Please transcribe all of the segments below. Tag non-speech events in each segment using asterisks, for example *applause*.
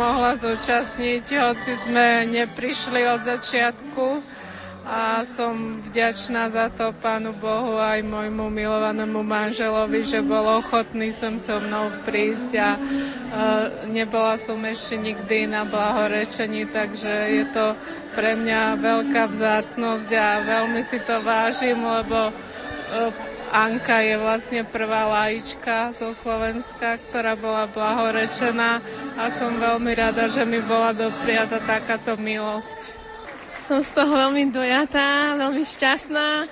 mohla zúčastniť, hoci sme neprišli od začiatku. A som vďačná za to Pánu Bohu aj môjmu milovanému manželovi, že bol ochotný som so mnou prísť a uh, nebola som ešte nikdy na blahorečení, takže je to pre mňa veľká vzácnosť a veľmi si to vážim, lebo uh, Anka je vlastne prvá lajička zo Slovenska, ktorá bola blahorečená a som veľmi rada, že mi bola dopriata takáto milosť. Som z toho veľmi dojatá, veľmi šťastná.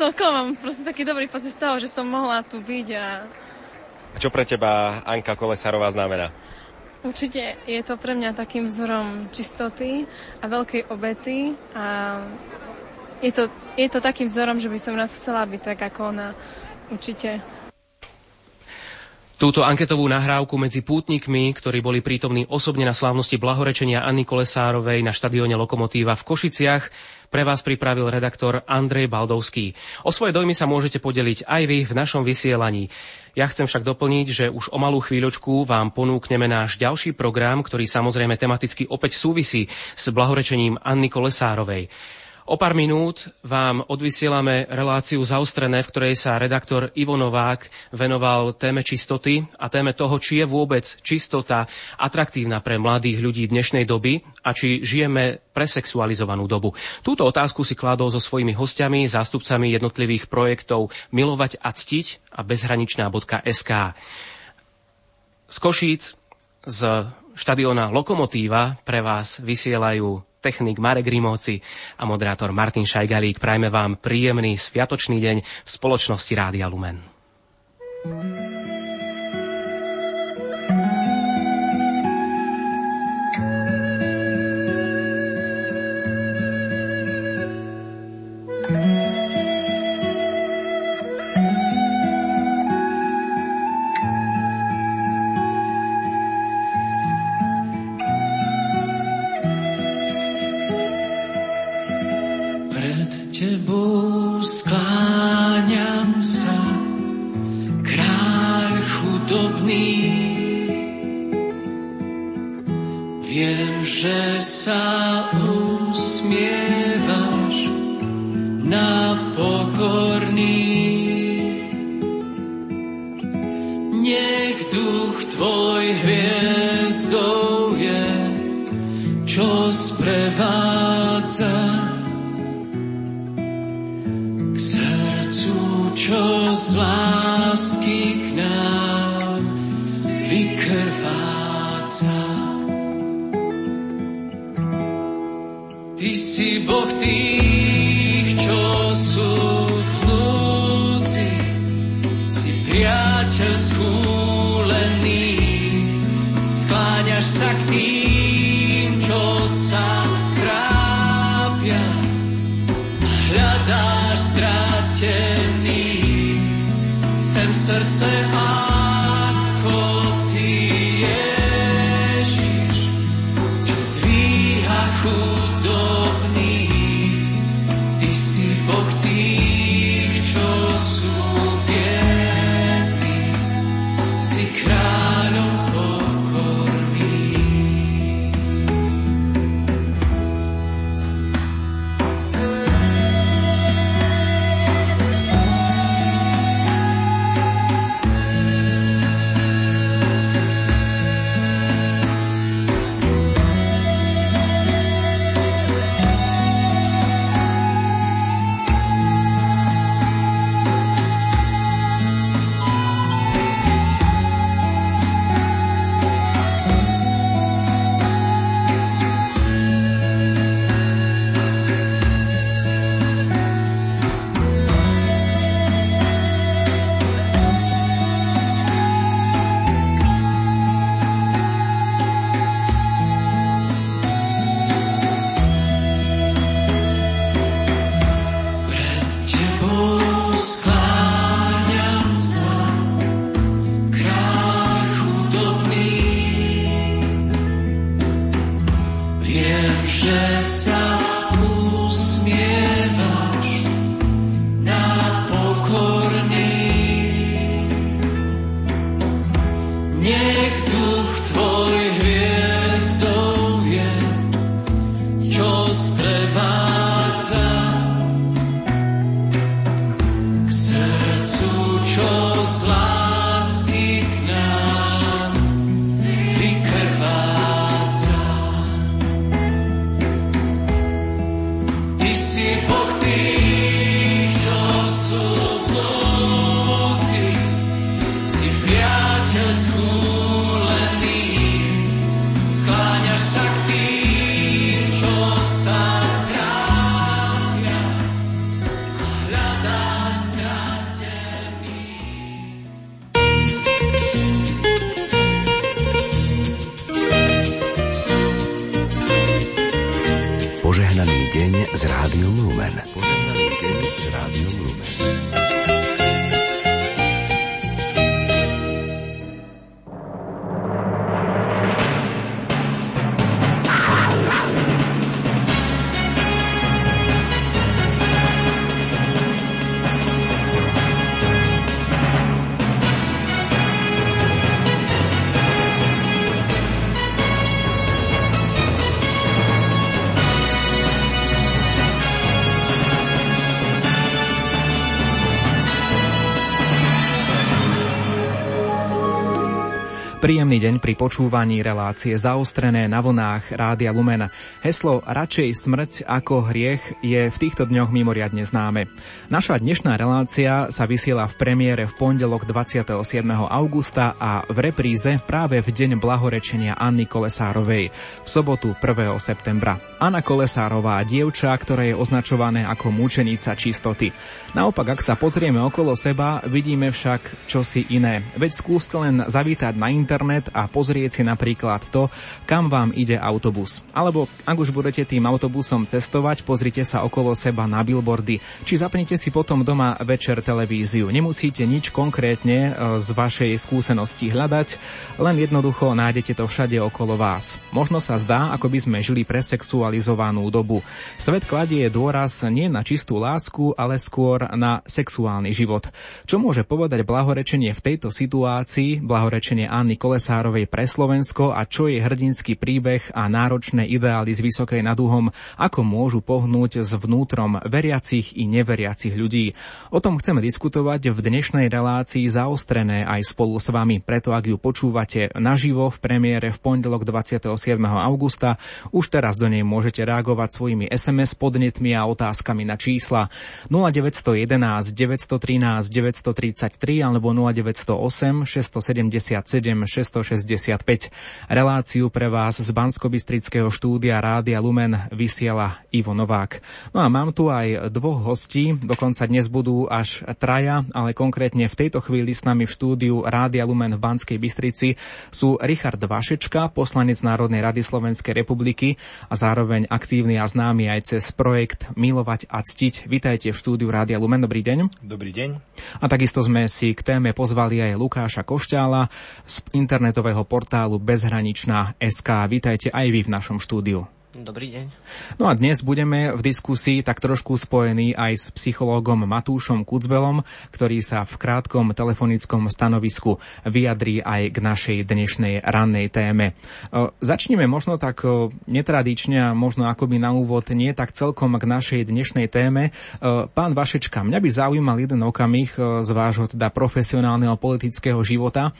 Celkovo mám proste taký dobrý pocit z toho, že som mohla tu byť. A... a čo pre teba Anka Kolesárová znamená? Určite je to pre mňa takým vzorom čistoty a veľkej obety a je to, je to takým vzorom, že by som raz chcela byť tak ako ona. Určite. Túto anketovú nahrávku medzi pútnikmi, ktorí boli prítomní osobne na slávnosti blahorečenia Anny Kolesárovej na štadióne Lokomotíva v Košiciach, pre vás pripravil redaktor Andrej Baldovský. O svoje dojmy sa môžete podeliť aj vy v našom vysielaní. Ja chcem však doplniť, že už o malú chvíľočku vám ponúkneme náš ďalší program, ktorý samozrejme tematicky opäť súvisí s blahorečením Anny Kolesárovej. O pár minút vám odvysielame reláciu zaostrené, v ktorej sa redaktor Ivo Novák venoval téme čistoty a téme toho, či je vôbec čistota atraktívna pre mladých ľudí dnešnej doby a či žijeme presexualizovanú dobu. Túto otázku si kládol so svojimi hostiami, zástupcami jednotlivých projektov Milovať a ctiť a bezhraničná.sk. Z Košíc z štadiona Lokomotíva pre vás vysielajú technik Marek Rimovci a moderátor Martin Šajgalík. Prajme vám príjemný sviatočný deň v spoločnosti Rádia Lumen. thank you z Rádiom Lumen. Deň pri počúvaní relácie zaostrené na vlnách Rádia Lumen. Heslo radšej smrť ako hriech je v týchto dňoch mimoriadne známe. Naša dnešná relácia sa vysiela v premiére v pondelok 27. augusta a v repríze práve v deň blahorečenia Anny Kolesárovej v sobotu 1. septembra. Anna Kolesárová, dievča, ktoré je označované ako mučenica čistoty. Naopak, ak sa pozrieme okolo seba, vidíme však čosi iné. Veď skúste len zavítať na internet a pozrieť si napríklad to, kam vám ide autobus. Alebo ak už budete tým autobusom cestovať, pozrite sa okolo seba na billboardy, či zapnite si potom doma večer televíziu. Nemusíte nič konkrétne e, z vašej skúsenosti hľadať, len jednoducho nájdete to všade okolo vás. Možno sa zdá, ako by sme žili presexualizovanú dobu. Svet kladie dôraz nie na čistú lásku, ale skôr na sexuálny život. Čo môže povedať blahorečenie v tejto situácii, blahorečenie Anny Kolesárovej pre Slovensko a čo je hrdinský príbeh a náročné ideály z Vysokej nad Uhom, ako môžu pohnúť s vnútrom veriacich i neveriacich ľudí. O tom chceme diskutovať v dnešnej relácii zaostrené aj spolu s vami, preto ak ju počúvate naživo v premiére v pondelok 27. augusta, už teraz do nej môžete reagovať svojimi SMS podnetmi a otázkami na čísla 0911 913 933 alebo 0908 677 665. Reláciu pre vás z Banskobistrického štúdia Rádia Lumen vysiela Ivo Novák. No a mám tu aj dvoch hostí, dokonca dnes budú až traja, ale konkrétne v tejto chvíli s nami v štúdiu Rádia Lumen v Banskej Bystrici sú Richard Vašečka, poslanec Národnej rady Slovenskej republiky a zároveň aktívny a známy aj cez projekt Milovať a ctiť. Vítajte v štúdiu Rádia Lumen. Dobrý deň. Dobrý deň. A takisto sme si k téme pozvali aj Lukáša Košťála z internetového portálu Bezhraničná SK. Vítajte aj vy v našom štúdiu. Dobrý deň. No a dnes budeme v diskusii tak trošku spojení aj s psychológom Matúšom Kucbelom, ktorý sa v krátkom telefonickom stanovisku vyjadrí aj k našej dnešnej rannej téme. Začneme možno tak netradične a možno akoby na úvod nie tak celkom k našej dnešnej téme. Pán Vašečka, mňa by zaujímal jeden okamih z vášho teda profesionálneho politického života.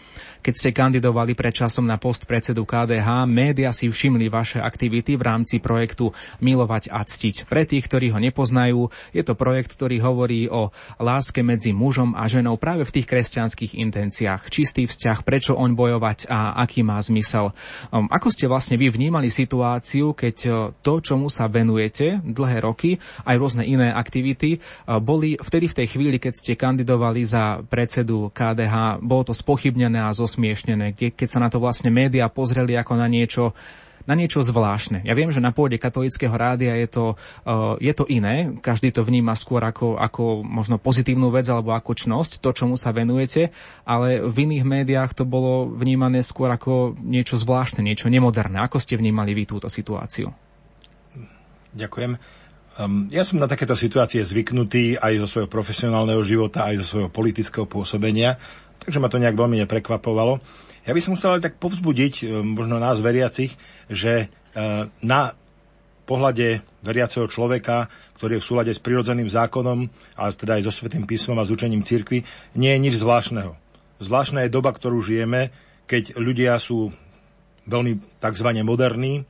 Keď ste kandidovali pred časom na post predsedu KDH, média si všimli vaše aktivity v rámci projektu Milovať a ctiť. Pre tých, ktorí ho nepoznajú, je to projekt, ktorý hovorí o láske medzi mužom a ženou práve v tých kresťanských intenciách. Čistý vzťah, prečo oň bojovať a aký má zmysel. Um, ako ste vlastne vy vnímali situáciu, keď uh, to, čomu sa venujete dlhé roky, aj rôzne iné aktivity, uh, boli vtedy v tej chvíli, keď ste kandidovali za predsedu KDH, bolo to spochybnené a zo zosmiešnené, keď sa na to vlastne médiá pozreli ako na niečo, na niečo zvláštne. Ja viem, že na pôde katolického rádia je to, uh, je to iné, každý to vníma skôr ako, ako možno pozitívnu vec alebo ako čnosť, to, čomu sa venujete, ale v iných médiách to bolo vnímané skôr ako niečo zvláštne, niečo nemoderné. Ako ste vnímali vy túto situáciu? Ďakujem. Um, ja som na takéto situácie zvyknutý aj zo svojho profesionálneho života, aj zo svojho politického pôsobenia takže ma to nejak veľmi neprekvapovalo. Ja by som chcel ale tak povzbudiť e, možno nás veriacich, že e, na pohľade veriaceho človeka, ktorý je v súlade s prirodzeným zákonom a teda aj so Svetým písmom a s učením cirkvi, nie je nič zvláštneho. Zvláštna je doba, ktorú žijeme, keď ľudia sú veľmi tzv. moderní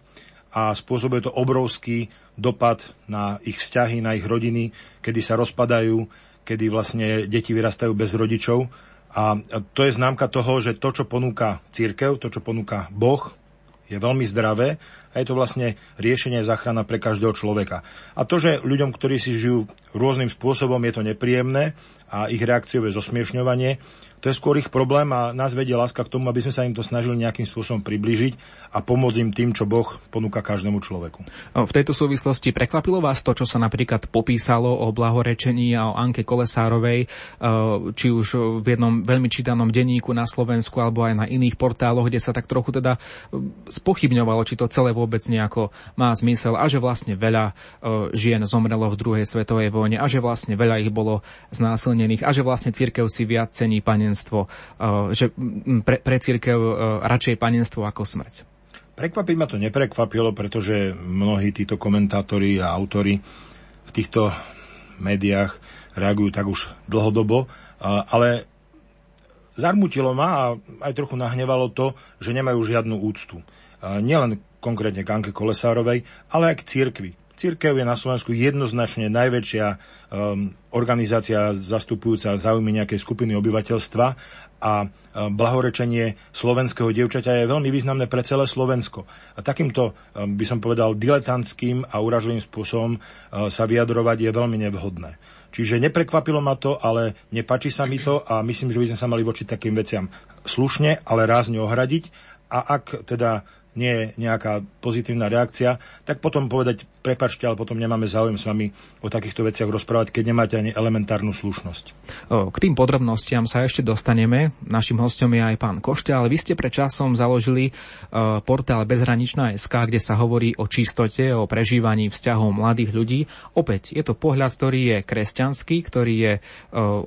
a spôsobuje to obrovský dopad na ich vzťahy, na ich rodiny, kedy sa rozpadajú, kedy vlastne deti vyrastajú bez rodičov a to je známka toho, že to, čo ponúka církev, to, čo ponúka Boh, je veľmi zdravé a je to vlastne riešenie záchrana pre každého človeka. A to, že ľuďom, ktorí si žijú rôznym spôsobom, je to nepríjemné, a ich reakciové zosmiešňovanie to je skôr ich problém a nás vedie láska k tomu, aby sme sa im to snažili nejakým spôsobom priblížiť a pomôcť im tým, čo Boh ponúka každému človeku. V tejto súvislosti prekvapilo vás to, čo sa napríklad popísalo o blahorečení a o Anke Kolesárovej, či už v jednom veľmi čítanom denníku na Slovensku alebo aj na iných portáloch, kde sa tak trochu teda spochybňovalo, či to celé vôbec nejako má zmysel a že vlastne veľa žien zomrelo v druhej svetovej vojne a že vlastne veľa ich bolo znásilnených a že vlastne církev si viac cení pane panenstvo, že pre, pre církev radšej panenstvo ako smrť. Prekvapiť ma to neprekvapilo, pretože mnohí títo komentátori a autory v týchto médiách reagujú tak už dlhodobo, ale zarmutilo ma a aj trochu nahnevalo to, že nemajú žiadnu úctu. Nielen konkrétne k Anke Kolesárovej, ale aj k církvi. Církev je na Slovensku jednoznačne najväčšia um, organizácia zastupujúca záujmy nejakej skupiny obyvateľstva a um, blahorečenie slovenského dievčaťa je veľmi významné pre celé Slovensko. A takýmto, um, by som povedal, diletantským a uražlivým spôsobom uh, sa vyjadrovať je veľmi nevhodné. Čiže neprekvapilo ma to, ale nepačí sa mi to a myslím, že by sme sa mali voči takým veciam slušne, ale rázne ohradiť. A ak teda nie je nejaká pozitívna reakcia, tak potom povedať, prepačte, ale potom nemáme záujem s vami o takýchto veciach rozprávať, keď nemáte ani elementárnu slušnosť. K tým podrobnostiam sa ešte dostaneme. Našim hostom je aj pán Košťa, ale vy ste pred časom založili portál Bezhraničná SK, kde sa hovorí o čistote, o prežívaní vzťahov mladých ľudí. Opäť je to pohľad, ktorý je kresťanský, ktorý je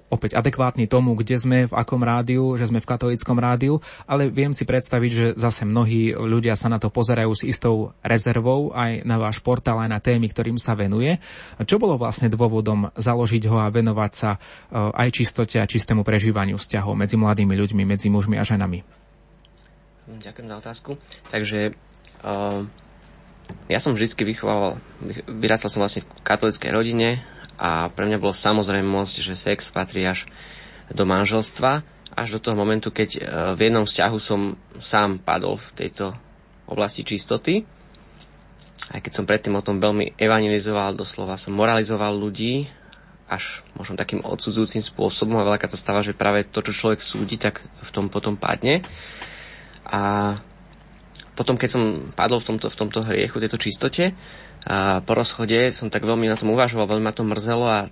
opäť adekvátny tomu, kde sme, v akom rádiu, že sme v katolickom rádiu, ale viem si predstaviť, že zase mnohí ľudia sa na to pozerajú s istou rezervou aj na váš portál, aj na témy, ktorým sa venuje. Čo bolo vlastne dôvodom založiť ho a venovať sa e, aj čistote a čistému prežívaniu vzťahov medzi mladými ľuďmi, medzi mužmi a ženami? Ďakujem za otázku. Takže uh, ja som vždy vychovával, vyrastal som vlastne v katolickej rodine a pre mňa bolo samozrejmosť, že sex patrí až do manželstva, až do toho momentu, keď uh, v jednom vzťahu som sám padol v tejto oblasti čistoty. Aj keď som predtým o tom veľmi evangelizoval, doslova som moralizoval ľudí, až možno takým odsudzujúcim spôsobom a veľakrát sa stáva, že práve to, čo človek súdi, tak v tom potom padne. A potom, keď som padol v tomto, v tomto hriechu, tejto čistote, a po rozchode som tak veľmi na tom uvažoval, veľmi ma to mrzelo a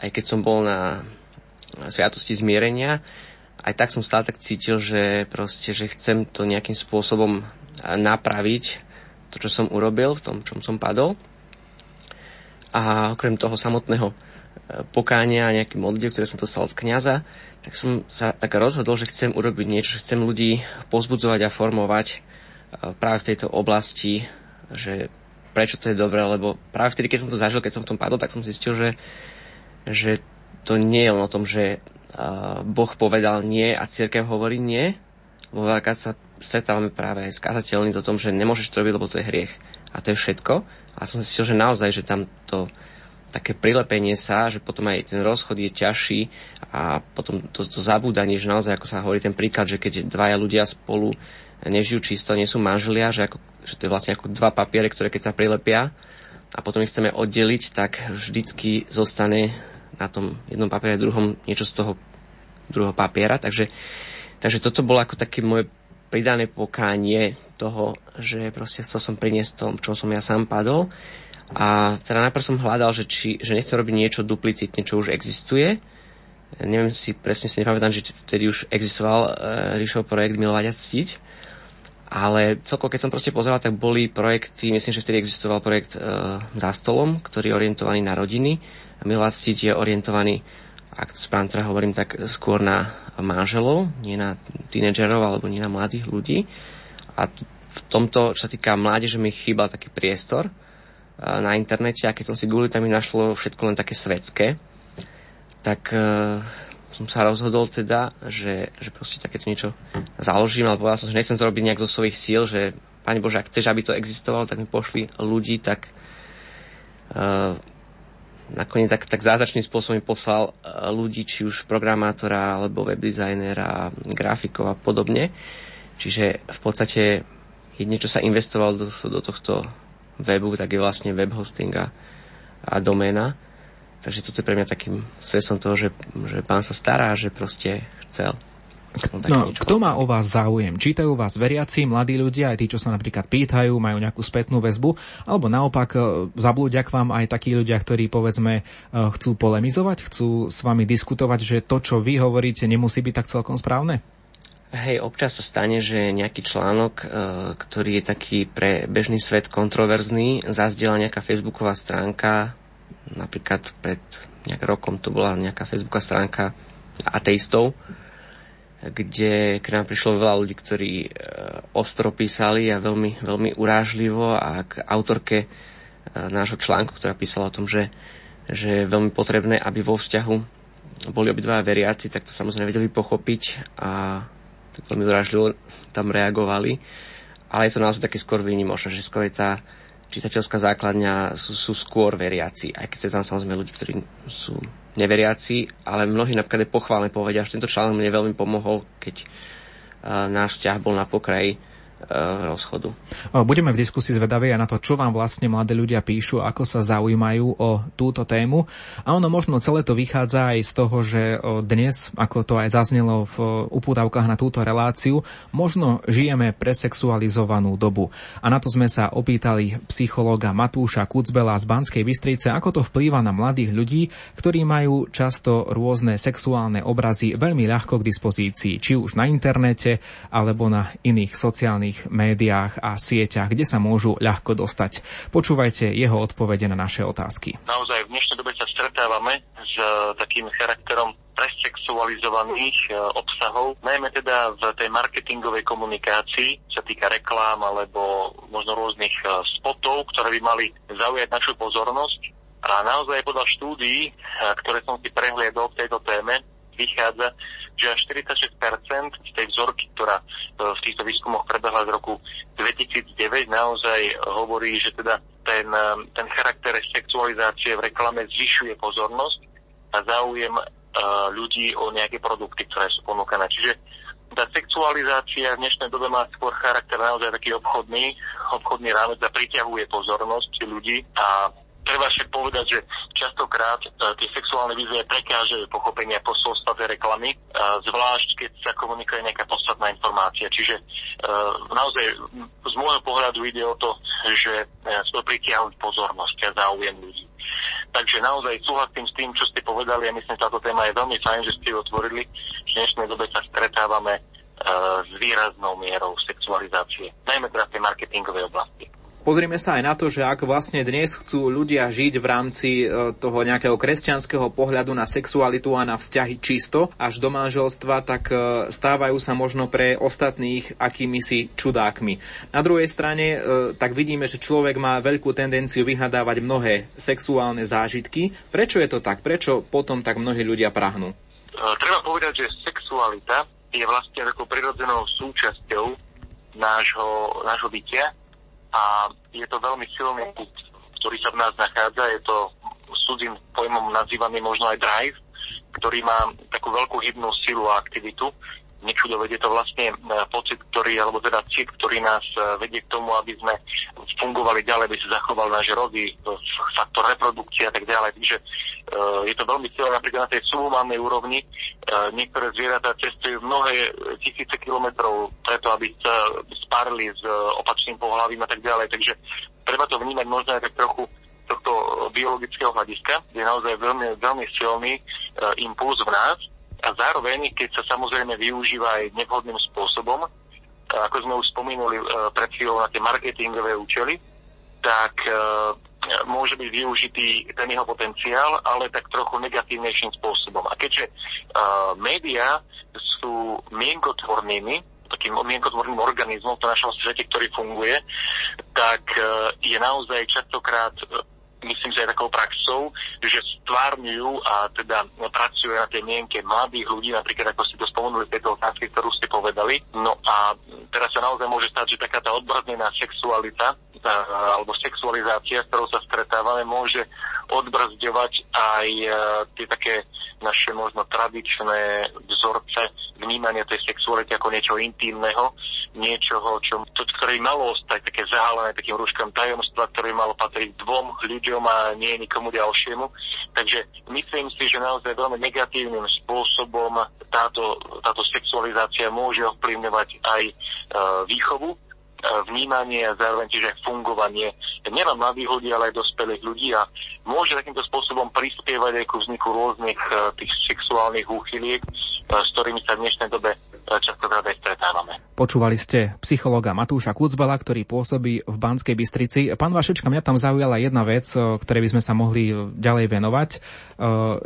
aj keď som bol na sviatosti zmierenia, aj tak som stále tak cítil, že proste, že chcem to nejakým spôsobom napraviť to, čo som urobil, v tom, čom som padol. A okrem toho samotného e, pokánia a nejaký modlitev, ktoré som dostal od kniaza, tak som sa tak rozhodol, že chcem urobiť niečo, že chcem ľudí pozbudzovať a formovať e, práve v tejto oblasti, že prečo to je dobré, lebo práve vtedy, keď som to zažil, keď som v tom padol, tak som zistil, že, že to nie je len o tom, že uh, Boh povedal nie a církev hovorí nie, lebo veľká sa stretávame práve aj s o tom, že nemôžeš to robiť, lebo to je hriech. A to je všetko. A som si že naozaj, že tam to také prilepenie sa, že potom aj ten rozchod je ťažší a potom to, to zabúdanie, že naozaj, ako sa hovorí ten príklad, že keď dvaja ľudia spolu nežijú čisto, nie sú manželia, že, ako, že to je vlastne ako dva papiere, ktoré keď sa prilepia a potom ich chceme oddeliť, tak vždycky zostane na tom jednom papiere druhom niečo z toho druhého papiera. Takže, takže toto bolo ako také moje pridané pokánie toho, že proste chcel som priniesť tom, čo som ja sám padol. A teda najprv som hľadal, že, či, že nechcem robiť niečo duplicitne, čo už existuje. Neviem si, presne si nepamätám, že vtedy už existoval uh, Ríšov projekt Milovať a ctiť. Ale celkovo, keď som proste pozeral, tak boli projekty, myslím, že vtedy existoval projekt uh, Za stolom, ktorý je orientovaný na rodiny. Milovať ctiť je orientovaný ak správne teda hovorím, tak skôr na manželov, nie na tínedžerov alebo nie na mladých ľudí. A v tomto, čo sa týka mládeže, mi chýbal taký priestor na internete a keď som si googlil, tam mi našlo všetko len také svetské. Tak uh, som sa rozhodol teda, že, že proste takéto niečo založím, ale povedal som, že nechcem to robiť nejak zo svojich síl, že Pane Bože, ak chceš, aby to existovalo, tak mi pošli ľudí, tak uh, nakoniec tak, tak zázračným spôsobom poslal e, ľudí, či už programátora, alebo webdesignera, grafikov a podobne. Čiže v podstate jedine, čo sa investoval do, do tohto webu, tak je vlastne web hosting a, a doména. Takže toto je pre mňa takým svedstvom toho, že, že pán sa stará, že proste chcel. No, kto má o vás záujem? Čítajú vás veriaci, mladí ľudia, aj tí, čo sa napríklad pýtajú, majú nejakú spätnú väzbu, alebo naopak e, zablúdia k vám aj takí ľudia, ktorí povedzme e, chcú polemizovať, chcú s vami diskutovať, že to, čo vy hovoríte, nemusí byť tak celkom správne? Hej, občas sa stane, že nejaký článok, e, ktorý je taký pre bežný svet kontroverzný, zazdiela nejaká facebooková stránka, napríklad pred nejak rokom to bola nejaká facebooková stránka ateistov, kde k nám prišlo veľa ľudí, ktorí e, ostro písali a veľmi, veľmi urážlivo a k autorke e, nášho článku, ktorá písala o tom, že, že je veľmi potrebné, aby vo vzťahu boli obidva veriaci, tak to samozrejme vedeli pochopiť a veľmi urážlivo tam reagovali. Ale je to naozaj také skôr výnimočné, že skôr je tá čitateľská základňa sú, sú skôr veriaci, aj keď sa samozrejme ľudí, ktorí sú neveriaci, ale mnohí napríklad pochválne povedia, že tento článok mne veľmi pomohol, keď uh, náš vzťah bol na pokraji rozchodu. Budeme v diskusii zvedaví aj na to, čo vám vlastne mladé ľudia píšu, ako sa zaujímajú o túto tému. A ono možno celé to vychádza aj z toho, že dnes, ako to aj zaznelo v upútavkách na túto reláciu, možno žijeme presexualizovanú dobu. A na to sme sa opýtali psychológa Matúša Kucbela z Banskej Bystrice, ako to vplýva na mladých ľudí, ktorí majú často rôzne sexuálne obrazy veľmi ľahko k dispozícii, či už na internete alebo na iných sociálnych sociálnych médiách a sieťach, kde sa môžu ľahko dostať. Počúvajte jeho odpovede na naše otázky. Naozaj v dnešnej dobe sa stretávame s e, takým charakterom presexualizovaných e, obsahov, najmä teda v tej marketingovej komunikácii, sa týka reklám alebo možno rôznych e, spotov, ktoré by mali zaujať našu pozornosť. A naozaj podľa štúdií, ktoré som si prehliadol v tejto téme, vychádza, že až 46% z tej vzorky, ktorá e, v týchto výskumoch prebehla z roku 2009, naozaj hovorí, že teda ten, e, ten charakter sexualizácie v reklame zvyšuje pozornosť a záujem e, ľudí o nejaké produkty, ktoré sú ponúkané. Čiže tá sexualizácia v dnešnej dobe má skôr charakter naozaj taký obchodný, obchodný rámec a priťahuje pozornosť ľudí a treba však povedať, že častokrát uh, tie sexuálne výzvy prekážajú pochopenia posolstva tej reklamy, uh, zvlášť keď sa komunikuje nejaká podstatná informácia. Čiže uh, naozaj z môjho pohľadu ide o to, že uh, to pritiahnuť pozornosť a záujem ľudí. Takže naozaj súhlasím s tým, čo ste povedali a myslím, že táto téma je veľmi fajn, že ste ju otvorili. V dnešnej dobe sa stretávame s výraznou mierou sexualizácie, najmä teda v tej marketingovej oblasti. Pozrime sa aj na to, že ak vlastne dnes chcú ľudia žiť v rámci e, toho nejakého kresťanského pohľadu na sexualitu a na vzťahy čisto až do manželstva, tak e, stávajú sa možno pre ostatných akými čudákmi. Na druhej strane e, tak vidíme, že človek má veľkú tendenciu vyhľadávať mnohé sexuálne zážitky. Prečo je to tak? Prečo potom tak mnohí ľudia prahnú? Treba povedať, že sexualita je vlastne takou prirodzenou súčasťou nášho, nášho bytia a je to veľmi silný put, ktorý sa v nás nachádza. Je to cudzím pojmom nazývaný možno aj drive, ktorý má takú veľkú hybnú silu a aktivitu. Nečudo vedie to vlastne e, pocit, ktorý, alebo teda cit, ktorý nás e, vedie k tomu, aby sme fungovali ďalej, aby sa zachoval náš rody, e, faktor reprodukcie a tak ďalej. Takže je to veľmi silné napríklad na tej subhumánnej úrovni. Niektoré zvieratá cestujú mnohé tisíce kilometrov preto, aby sa spárili s opačným pohľavím a tak ďalej. Takže treba to vnímať možno aj tak trochu tohto biologického hľadiska, je naozaj veľmi, veľmi silný impuls v nás a zároveň, keď sa samozrejme využíva aj nevhodným spôsobom, ako sme už spomínali e, pred chvíľou na tie marketingové účely, tak e, môže byť využitý ten jeho potenciál, ale tak trochu negatívnejším spôsobom. A keďže uh, médiá sú mienkotvornými, takým mienkotvorným organizmom v našom svete, ktorý funguje, tak je naozaj častokrát myslím, že aj takou praxou, že stvárňujú a teda pracujú na tej mienke mladých ľudí, napríklad ako ste to spomenuli v tejto otázke, ktorú ste povedali. No a teraz sa naozaj môže stať, že taká tá odbrznená sexualita alebo sexualizácia, s ktorou sa stretávame, môže odbrzďovať aj tie také naše možno tradičné vzorce vnímania tej sexuality ako niečo intimného, niečoho, čo, to, ktoré malo ostať také zahalené takým rúškom tajomstva, ktoré malo patriť dvom ľuďom a nie nikomu ďalšiemu. Takže myslím si, že naozaj veľmi negatívnym spôsobom táto, táto sexualizácia môže ovplyvňovať aj e, výchovu E, vnímanie a zároveň tiež aj fungovanie nielen mladých ľudí, ale aj dospelých ľudí a môže takýmto spôsobom prispievať aj ku vzniku rôznych uh, tých sexuálnych úchyliek, uh, s ktorými sa v dnešnej dobe častokrát aj stretávame. Počúvali ste psychologa Matúša Kucbala, ktorý pôsobí v Banskej Bystrici. Pán Vašečka, mňa tam zaujala jedna vec, ktorej by sme sa mohli ďalej venovať,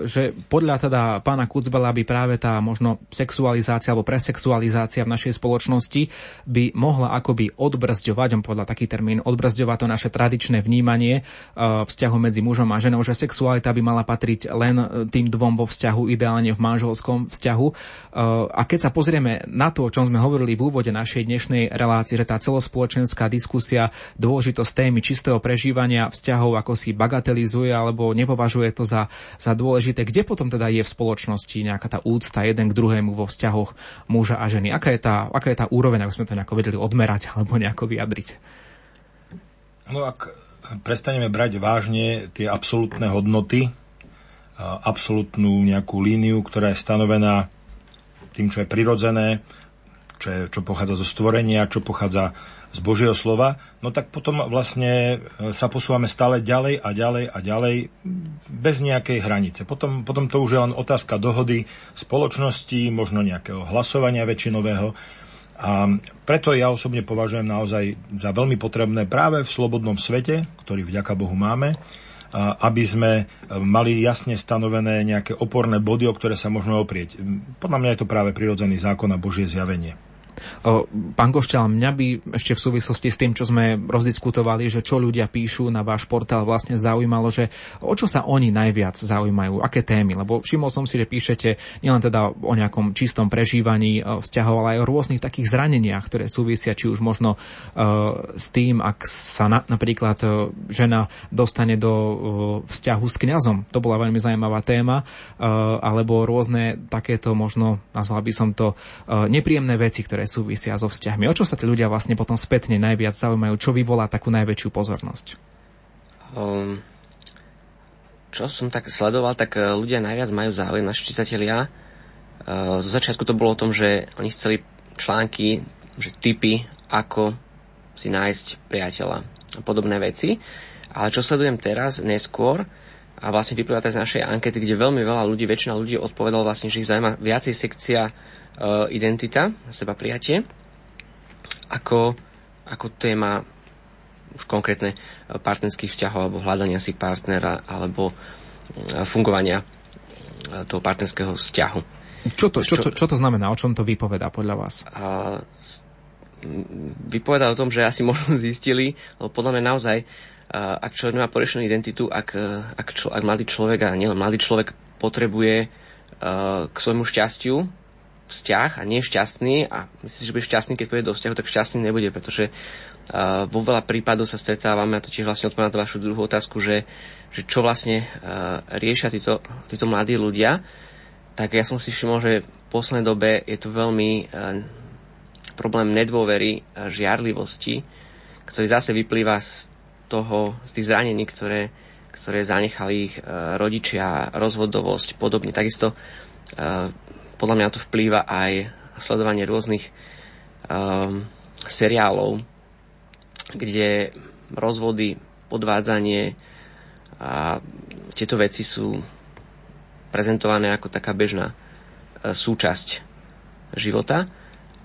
že podľa teda pána Kucbala by práve tá možno sexualizácia alebo presexualizácia v našej spoločnosti by mohla akoby odbrzďovať, on podľa taký termín, odbrzďovať to naše tradičné vnímanie vzťahu medzi mužom a ženou, že sexualita by mala patriť len tým dvom vo vzťahu, ideálne v manželskom vzťahu. A keď sa pozrieme na to, o čom sme hovorili v úvode našej dnešnej relácie, že tá celospoločenská diskusia, dôležitosť témy čistého prežívania vzťahov, ako si bagatelizuje alebo nepovažuje to za, za dôležité, kde potom teda je v spoločnosti nejaká tá úcta jeden k druhému vo vzťahoch muža a ženy? Aká je tá, aká je tá úroveň, ako sme to nejako vedeli odmerať alebo nejako vyjadriť? No ak prestaneme brať vážne tie absolútne hodnoty, absolútnu nejakú líniu, ktorá je stanovená tým, čo je prirodzené, čo, je, čo pochádza zo stvorenia, čo pochádza z Božieho slova, no tak potom vlastne e, sa posúvame stále ďalej a ďalej a ďalej bez nejakej hranice. Potom, potom to už je len otázka dohody spoločnosti, možno nejakého hlasovania väčšinového. A preto ja osobne považujem naozaj za veľmi potrebné práve v slobodnom svete, ktorý vďaka Bohu máme, aby sme e, mali jasne stanovené nejaké oporné body, o ktoré sa môžeme oprieť. Podľa mňa je to práve prirodzený zákon a Božie zjavenie. Pán Košťal, mňa by ešte v súvislosti s tým, čo sme rozdiskutovali, že čo ľudia píšu na váš portál, vlastne zaujímalo, že o čo sa oni najviac zaujímajú, aké témy, lebo všimol som si, že píšete nielen teda o nejakom čistom prežívaní e, vzťahov, ale aj o rôznych takých zraneniach, ktoré súvisia či už možno uh, s tým, ak sa na, napríklad uh, žena dostane do vzťahu s kňazom. To bola veľmi zaujímavá téma, alebo rôzne takéto možno, nazval by som to, nepríjemné veci, ktoré ktoré súvisia so vzťahmi. O čo sa tí ľudia vlastne potom spätne najviac zaujímajú? Čo vyvolá takú najväčšiu pozornosť? Um, čo som tak sledoval, tak e, ľudia najviac majú záujem, naši čitatelia. Uh, zo začiatku to bolo o tom, že oni chceli články, že typy, ako si nájsť priateľa a podobné veci. Ale čo sledujem teraz, neskôr, a vlastne vyplýva to z našej ankety, kde veľmi veľa ľudí, väčšina ľudí odpovedalo vlastne, že ich zaujíma viacej sekcia identita, seba prijatie, ako, ako téma už konkrétne partnerských vzťahov alebo hľadania si partnera alebo uh, fungovania toho partnerského vzťahu. Čo to, čo, čo, čo to znamená? O čom to vypovedá podľa vás? Uh, vypovedá o tom, že asi možno *laughs* zistili, lebo podľa mňa naozaj, ak človek má porešenú identitu, ak, ak, čo, ak mladý človek, a nielen mladý človek potrebuje k svojmu šťastiu vzťah a nie šťastný a myslíš, že bude šťastný, keď pôjde do vzťahu, tak šťastný nebude, pretože uh, vo veľa prípadov sa stretávame, a to tiež vlastne odpovedám na vašu druhú otázku, že, že čo vlastne uh, riešia títo, títo mladí ľudia, tak ja som si všimol, že v poslednej dobe je to veľmi uh, problém nedôvery a žiarlivosti, ktorý zase vyplýva z toho, z tých zranení, ktoré, ktoré zanechali ich uh, rodičia, rozvodovosť, podobne. Takisto uh, podľa mňa to vplýva aj sledovanie rôznych um, seriálov, kde rozvody, podvádzanie a tieto veci sú prezentované ako taká bežná e, súčasť života.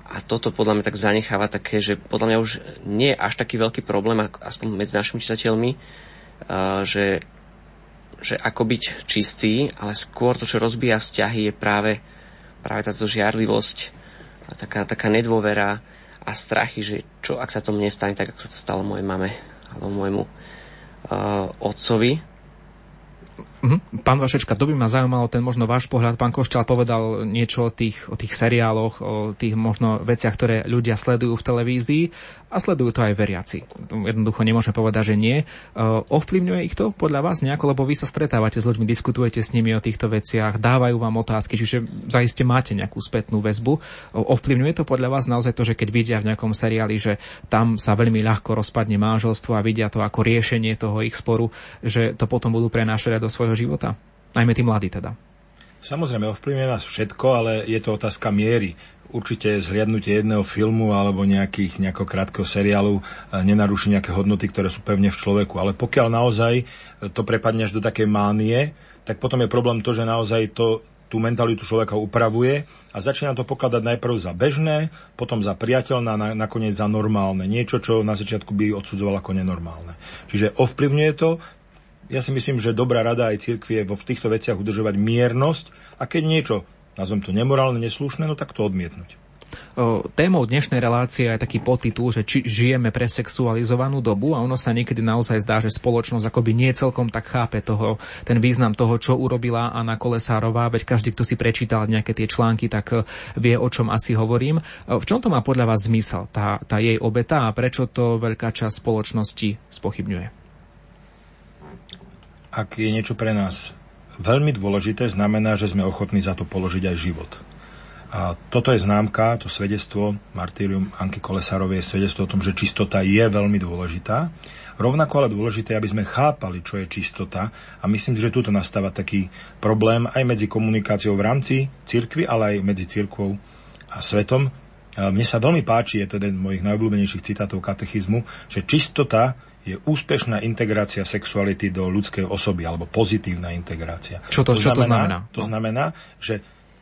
A toto podľa mňa tak zanecháva také, že podľa mňa už nie je až taký veľký problém, aspoň medzi našimi čitateľmi, e, že, že ako byť čistý, ale skôr to, čo rozbíja vzťahy, je práve práve táto žiarlivosť, a taká, taká nedôvera a strachy, že čo ak sa to mne stane, tak ako sa to stalo mojej mame alebo môjmu uh, otcovi. Uh-huh. Pán Vašečka, to by ma zaujímalo, ten možno váš pohľad. Pán Košťal povedal niečo o tých, o tých seriáloch, o tých možno veciach, ktoré ľudia sledujú v televízii a sledujú to aj veriaci. Jednoducho nemôžem povedať, že nie. Uh, ovplyvňuje ich to podľa vás nejako, lebo vy sa stretávate s ľuďmi, diskutujete s nimi o týchto veciach, dávajú vám otázky, čiže zaiste máte nejakú spätnú väzbu. Uh, ovplyvňuje to podľa vás naozaj to, že keď vidia v nejakom seriáli, že tam sa veľmi ľahko rozpadne manželstvo a vidia to ako riešenie toho ich sporu, že to potom budú prenášať do svojho života? Najmä tí mladí teda. Samozrejme, ovplyvňuje nás všetko, ale je to otázka miery. Určite zhliadnutie jedného filmu alebo nejakých, nejakého krátkeho seriálu e, nenaruší nejaké hodnoty, ktoré sú pevne v človeku. Ale pokiaľ naozaj e, to prepadne až do takej mánie, tak potom je problém to, že naozaj to, tú mentalitu človeka upravuje a začína to pokladať najprv za bežné, potom za priateľné a nakoniec za normálne. Niečo, čo na začiatku by odsudzoval ako nenormálne. Čiže ovplyvňuje to, ja si myslím, že dobrá rada aj cirkvi je v týchto veciach udržovať miernosť a keď niečo, nazvem to nemorálne, neslušné, no tak to odmietnúť. Témou dnešnej relácie je taký podtitul, že či žijeme presexualizovanú dobu a ono sa niekedy naozaj zdá, že spoločnosť akoby nie celkom tak chápe toho, ten význam toho, čo urobila Anna Kolesárová, veď každý, kto si prečítal nejaké tie články, tak e, vie, o čom asi hovorím. V čom to má podľa vás zmysel, tá, tá jej obeta a prečo to veľká časť spoločnosti spochybňuje? ak je niečo pre nás veľmi dôležité, znamená, že sme ochotní za to položiť aj život. A toto je známka, to svedectvo Martyrium Anky Kolesárovej je svedectvo o tom, že čistota je veľmi dôležitá. Rovnako ale dôležité, aby sme chápali, čo je čistota a myslím, že tuto nastáva taký problém aj medzi komunikáciou v rámci cirkvy, ale aj medzi cirkvou a svetom. Mne sa veľmi páči, je to jeden z mojich najobľúbenejších citátov katechizmu, že čistota je úspešná integrácia sexuality do ľudskej osoby, alebo pozitívna integrácia. Čo to, to, čo znamená, to znamená? To znamená, že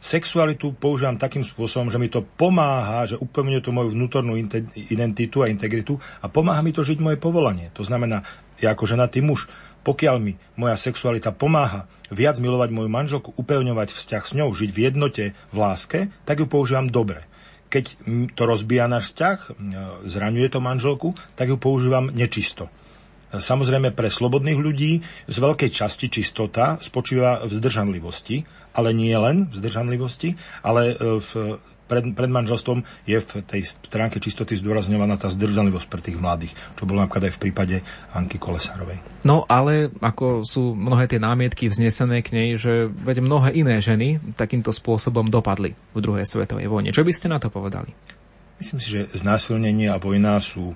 sexualitu používam takým spôsobom, že mi to pomáha, že upevňuje to moju vnútornú identitu a integritu a pomáha mi to žiť moje povolanie. To znamená, ja ako ženatý muž, pokiaľ mi moja sexualita pomáha viac milovať moju manželku, upevňovať vzťah s ňou, žiť v jednote, v láske, tak ju používam dobre. Keď to rozbíja náš vzťah, zraňuje to manželku, tak ju používam nečisto. Samozrejme pre slobodných ľudí z veľkej časti čistota spočíva v zdržanlivosti, ale nie len v zdržanlivosti, ale e, v pred, pred manželstvom je v tej stránke čistoty zdôrazňovaná tá zdržanlivosť pre tých mladých, čo bolo napríklad aj v prípade Anky Kolesárovej. No ale ako sú mnohé tie námietky vznesené k nej, že veď mnohé iné ženy takýmto spôsobom dopadli v druhej svetovej vojne. Čo by ste na to povedali? Myslím si, že znásilnenie a vojna sú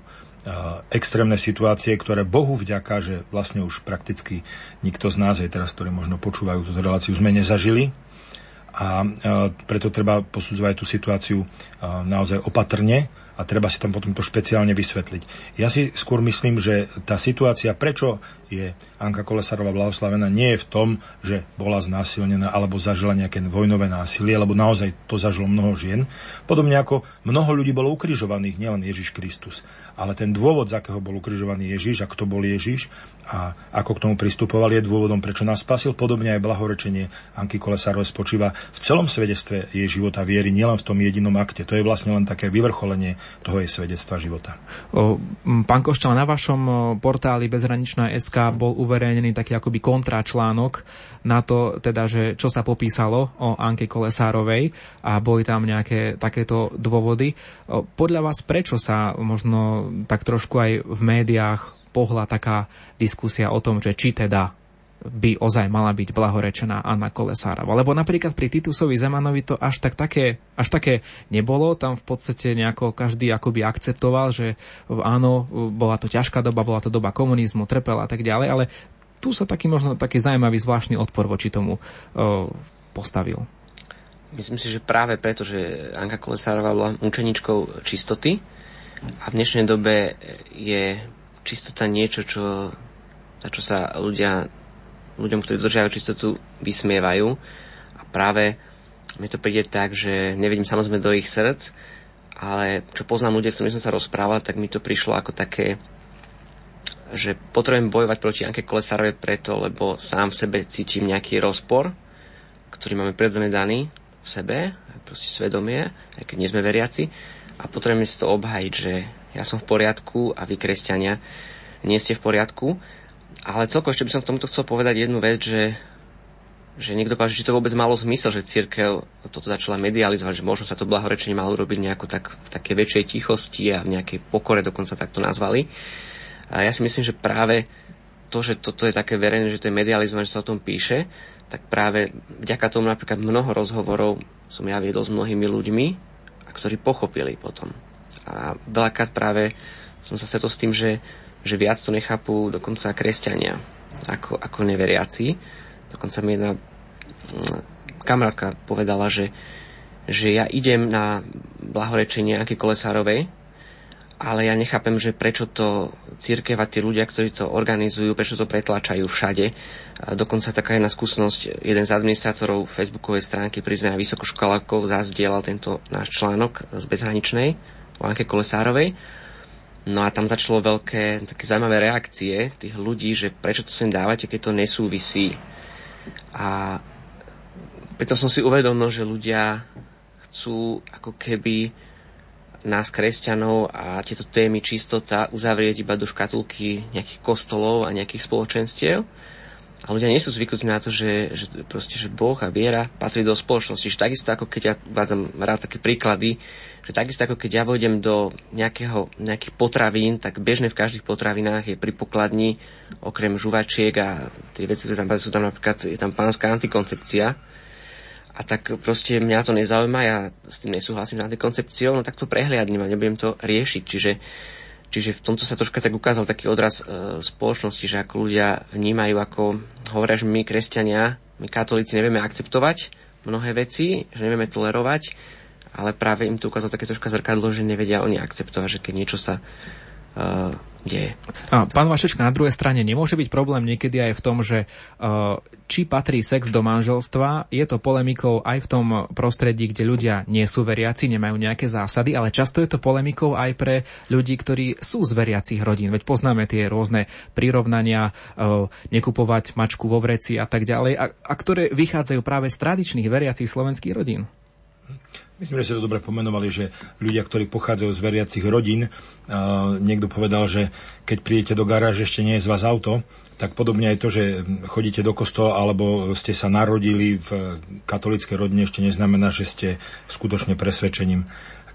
extrémne situácie, ktoré Bohu vďaka, že vlastne už prakticky nikto z nás, aj teraz, ktorí možno počúvajú túto reláciu, sme nezažili a preto treba posudzovať tú situáciu naozaj opatrne a treba si tam potom to špeciálne vysvetliť. Ja si skôr myslím, že tá situácia, prečo je Anka Kolesárová blahoslavená, nie je v tom, že bola znásilnená alebo zažila nejaké vojnové násilie, lebo naozaj to zažilo mnoho žien. Podobne ako mnoho ľudí bolo ukrižovaných, nielen Ježiš Kristus. Ale ten dôvod, z akého bol ukrižovaný Ježiš a kto bol Ježiš a ako k tomu pristupoval, je dôvodom, prečo nás spasil. Podobne aj blahorečenie Anky Kolesárovej spočíva v celom svedectve jej života viery, nielen v tom jedinom akte. To je vlastne len také vyvrcholenie toho jej svedectva života. Pán Košťal, na vašom portáli bezhraničná SK bol uverejnený taký akoby kontračlánok na to, teda, že čo sa popísalo o Anke Kolesárovej a boli tam nejaké takéto dôvody. Podľa vás prečo sa možno tak trošku aj v médiách pohla taká diskusia o tom, že či teda by ozaj mala byť blahorečená Anna Kolesárova. Lebo napríklad pri Titusovi Zemanovi to až, tak také, až také nebolo. Tam v podstate nejako každý akoby akceptoval, že áno, bola to ťažká doba, bola to doba komunizmu, trpela a tak ďalej, ale tu sa taký možno taký zaujímavý zvláštny odpor voči tomu o, postavil. Myslím si, že práve preto, že Anka Kolesárová bola učeničkou čistoty a v dnešnej dobe je čistota niečo, čo, za čo sa ľudia ľuďom, ktorí dodržiavajú čistotu, vysmievajú. A práve mi to príde tak, že nevidím samozrejme do ich srdc, ale čo poznám ľudia, s ktorými som sa rozprával, tak mi to prišlo ako také, že potrebujem bojovať proti Anke Kolesárovej preto, lebo sám v sebe cítim nejaký rozpor, ktorý máme prirodzene daný v sebe, proste svedomie, aj keď nie sme veriaci, a potrebujem si to obhajiť, že ja som v poriadku a vy, kresťania, nie ste v poriadku ale celkovo ešte by som k tomuto chcel povedať jednu vec, že že niekto povedal, že to vôbec malo zmysel, že církev toto začala medializovať, že možno sa to blahorečenie malo robiť nejako tak, v takej väčšej tichosti a v nejakej pokore dokonca takto nazvali. A ja si myslím, že práve to, že toto je také verejné, že to je medializované, že sa o tom píše, tak práve vďaka tomu napríklad mnoho rozhovorov som ja viedol s mnohými ľuďmi, a ktorí pochopili potom. A veľakrát práve som sa stretol s tým, že, že viac to nechápu dokonca kresťania ako, ako neveriaci. Dokonca mi jedna kamarátka povedala, že, že ja idem na blahorečenie nejaké Kolesárovej, ale ja nechápem, že prečo to církev tí ľudia, ktorí to organizujú, prečo to pretlačajú všade. Dokonca taká jedna skúsenosť, jeden z administrátorov facebookovej stránky priznania vysokoškolákov zazdielal tento náš článok z bezhraničnej o Anke Kolesárovej. No a tam začalo veľké, také zaujímavé reakcie tých ľudí, že prečo to sem dávate, keď to nesúvisí. A preto som si uvedomil, že ľudia chcú ako keby nás kresťanov a tieto témy čistota uzavrieť iba do škatulky nejakých kostolov a nejakých spoločenstiev. A ľudia nie sú zvyknutí na to, že, že, proste, že Boh a viera patrí do spoločnosti. Že takisto ako keď ja vádzam rád také príklady, že takisto ako keď ja vojdem do nejakého, nejakých potravín, tak bežne v každých potravinách je pri pokladni okrem žuvačiek a tie veci, ktoré tam sú tam napríklad, je tam pánska antikoncepcia, a tak proste mňa to nezaujíma, ja s tým nesúhlasím s antikoncepciou, no tak to prehliadnem a nebudem to riešiť. Čiže, čiže v tomto sa troška tak ukázal taký odraz e, spoločnosti, že ako ľudia vnímajú, ako hovoria, že my kresťania, my katolíci nevieme akceptovať mnohé veci, že nevieme tolerovať, ale práve im to ukázalo také troška zrkadlo, že nevedia oni akceptovať, že keď niečo sa uh, deje. A pán Vašečka, na druhej strane nemôže byť problém niekedy aj v tom, že uh, či patrí sex do manželstva, je to polemikou aj v tom prostredí, kde ľudia nie sú veriaci, nemajú nejaké zásady, ale často je to polemikou aj pre ľudí, ktorí sú z veriacich rodín. Veď poznáme tie rôzne prirovnania, uh, nekupovať mačku vo vreci a tak ďalej, a, a ktoré vychádzajú práve z tradičných veriacich slovenských rodín. Myslím, že ste to dobre pomenovali, že ľudia, ktorí pochádzajú z veriacich rodín, uh, niekto povedal, že keď prídete do garáže, ešte nie je z vás auto, tak podobne aj to, že chodíte do kostola alebo ste sa narodili v katolíckej rodine, ešte neznamená, že ste skutočne presvedčením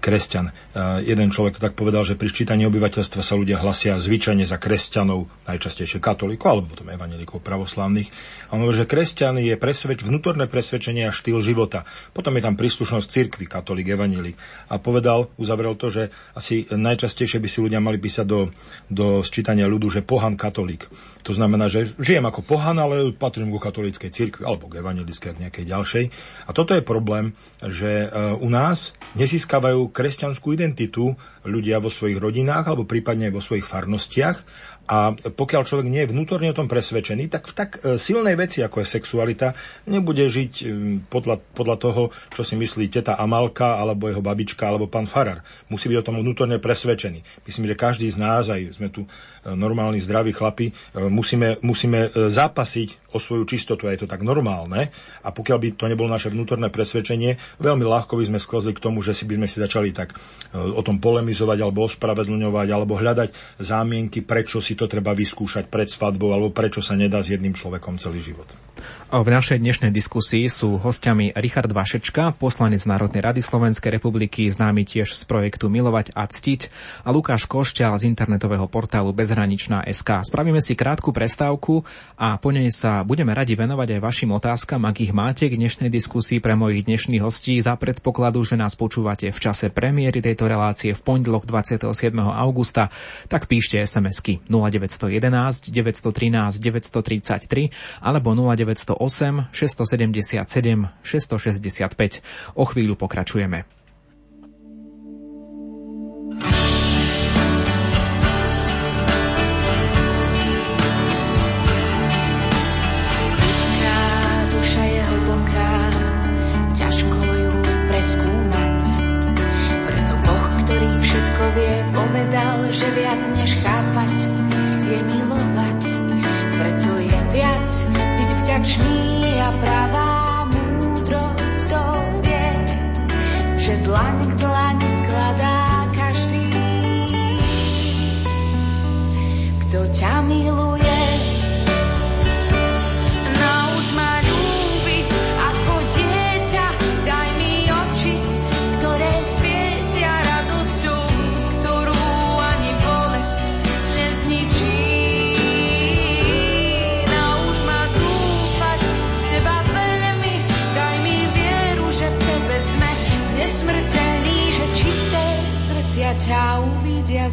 kresťan. Jeden človek tak povedal, že pri ščítaní obyvateľstva sa ľudia hlasia zvyčajne za kresťanov, najčastejšie katolíkov alebo potom evanelikov pravoslavných. A on hovorí, že kresťan je presvedč, vnútorné presvedčenie a štýl života. Potom je tam príslušnosť cirkvi, katolík, evanelik. A povedal, uzavrel to, že asi najčastejšie by si ľudia mali písať do, do sčítania ľudu, že pohan katolík. To znamená, že žijem ako pohan, ale patrím ku katolíckej cirkvi alebo k evanelickej, k nejakej ďalšej. A toto je problém, že e, u nás nezískavajú kresťanskú identitu ľudia vo svojich rodinách alebo prípadne vo svojich farnostiach a pokiaľ človek nie je vnútorne o tom presvedčený, tak v tak e, silnej veci, ako je sexualita, nebude žiť e, podľa, podľa toho, čo si myslí teta Amalka, alebo jeho babička, alebo pán Farar. Musí byť o tom vnútorne presvedčený. Myslím, že každý z nás, aj sme tu e, normálni, zdraví chlapi, musíme, musíme zápasiť o svoju čistotu a je to tak normálne. A pokiaľ by to nebolo naše vnútorné presvedčenie, veľmi ľahko by sme sklzli k tomu, že si by sme si začali tak o tom polemizovať, alebo ospravedlňovať, alebo hľadať zámienky, prečo si to treba vyskúšať pred svadbou alebo prečo sa nedá s jedným človekom celý život. V našej dnešnej diskusii sú hostiami Richard Vašečka, poslanec Národnej rady Slovenskej republiky, známy tiež z projektu Milovať a ctiť, a Lukáš Košťal z internetového portálu Bezhraničná SK. Spravíme si krátku prestávku a po nej sa budeme radi venovať aj vašim otázkam, ak ich máte k dnešnej diskusii pre mojich dnešných hostí za predpokladu, že nás počúvate v čase premiéry tejto relácie v pondelok 27. augusta, tak píšte SMS-ky 0911 913 933 alebo 0908 677 665. O chvíľu pokračujeme.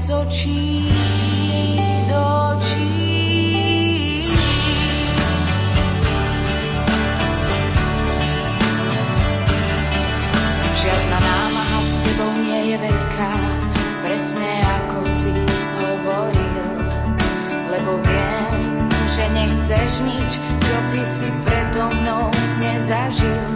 Z očí. Žiadna námaha s tebou nie je veľká, presne ako si hovoril, lebo viem, že nechceš nič, čo by si predo mnou nezažil.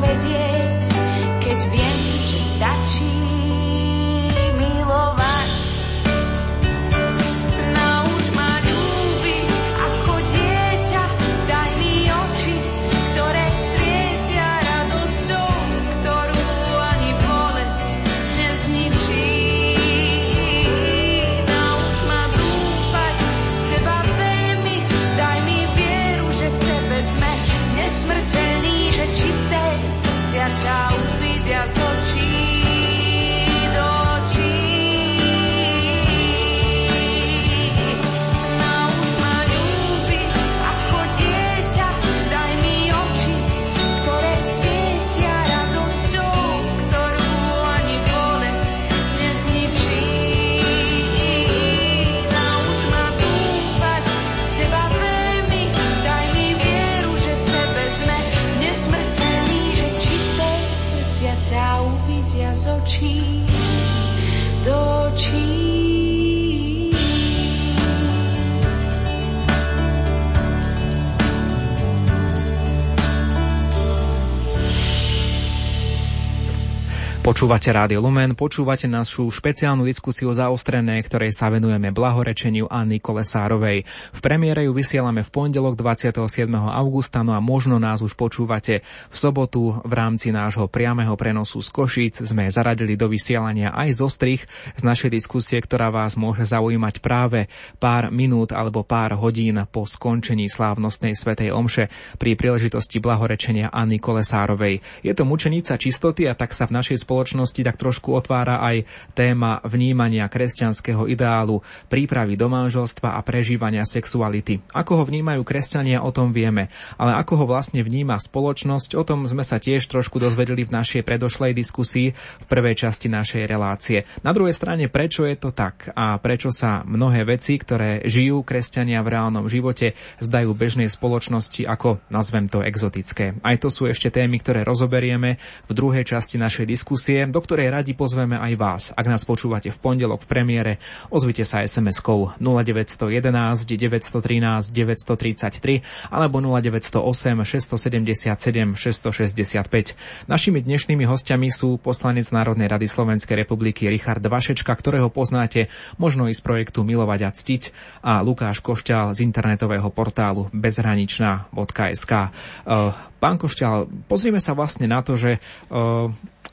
Všetko Počúvate Rádio Lumen, počúvate našu špeciálnu diskusiu zaostrené, ktorej sa venujeme blahorečeniu Anny Kolesárovej. V premiére ju vysielame v pondelok 27. augusta, no a možno nás už počúvate v sobotu v rámci nášho priameho prenosu z Košíc. Sme zaradili do vysielania aj zo strich z našej diskusie, ktorá vás môže zaujímať práve pár minút alebo pár hodín po skončení slávnostnej svetej omše pri príležitosti blahorečenia Anny Kolesárovej. Je to mučenica čistoty a tak sa v našej spoločnosti tak trošku otvára aj téma vnímania kresťanského ideálu, prípravy do manželstva a prežívania sexuality. Ako ho vnímajú kresťania, o tom vieme, ale ako ho vlastne vníma spoločnosť, o tom sme sa tiež trošku dozvedeli v našej predošlej diskusii v prvej časti našej relácie. Na druhej strane, prečo je to tak a prečo sa mnohé veci, ktoré žijú kresťania v reálnom živote, zdajú bežnej spoločnosti ako, nazvem to, exotické. Aj to sú ešte témy, ktoré rozoberieme v druhej časti našej diskusie diskusie, do ktorej radi pozveme aj vás. Ak nás počúvate v pondelok v premiére, ozvite sa SMS-kou 0911 913 933 alebo 0908 677 665. Našimi dnešnými hostiami sú poslanec Národnej rady Slovenskej republiky Richard Vašečka, ktorého poznáte možno i z projektu Milovať a ctiť a Lukáš Košťal z internetového portálu bezhraničná.sk. Pán Košťal, pozrieme sa vlastne na to, že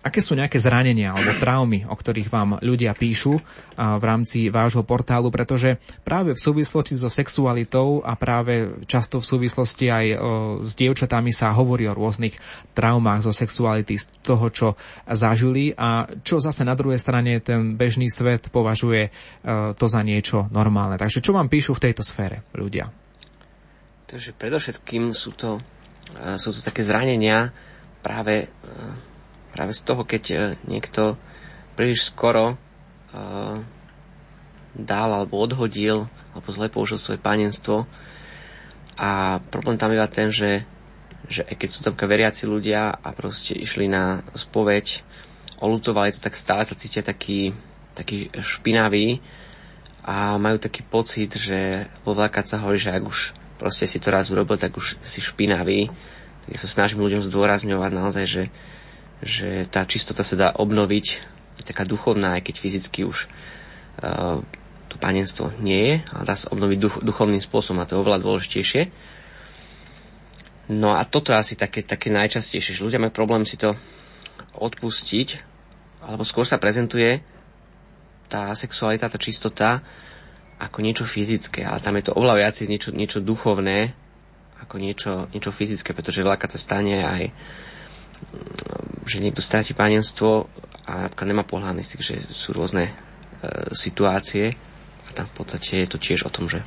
aké sú nejaké zranenia alebo traumy, o ktorých vám ľudia píšu v rámci vášho portálu, pretože práve v súvislosti so sexualitou a práve často v súvislosti aj s dievčatami sa hovorí o rôznych traumách zo sexuality, z toho, čo zažili a čo zase na druhej strane ten bežný svet považuje to za niečo normálne. Takže čo vám píšu v tejto sfére ľudia? Takže predovšetkým sú to, sú to také zranenia práve práve z toho, keď niekto príliš skoro uh, dal alebo odhodil alebo zle použil svoje panenstvo a problém tam iba ten, že, že aj keď sú tam veriaci ľudia a proste išli na spoveď, olutovali to, tak stále sa cítia taký, taký špinavý a majú taký pocit, že vo sa hovorí, že ak už proste si to raz urobil, tak už si špinavý. Tak ja sa snažím ľuďom zdôrazňovať naozaj, že že tá čistota sa dá obnoviť, taká duchovná, aj keď fyzicky už uh, to panenstvo nie je, ale dá sa obnoviť duch, duchovným spôsobom a to je oveľa dôležitejšie. No a toto je asi také, také najčastejšie, že ľudia majú problém si to odpustiť, alebo skôr sa prezentuje tá sexualita, tá čistota ako niečo fyzické, ale tam je to oveľa viac niečo, niečo duchovné ako niečo, niečo fyzické, pretože veľká sa stane aj že niekto stráti panenstvo a napríklad nemá pohľadný styk, že sú rôzne e, situácie. A tam v podstate je to tiež o tom, že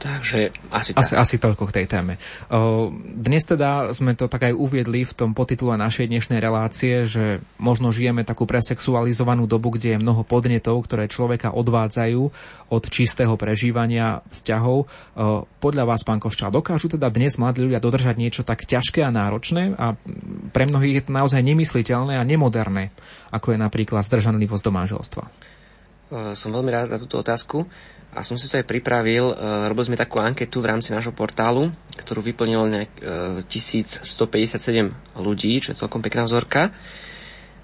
Takže asi, asi, asi toľko k tej téme. Dnes teda sme to tak aj uviedli v tom podtitule našej dnešnej relácie, že možno žijeme takú presexualizovanú dobu, kde je mnoho podnetov, ktoré človeka odvádzajú od čistého prežívania vzťahov. Podľa vás, pán Koščal, dokážu teda dnes mladí ľudia dodržať niečo tak ťažké a náročné a pre mnohých je to naozaj nemysliteľné a nemoderné, ako je napríklad zdržanlivosť do manželstva? Som veľmi rád za túto otázku. A som si to aj pripravil, uh, robili sme takú anketu v rámci nášho portálu, ktorú vyplnilo nejak uh, 1157 ľudí, čo je celkom pekná vzorka.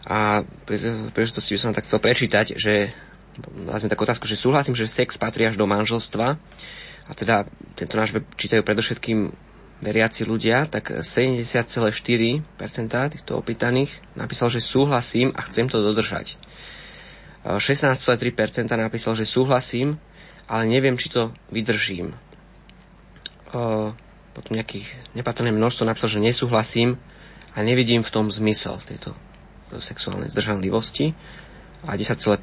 A pri príležitosti by som tak chcel prečítať, že sme takú otázku, že súhlasím, že sex patrí až do manželstva. A teda tento náš web čítajú predovšetkým veriaci ľudia, tak 70,4% týchto opýtaných napísal, že súhlasím a chcem to dodržať. 16,3% napísal, že súhlasím, ale neviem, či to vydržím. O, potom nejakých nepatrné množstvo napísal, že nesúhlasím a nevidím v tom zmysel tejto sexuálnej zdržanlivosti a 10,5%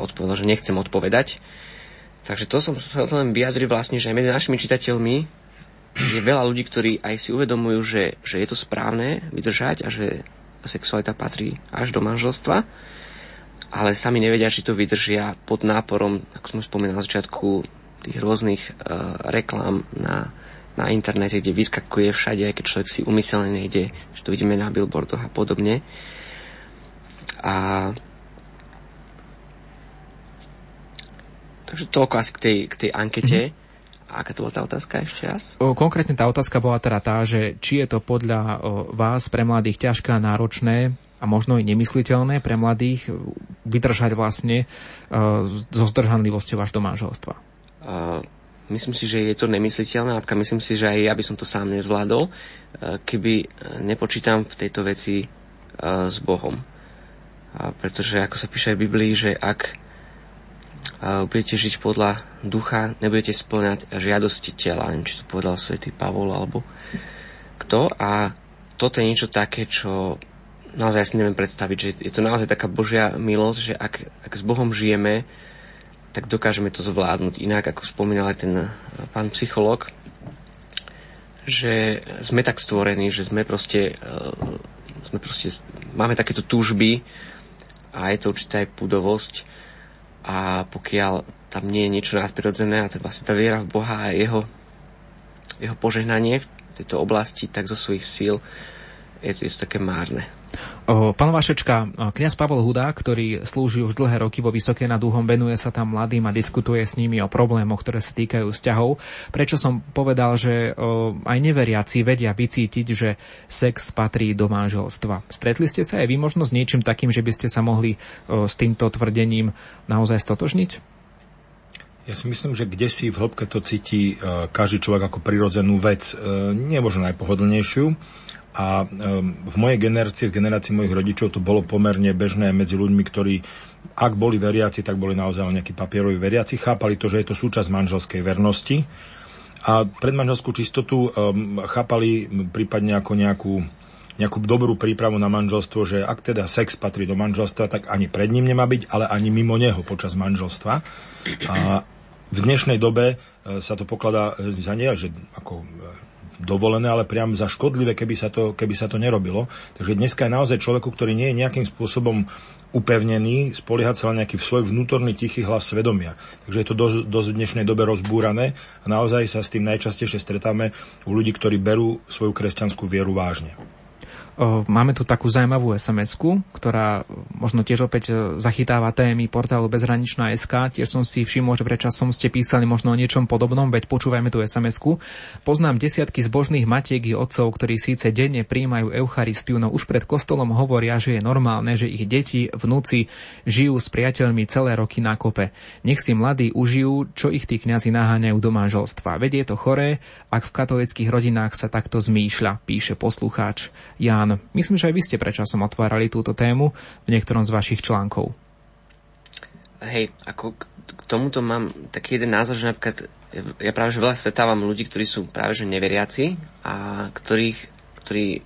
odpovedal, že nechcem odpovedať. Takže to som sa len vyjadriť vlastne, že aj medzi našimi čitateľmi je veľa ľudí, ktorí aj si uvedomujú, že, že je to správne vydržať a že sexualita patrí až do manželstva ale sami nevedia, či to vydržia pod náporom, ako som spomínal na začiatku, tých rôznych uh, reklám na, na internete, kde vyskakuje všade, aj keď človek si umyselne nejde, že to vidíme na billboardoch a podobne. A Takže toľko asi k tej, k tej ankete. Mm-hmm. A aká to bola tá otázka ešte raz? Konkrétne tá otázka bola teda tá, že či je to podľa vás pre mladých ťažké a náročné a možno i nemysliteľné pre mladých vydržať vlastne uh, so zdržanlivosťou až manželstva? Uh, myslím si, že je to nemysliteľné. Napríklad myslím si, že aj ja by som to sám nezvládol, uh, keby nepočítam v tejto veci uh, s Bohom. A pretože, ako sa píše aj v Biblii, že ak uh, budete žiť podľa ducha, nebudete splňať žiadosti tela. Neviem, či to povedal svätý Pavol alebo kto. A toto je niečo také, čo naozaj si neviem predstaviť, že je to naozaj taká Božia milosť, že ak, ak s Bohom žijeme, tak dokážeme to zvládnuť. Inak, ako spomínal aj ten eh, pán psycholog, že sme tak stvorení, že sme proste, uh, sme proste máme takéto túžby a je to určitá aj púdovosť a pokiaľ tam nie je niečo nadprirodzené a to vlastne tá viera v Boha a jeho, jeho požehnanie v tejto oblasti, tak zo svojich síl je to, je to také márne. Pán Vašečka, kňaz Pavel Hudá, ktorý slúži už dlhé roky vo Vysokej nad Úhom, venuje sa tam mladým a diskutuje s nimi o problémoch, ktoré sa týkajú vzťahov. Prečo som povedal, že aj neveriaci vedia vycítiť, že sex patrí do manželstva. Stretli ste sa aj vy možno s niečím takým, že by ste sa mohli s týmto tvrdením naozaj stotožniť? Ja si myslím, že kde si v hĺbke to cíti každý človek ako prirodzenú vec, nie možno najpohodlnejšiu, a v mojej generácii, v generácii mojich rodičov to bolo pomerne bežné medzi ľuďmi, ktorí ak boli veriaci, tak boli naozaj nejakí papieroví veriaci, chápali to, že je to súčasť manželskej vernosti a predmanželskú čistotu um, chápali prípadne ako nejakú, nejakú dobrú prípravu na manželstvo, že ak teda sex patrí do manželstva, tak ani pred ním nemá byť, ale ani mimo neho počas manželstva. A v dnešnej dobe e, sa to pokladá e, za nie, že ako dovolené, ale priam za škodlivé, keby sa to, keby sa to nerobilo. Takže dneska je naozaj človeku, ktorý nie je nejakým spôsobom upevnený, spoliehať sa len nejaký svoj vnútorný tichý hlas svedomia. Takže je to dosť, dosť v dnešnej dobe rozbúrané a naozaj sa s tým najčastejšie stretáme u ľudí, ktorí berú svoju kresťanskú vieru vážne. Máme tu takú zaujímavú sms ktorá možno tiež opäť e, zachytáva témy portálu Bezhraničná SK. Tiež som si všimol, že predčasom ste písali možno o niečom podobnom, veď počúvajme tú sms Poznám desiatky zbožných matiek i otcov, ktorí síce denne príjmajú Eucharistiu, no už pred kostolom hovoria, že je normálne, že ich deti, vnúci žijú s priateľmi celé roky na kope. Nech si mladí užijú, čo ich tí kňazi naháňajú do manželstva. Veď je to choré, ak v katolických rodinách sa takto zmýšľa, píše poslucháč Ján Pán, myslím, že aj vy ste prečasom otvárali túto tému v niektorom z vašich článkov. Hej, ako k tomuto mám taký jeden názor, že napríklad ja práve že veľa stretávam ľudí, ktorí sú práve že neveriaci a ktorých, ktorí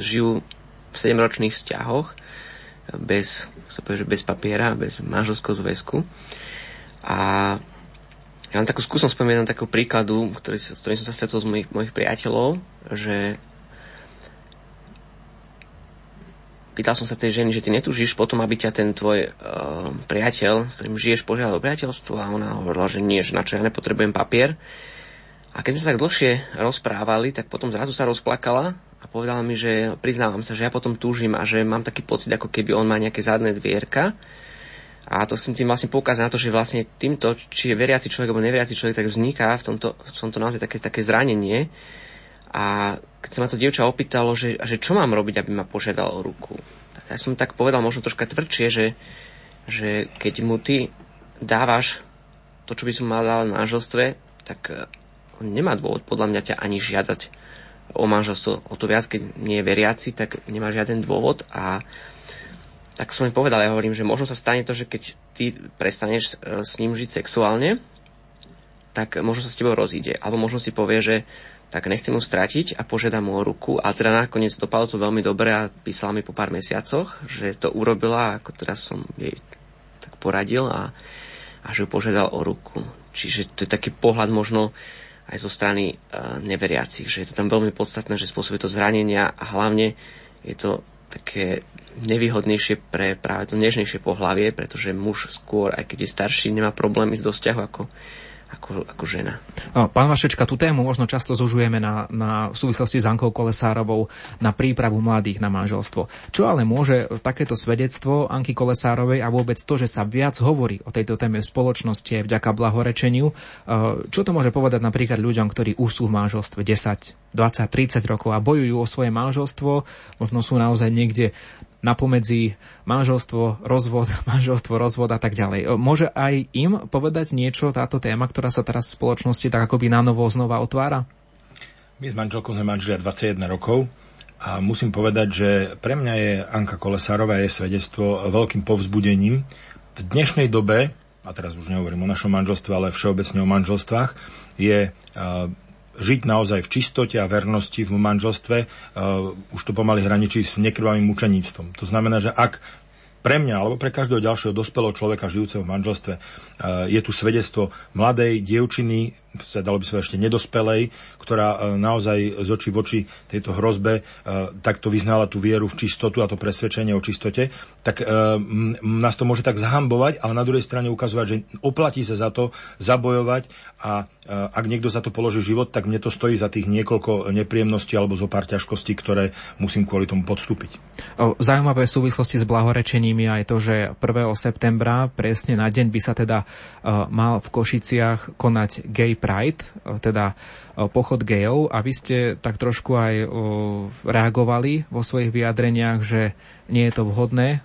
žijú v 7-ročných vzťahoch bez, povie, bez papiera, bez manželského zväzku. A Ja mám takú skúsenosť, poviem takú príkladu, ktorý, s ktorým som sa stretol z mojich, mojich priateľov, že pýtal som sa tej ženy, že ty netúžiš potom, aby ťa ten tvoj uh, priateľ, s ktorým žiješ, požiadal o priateľstvo a ona hovorila, že nie, že na čo ja nepotrebujem papier. A keď sme sa tak dlhšie rozprávali, tak potom zrazu sa rozplakala a povedala mi, že priznávam sa, že ja potom túžim a že mám taký pocit, ako keby on má nejaké zadné dvierka a to som tým vlastne poukázal na to, že vlastne týmto, či je veriaci človek alebo neveriaci človek, tak vzniká v tomto, v tomto naozaj také, také zranenie. A keď sa ma to dievča opýtalo, že, že čo mám robiť, aby ma požiadal o ruku, tak ja som tak povedal možno troška tvrdšie, že, že keď mu ty dávaš to, čo by som mal dávať v manželstve, tak eh, on nemá dôvod podľa mňa ťa ani žiadať o manželstvo. O to viac, keď nie je veriaci, tak nemá žiaden dôvod a tak som mi povedal, ja hovorím, že možno sa stane to, že keď ty prestaneš e, s ním žiť sexuálne, tak možno sa s tebou rozíde. Alebo možno si povie, že tak nechcem mu stratiť a požiadam mu o ruku. A teda nakoniec dopadlo to veľmi dobre a písala mi po pár mesiacoch, že to urobila, ako teraz som jej tak poradil a, a že ju požiadal o ruku. Čiže to je taký pohľad možno aj zo strany uh, neveriacich, že je to tam veľmi podstatné, že spôsobuje to zranenia a hlavne je to také nevýhodnejšie pre práve to nežnejšie pohlavie, pretože muž skôr, aj keď je starší, nemá problémy s dosťahu ako, ako, ako žena. Pán Vašečka, tú tému možno často zužujeme na, na v súvislosti s Ankou Kolesárovou na prípravu mladých na manželstvo. Čo ale môže takéto svedectvo Anky Kolesárovej a vôbec to, že sa viac hovorí o tejto téme v spoločnosti vďaka blahorečeniu, čo to môže povedať napríklad ľuďom, ktorí už sú v manželstve 10, 20, 30 rokov a bojujú o svoje manželstvo, možno sú naozaj niekde napomedzi manželstvo, rozvod, *laughs* manželstvo, rozvod a tak ďalej. Môže aj im povedať niečo táto téma, ktorá sa teraz v spoločnosti tak akoby na novo znova otvára? My s manželkou sme manželia 21 rokov a musím povedať, že pre mňa je Anka Kolesárová je svedectvo veľkým povzbudením. V dnešnej dobe, a teraz už nehovorím o našom manželstve, ale všeobecne o manželstvách, je žiť naozaj v čistote a vernosti v manželstve, uh, už to pomaly hraničí s nekrvavým mučeníctvom. To znamená, že ak pre mňa alebo pre každého ďalšieho dospelého človeka žijúceho v manželstve je tu svedectvo mladej dievčiny, sa dalo by sa ešte nedospelej, ktorá naozaj z očí v oči tejto hrozbe takto vyznala tú vieru v čistotu a to presvedčenie o čistote, tak nás to môže tak zahambovať, ale na druhej strane ukazovať, že oplatí sa za to zabojovať a ak niekto za to položí život, tak mne to stojí za tých niekoľko nepríjemností alebo zo pár ťažkostí, ktoré musím kvôli tomu podstúpiť. Zaujímavé v súvislosti s blahorečením je aj to, že 1. septembra, presne na deň by sa teda mal v Košiciach konať Gay Pride, teda pochod gejov a vy ste tak trošku aj reagovali vo svojich vyjadreniach, že nie je to vhodné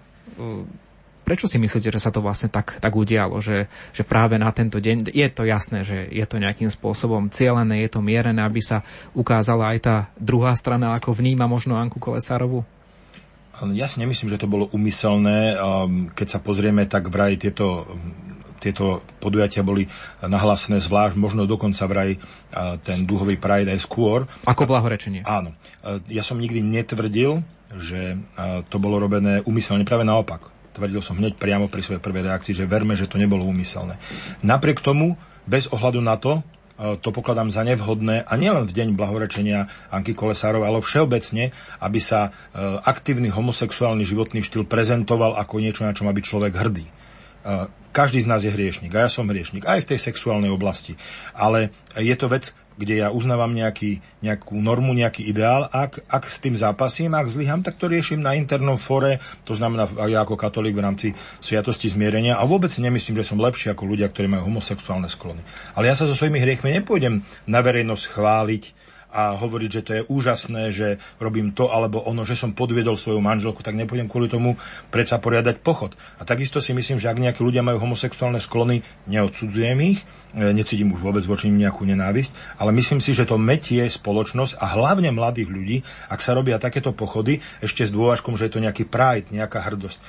Prečo si myslíte, že sa to vlastne tak, tak udialo, že, že práve na tento deň, je to jasné, že je to nejakým spôsobom cieľené, je to mierené, aby sa ukázala aj tá druhá strana, ako vníma možno Anku Kolesárovu? Ja si nemyslím, že to bolo umyselné. Keď sa pozrieme, tak vraj tieto tieto podujatia boli nahlasné zvlášť, možno dokonca vraj ten duhový pride aj skôr. Ako blahorečenie. Áno. Ja som nikdy netvrdil, že to bolo robené umyselne, práve naopak tvrdil som hneď priamo pri svojej prvej reakcii, že verme, že to nebolo úmyselné. Napriek tomu, bez ohľadu na to, e, to pokladám za nevhodné a nielen v deň blahorečenia Anky Kolesárov, ale všeobecne, aby sa e, aktívny homosexuálny životný štýl prezentoval ako niečo, na čo má byť človek hrdý. Každý z nás je hriešnik a ja som hriešnik aj v tej sexuálnej oblasti. Ale je to vec, kde ja uznávam nejaký, nejakú normu, nejaký ideál. Ak, ak s tým zápasím, ak zlyham, tak to riešim na internom fore, to znamená ja ako katolík v rámci sviatosti zmierenia a vôbec nemyslím, že som lepší ako ľudia, ktorí majú homosexuálne sklony. Ale ja sa so svojimi hriechmi nepôjdem na verejnosť chváliť, a hovoriť, že to je úžasné, že robím to alebo ono, že som podviedol svoju manželku, tak nepôjdem kvôli tomu predsa poriadať pochod. A takisto si myslím, že ak nejakí ľudia majú homosexuálne sklony, neodsudzujem ich, e, necítim už vôbec voči nim nejakú nenávisť, ale myslím si, že to metie spoločnosť a hlavne mladých ľudí, ak sa robia takéto pochody, ešte s dôvažkom, že je to nejaký pride, nejaká hrdosť.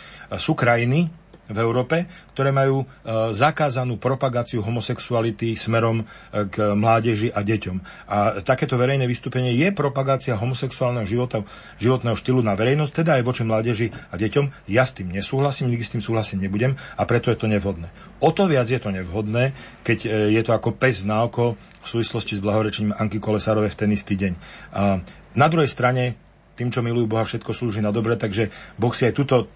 Sú krajiny, v Európe, ktoré majú e, zakázanú propagáciu homosexuality smerom e, k mládeži a deťom. A takéto verejné vystúpenie je propagácia homosexuálneho života, životného štýlu na verejnosť, teda aj voči mládeži a deťom. Ja s tým nesúhlasím, nikdy s tým súhlasiť nebudem a preto je to nevhodné. O to viac je to nevhodné, keď e, je to ako pes na oko v súvislosti s blahorečením Anky Kolesárovej v ten istý deň. A na druhej strane tým, čo milujú Boha, všetko slúži na dobre, takže Boh si aj túto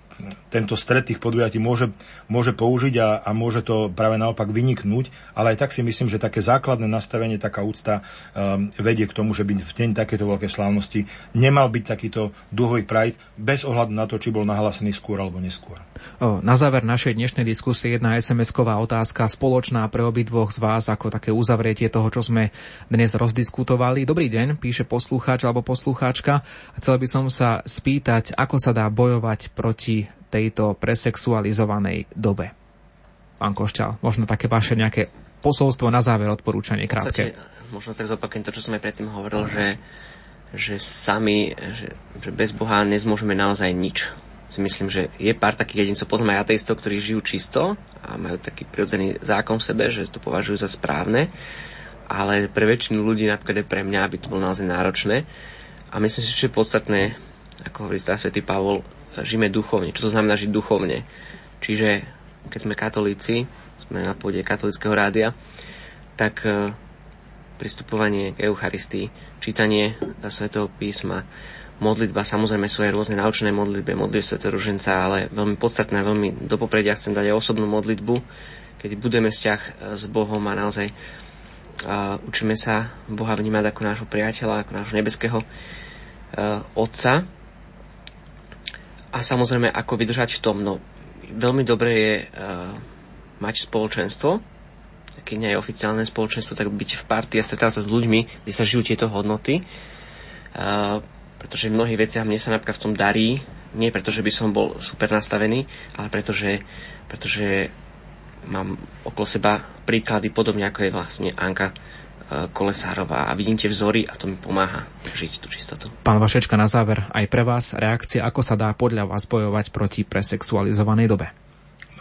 tento stred tých podujatí môže, môže použiť a, a môže to práve naopak vyniknúť, ale aj tak si myslím, že také základné nastavenie, taká úcta um, vedie k tomu, že by v deň takéto veľké slávnosti nemal byť takýto duhový pride bez ohľadu na to, či bol nahlásený skôr alebo neskôr. Na záver našej dnešnej diskusie jedna SMS-ková otázka spoločná pre obidvoch z vás ako také uzavretie toho, čo sme dnes rozdiskutovali. Dobrý deň, píše poslucháč alebo poslucháčka. Chcel by som sa spýtať, ako sa dá bojovať proti tejto presexualizovanej dobe. Pán Košťal, možno také vaše nejaké posolstvo na záver odporúčanie krátke. možno tak zopakujem to, čo som aj predtým hovoril, že, že sami, že, že bez Boha nezmôžeme naozaj nič. Si myslím, že je pár takých jedincov, poznám aj ateistov, ktorí žijú čisto a majú taký prirodzený zákon v sebe, že to považujú za správne, ale pre väčšinu ľudí, napríklad aj pre mňa, by to bolo naozaj náročné. A myslím si, že je podstatné, ako hovorí svätý Pavol, žijeme duchovne. Čo to znamená žiť duchovne? Čiže keď sme katolíci, sme na pôde katolického rádia, tak e, pristupovanie k Eucharistii, čítanie svätého písma, modlitba, samozrejme sú aj rôzne naučné modlitby, modlitby Sv. Ruženca, ale veľmi podstatné, veľmi do popredia chcem dať aj osobnú modlitbu, keď budeme vzťah e, s Bohom a naozaj uh, učíme sa Boha vnímať ako nášho priateľa, ako nášho nebeského uh, Otca, a samozrejme, ako vydržať v tom. No, veľmi dobré je uh, mať spoločenstvo, keď nie je oficiálne spoločenstvo, tak byť v partii a stretávať sa s ľuďmi, kde sa žijú tieto hodnoty. Uh, pretože v mnohých veciach mne sa napríklad v tom darí, nie preto, že by som bol super nastavený, ale preto, že, pretože mám okolo seba príklady podobne ako je vlastne Anka, Kolesárová a vidím tie vzory a to mi pomáha žiť tú čistotu. Pán Vašečka, na záver aj pre vás reakcia, ako sa dá podľa vás bojovať proti presexualizovanej dobe?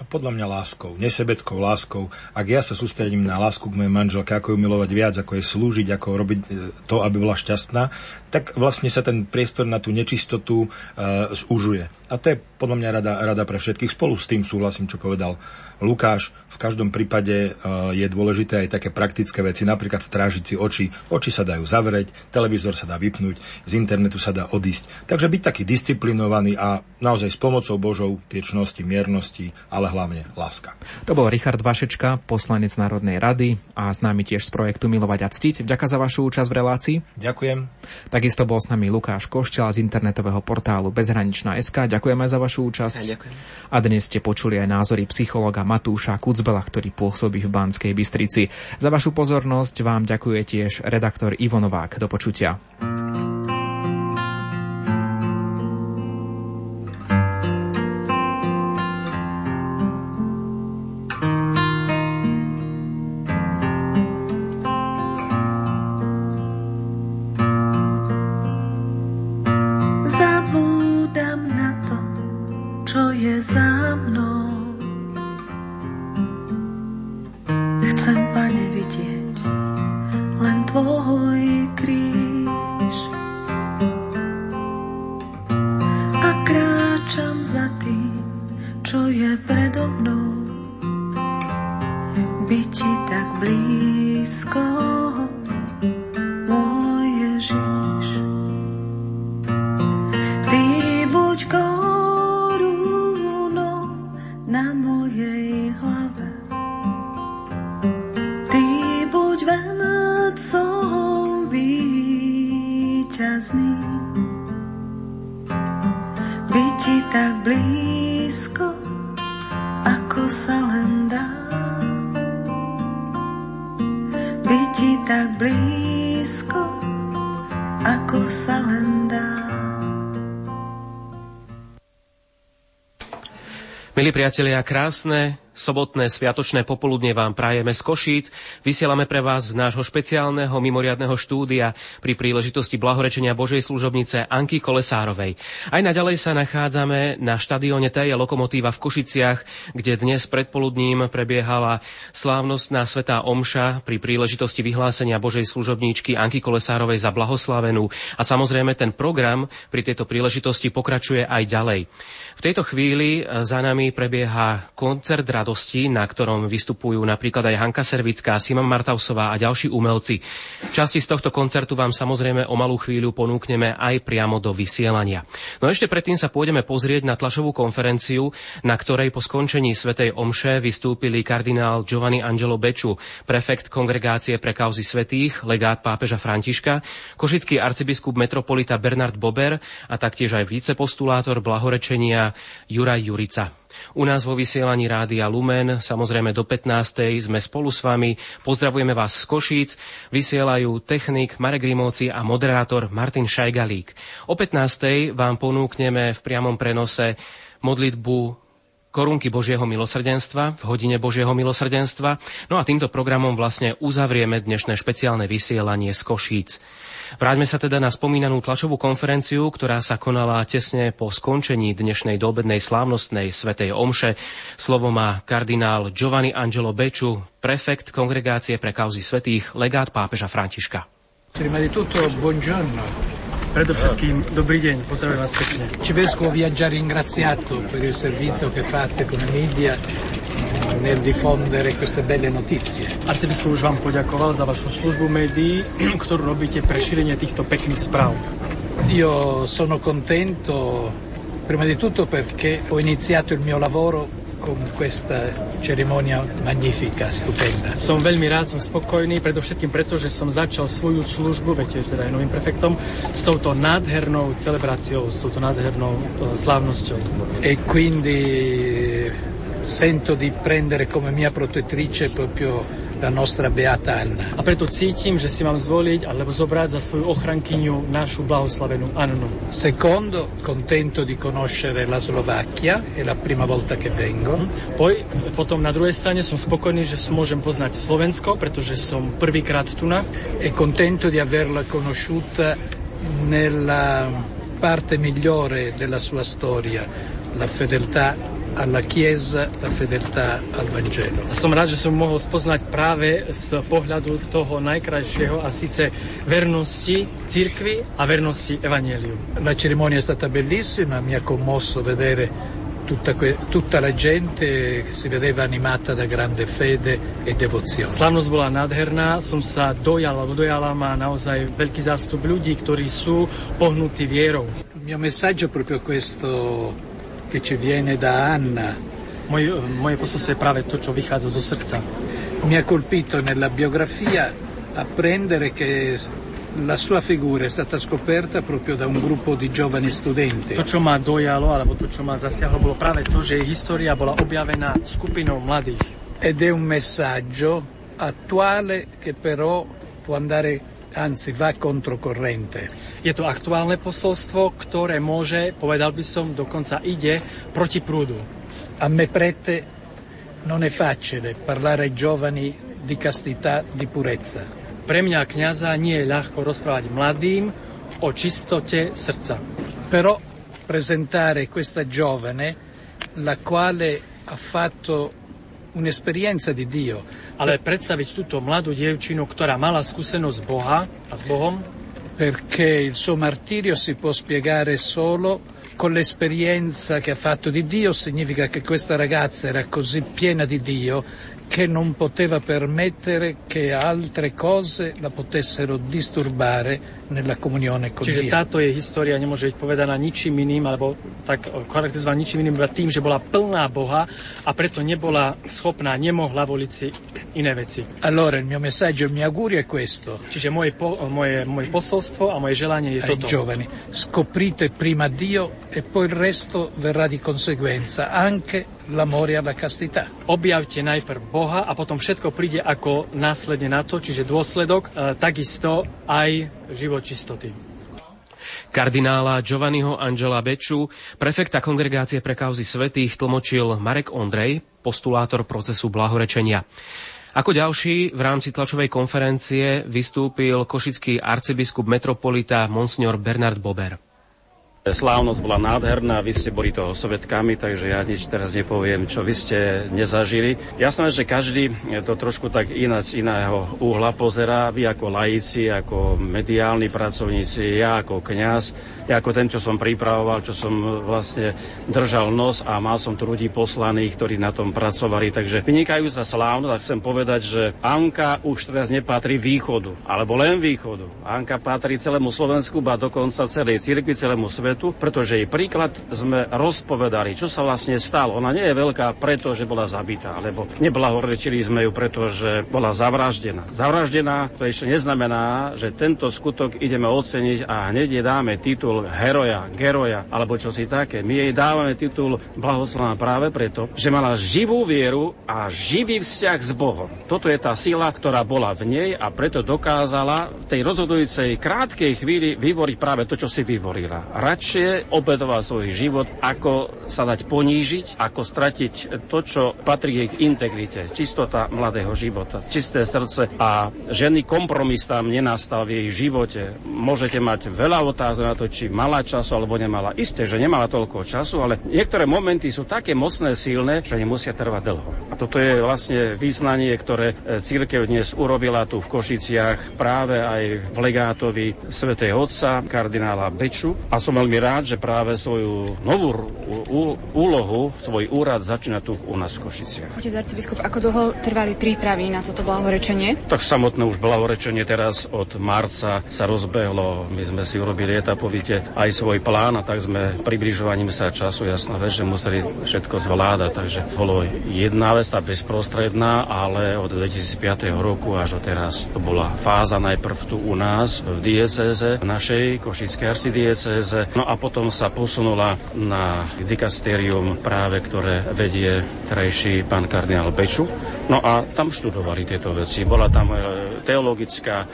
No, podľa mňa láskou, nesebeckou láskou. Ak ja sa sústredím na lásku k mojej manželke, ako ju milovať viac, ako je slúžiť, ako robiť e, to, aby bola šťastná, tak vlastne sa ten priestor na tú nečistotu uh, zúžuje. A to je podľa mňa rada, rada pre všetkých. Spolu s tým súhlasím, čo povedal Lukáš. V každom prípade uh, je dôležité aj také praktické veci, napríklad strážiť si oči. Oči sa dajú zavrieť, televízor sa dá vypnúť, z internetu sa dá odísť. Takže byť taký disciplinovaný a naozaj s pomocou Božou tiečnosti, miernosti, ale hlavne láska. To bol Richard Vašečka, poslanec Národnej rady a s nami tiež z projektu Milovať a ctiť. Ďakujem za vašu účasť v relácii. Ďakujem. Takisto bol s nami Lukáš Košťal z internetového portálu Bezhraničná SK. Ďakujem aj za vašu účasť. Ja, ďakujem. A dnes ste počuli aj názory psychologa Matúša Kucbela, ktorý pôsobí v Banskej Bystrici. Za vašu pozornosť vám ďakuje tiež redaktor Ivo Novák. Do počutia. Priatelia, krásne sobotné sviatočné popoludne vám prajeme z Košíc. Vysielame pre vás z nášho špeciálneho mimoriadného štúdia pri príležitosti blahorečenia Božej služobnice Anky Kolesárovej. Aj naďalej sa nachádzame na štadióne Teje Lokomotíva v Košiciach, kde dnes predpoludním prebiehala slávnostná svetá omša pri príležitosti vyhlásenia Božej služobníčky Anky Kolesárovej za blahoslavenú. A samozrejme ten program pri tejto príležitosti pokračuje aj ďalej. V tejto chvíli za nami prebieha koncert radosti, na ktorom vystupujú napríklad aj Hanka Servická, Simon Martausová a ďalší umelci. Časti z tohto koncertu vám samozrejme o malú chvíľu ponúkneme aj priamo do vysielania. No ešte predtým sa pôjdeme pozrieť na tlačovú konferenciu, na ktorej po skončení Svetej Omše vystúpili kardinál Giovanni Angelo Beču, prefekt kongregácie pre kauzy svetých, legát pápeža Františka, košický arcibiskup metropolita Bernard Bober a taktiež aj vicepostulátor blahorečenia Juraj Jurica. U nás vo vysielaní Rádia Lumen, samozrejme do 15. sme spolu s vami. Pozdravujeme vás z Košíc. Vysielajú technik Marek Rimovci a moderátor Martin Šajgalík. O 15. vám ponúkneme v priamom prenose modlitbu korunky Božieho milosrdenstva v hodine Božieho milosrdenstva. No a týmto programom vlastne uzavrieme dnešné špeciálne vysielanie z Košíc. Vráťme sa teda na spomínanú tlačovú konferenciu, ktorá sa konala tesne po skončení dnešnej dobednej slávnostnej svetej omše. Slovo má kardinál Giovanni Angelo Beču, prefekt kongregácie pre kauzy svetých, legát pápeža Františka. Prima di tutto, buongiorno. Predovšetkým dobrý deň, pozdravujem vás pekne. Ci vescovo vi ha già ringraziato per il servizio che fate come media nel diffondere queste belle notizie. Arcibiskup už vám poďakoval za vašu službu médií, *clears throat* ktorú robíte pre šírenie týchto pekných správ. Io sono contento prima di tutto perché ho iniziato il mio lavoro con questa cerimonia magnifica, stupenda. Som veľmi rád, som spokojný, predovšetkým preto, že som začal svoju službu, veď tiež teda aj novým prefektom, s touto nádhernou celebráciou, s touto nádhernou uh, slávnosťou. E quindi sento di prendere come mia protettrice proprio la nostra beata Anna. A preto cítim, že si mám zvoliť alebo zobrať za svoju ochrankyňu našu blahoslavenú Annu. Secondo, contento di conoscere la Slovacchia, è la prima volta che vengo. Poi, potom na druhej strane som spokojný, že môžem poznať Slovensko, pretože som prvýkrát tu na. E contento di averla conosciuta nella parte migliore della sua storia, la fedeltà alla Chiesa, la fedeltà al Vangelo. Som rád, že som mohol spoznať práve z pohľadu toho najkrajšieho a síce vernosti cirkvi a vernosti Evangeliu. La cerimonia è stata bellissima, mi ha commosso vedere tutta, que- tutta la gente che si vedeva animata da grande fede e devozione. Slavnosť bola nádherná, som sa dojal, alebo dojala ma naozaj veľký zástup ľudí, ktorí sú pohnutí vierou. Il mio messaggio è proprio questo che ci viene da Anna. Moje, moje posolstvo je práve to, čo vychádza zo srdca. Mi ha colpito nella biografia apprendere che la sua figura è stata scoperta proprio da un gruppo di giovani studenti. To, čo ma dojalo, alebo to, čo ma zasiahlo, bolo práve to, že jej história bola objavená skupinou mladých. Ed è un messaggio attuale che però può andare anzi va controcorrente. Je to aktuálne posolstvo, ktoré môže, povedal by som, dokonca ide proti prúdu. A me prete non è facile parlare ai giovani di castità, di purezza. Pre mňa kňaza nie je ľahko rozprávať mladým o čistote srdca. Però presentare questa giovane, la quale ha fatto un'esperienza di Dio. Ale predstaviť túto mladú dievčinu, ktorá mala skúsenosť Boha a s Bohom, perché il suo martirio si può spiegare solo con l'esperienza che ha fatto di Dio, significa che questa ragazza era così piena di Dio che non poteva permettere che altre cose la potessero disturbare nella comunione con Čiže Dio. táto jej história nemôže byť povedaná ničím iným, alebo tak charakterizovaná ničím iným, iba tým, že bola plná Boha a preto nebola schopná, nemohla voliť si iné veci. Allora il mio messaggio, il mio augurio è questo. Čiže moje, po, moje, moje posolstvo a moje želanie je ai toto. giovani. Scoprite prima Dio e poi il resto verrà di conseguenza, anche l'amore alla castità. Objavte najprv Boha a potom všetko príde ako následne na to, čiže dôsledok, e, takisto aj život čistoty. Kardinála Giovanniho Angela Beču, prefekta Kongregácie pre kauzy svetých, tlmočil Marek Ondrej, postulátor procesu blahorečenia. Ako ďalší v rámci tlačovej konferencie vystúpil košický arcibiskup metropolita Monsignor Bernard Bober. Slávnosť bola nádherná, vy ste boli toho svetkami, takže ja nič teraz nepoviem, čo vy ste nezažili. Jasné, že každý to trošku tak ináč iného uhla pozerá, vy ako laici, ako mediálni pracovníci, ja ako kňaz, ja ako ten, čo som pripravoval, čo som vlastne držal nos a mal som tu ľudí poslaných, ktorí na tom pracovali. Takže vynikajú sa slávnosť a chcem povedať, že Anka už teraz nepatrí východu, alebo len východu. Anka patrí celému Slovensku, ba dokonca celej cirkvi, celému svetu svetu, pretože jej príklad sme rozpovedali, čo sa vlastne stalo. Ona nie je veľká preto, že bola zabitá, alebo neblahorečili sme ju, pretože bola zavraždená. Zavraždená to ešte neznamená, že tento skutok ideme oceniť a hneď jej dáme titul heroja, geroja, alebo čo si také. My jej dávame titul blahoslavená práve preto, že mala živú vieru a živý vzťah s Bohom. Toto je tá sila, ktorá bola v nej a preto dokázala v tej rozhodujúcej krátkej chvíli vyvoriť práve to, čo si vyvorila. Rať radšej obetoval svoj život, ako sa dať ponížiť, ako stratiť to, čo patrí k integrite, čistota mladého života, čisté srdce a ženy kompromis tam nenastal v jej živote. Môžete mať veľa otázok na to, či mala času alebo nemala. Isté, že nemala toľko času, ale niektoré momenty sú také mocné, silné, že nemusia trvať dlho. A toto je vlastne význanie, ktoré e, církev dnes urobila tu v Košiciach práve aj v legátovi svätej Otca, kardinála Beču. A som veľmi veľmi rád, že práve svoju novú úlohu, svoj úrad začína tu u nás v Košiciach. Otec arcibiskup, ako dlho trvali prípravy na toto blahorečenie? Tak samotné už blahorečenie teraz od marca sa rozbehlo. My sme si urobili etapovite aj svoj plán a tak sme približovaním sa času jasná vec, že museli všetko zvládať. Takže bolo jedna vec, tá bezprostredná, ale od 2005 roku až teraz to bola fáza najprv tu u nás v diecéze, v našej košickej arcidiecéze. No a potom sa posunula na dikastérium práve, ktoré vedie terajší pán kardinál Beču. No a tam študovali tieto veci. Bola tam e, teologická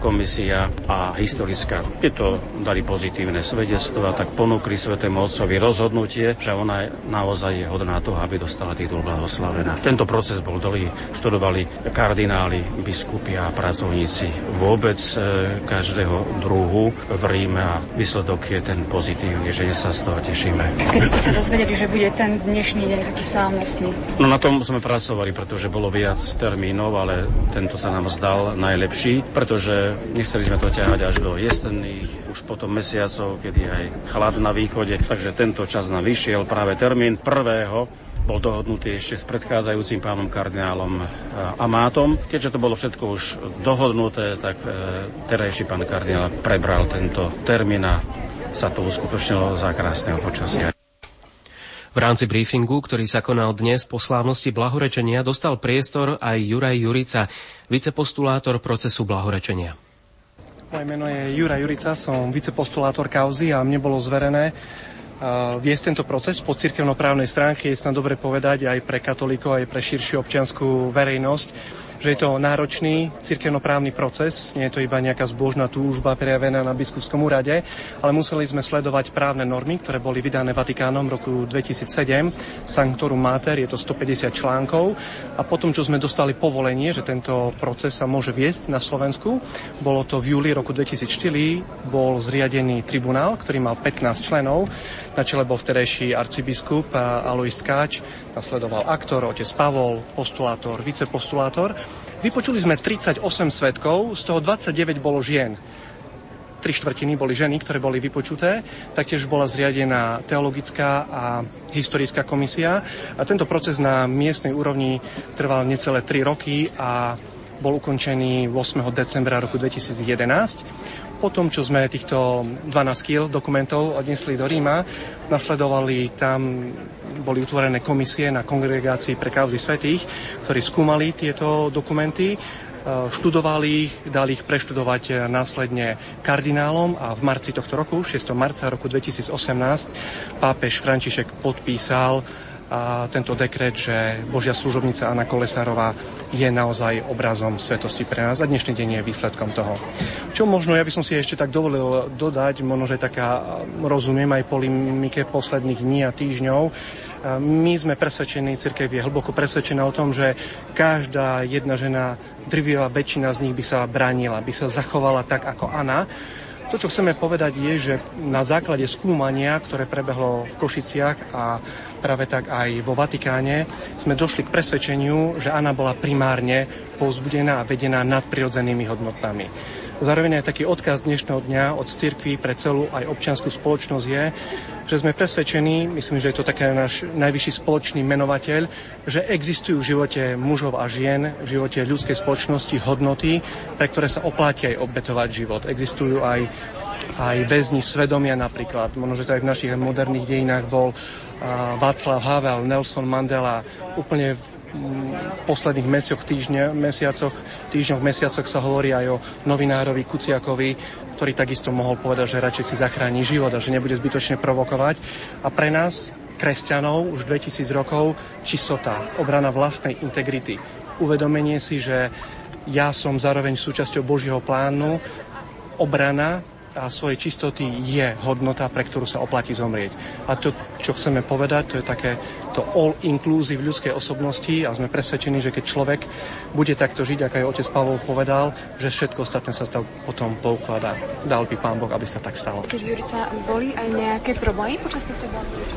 komisia a historická. Je to dali pozitívne svedectva, tak ponúkli svetému otcovi rozhodnutie, že ona naozaj je hodná toho, aby dostala titul blahoslavená. Tento proces bol dlhý. Študovali kardináli, biskupy a pracovníci vôbec e, každého druhu v Ríme a výsledok je ten pozitívny, že sa z toho tešíme. Kedy ste sa dozvedeli, že bude ten dnešný deň taký slávnostný? No na tom sme pracovali, pretože bolo viac termínov, ale tento sa nám zdal najlepší, pretože nechceli sme to ťahať až do jesenných, už potom mesiacov, kedy aj chlad na východe, takže tento čas nám vyšiel práve termín prvého bol dohodnutý ešte s predchádzajúcim pánom kardinálom e, Amátom. Keďže to bolo všetko už dohodnuté, tak e, terajší pán kardinál prebral tento termín a sa to uskutočnilo za krásneho počasia. V rámci briefingu, ktorý sa konal dnes po slávnosti blahorečenia, dostal priestor aj Juraj Jurica, vicepostulátor procesu blahorečenia. Moje meno je Juraj Jurica, som vicepostulátor kauzy a mne bolo zverené viesť tento proces po cirkevnoprávnej stránke, je snad dobre povedať aj pre katolíkov, aj pre širšiu občianskú verejnosť že je to náročný cirkevnoprávny proces, nie je to iba nejaká zbožná túžba prejavená na biskupskom úrade, ale museli sme sledovať právne normy, ktoré boli vydané Vatikánom v roku 2007, Sanctorum Mater, je to 150 článkov. A potom, čo sme dostali povolenie, že tento proces sa môže viesť na Slovensku, bolo to v júli roku 2004, bol zriadený tribunál, ktorý mal 15 členov, na čele bol vterejší arcibiskup Alois Tkáč, nasledoval aktor, otec Pavol, postulátor, vicepostulátor. Vypočuli sme 38 svetkov, z toho 29 bolo žien. Tri štvrtiny boli ženy, ktoré boli vypočuté. Taktiež bola zriadená teologická a historická komisia. A tento proces na miestnej úrovni trval necelé 3 roky a bol ukončený 8. decembra roku 2011. Po tom, čo sme týchto 12 kg dokumentov odnesli do Ríma, nasledovali tam, boli utvorené komisie na kongregácii pre kauzy svetých, ktorí skúmali tieto dokumenty, e, študovali ich, dali ich preštudovať následne kardinálom a v marci tohto roku, 6. marca roku 2018, pápež František podpísal tento dekret, že Božia služobnica Anna Kolesárová je naozaj obrazom svetosti pre nás a dnešný deň je výsledkom toho. Čo možno, ja by som si ešte tak dovolil dodať, možno, že taká, rozumiem aj polimike posledných dní a týždňov, my sme presvedčení, cirkev je hlboko presvedčená o tom, že každá jedna žena, drvivá väčšina z nich by sa bránila, by sa zachovala tak ako Anna. To, čo chceme povedať, je, že na základe skúmania, ktoré prebehlo v Košiciach a práve tak aj vo Vatikáne, sme došli k presvedčeniu, že Anna bola primárne povzbudená a vedená nadprirodzenými hodnotami. Zároveň aj taký odkaz dnešného dňa od cirkví pre celú aj občianskú spoločnosť je, že sme presvedčení, myslím, že je to taký náš najvyšší spoločný menovateľ, že existujú v živote mužov a žien, v živote ľudskej spoločnosti hodnoty, pre ktoré sa oplatí aj obetovať život. Existujú aj aj väzni svedomia napríklad. Možno, že to aj v našich moderných dejinách bol Václav Havel, Nelson Mandela, úplne posledných mesiacoch, týždňa, mesiacoch, týždňoch, mesiacoch sa hovorí aj o novinárovi Kuciakovi, ktorý takisto mohol povedať, že radšej si zachráni život a že nebude zbytočne provokovať. A pre nás, kresťanov, už 2000 rokov, čistota, obrana vlastnej integrity, uvedomenie si, že ja som zároveň súčasťou Božieho plánu, obrana a svojej čistoty je hodnota, pre ktorú sa oplatí zomrieť. A to, čo chceme povedať, to je také to all-inclusive ľudskej osobnosti a sme presvedčení, že keď človek bude takto žiť, ako aj otec Pavol povedal, že všetko ostatné sa to potom poukladá. Dal by pán Boh, aby sa tak stalo. Keď Jurica, boli aj nejaké problémy počas tohto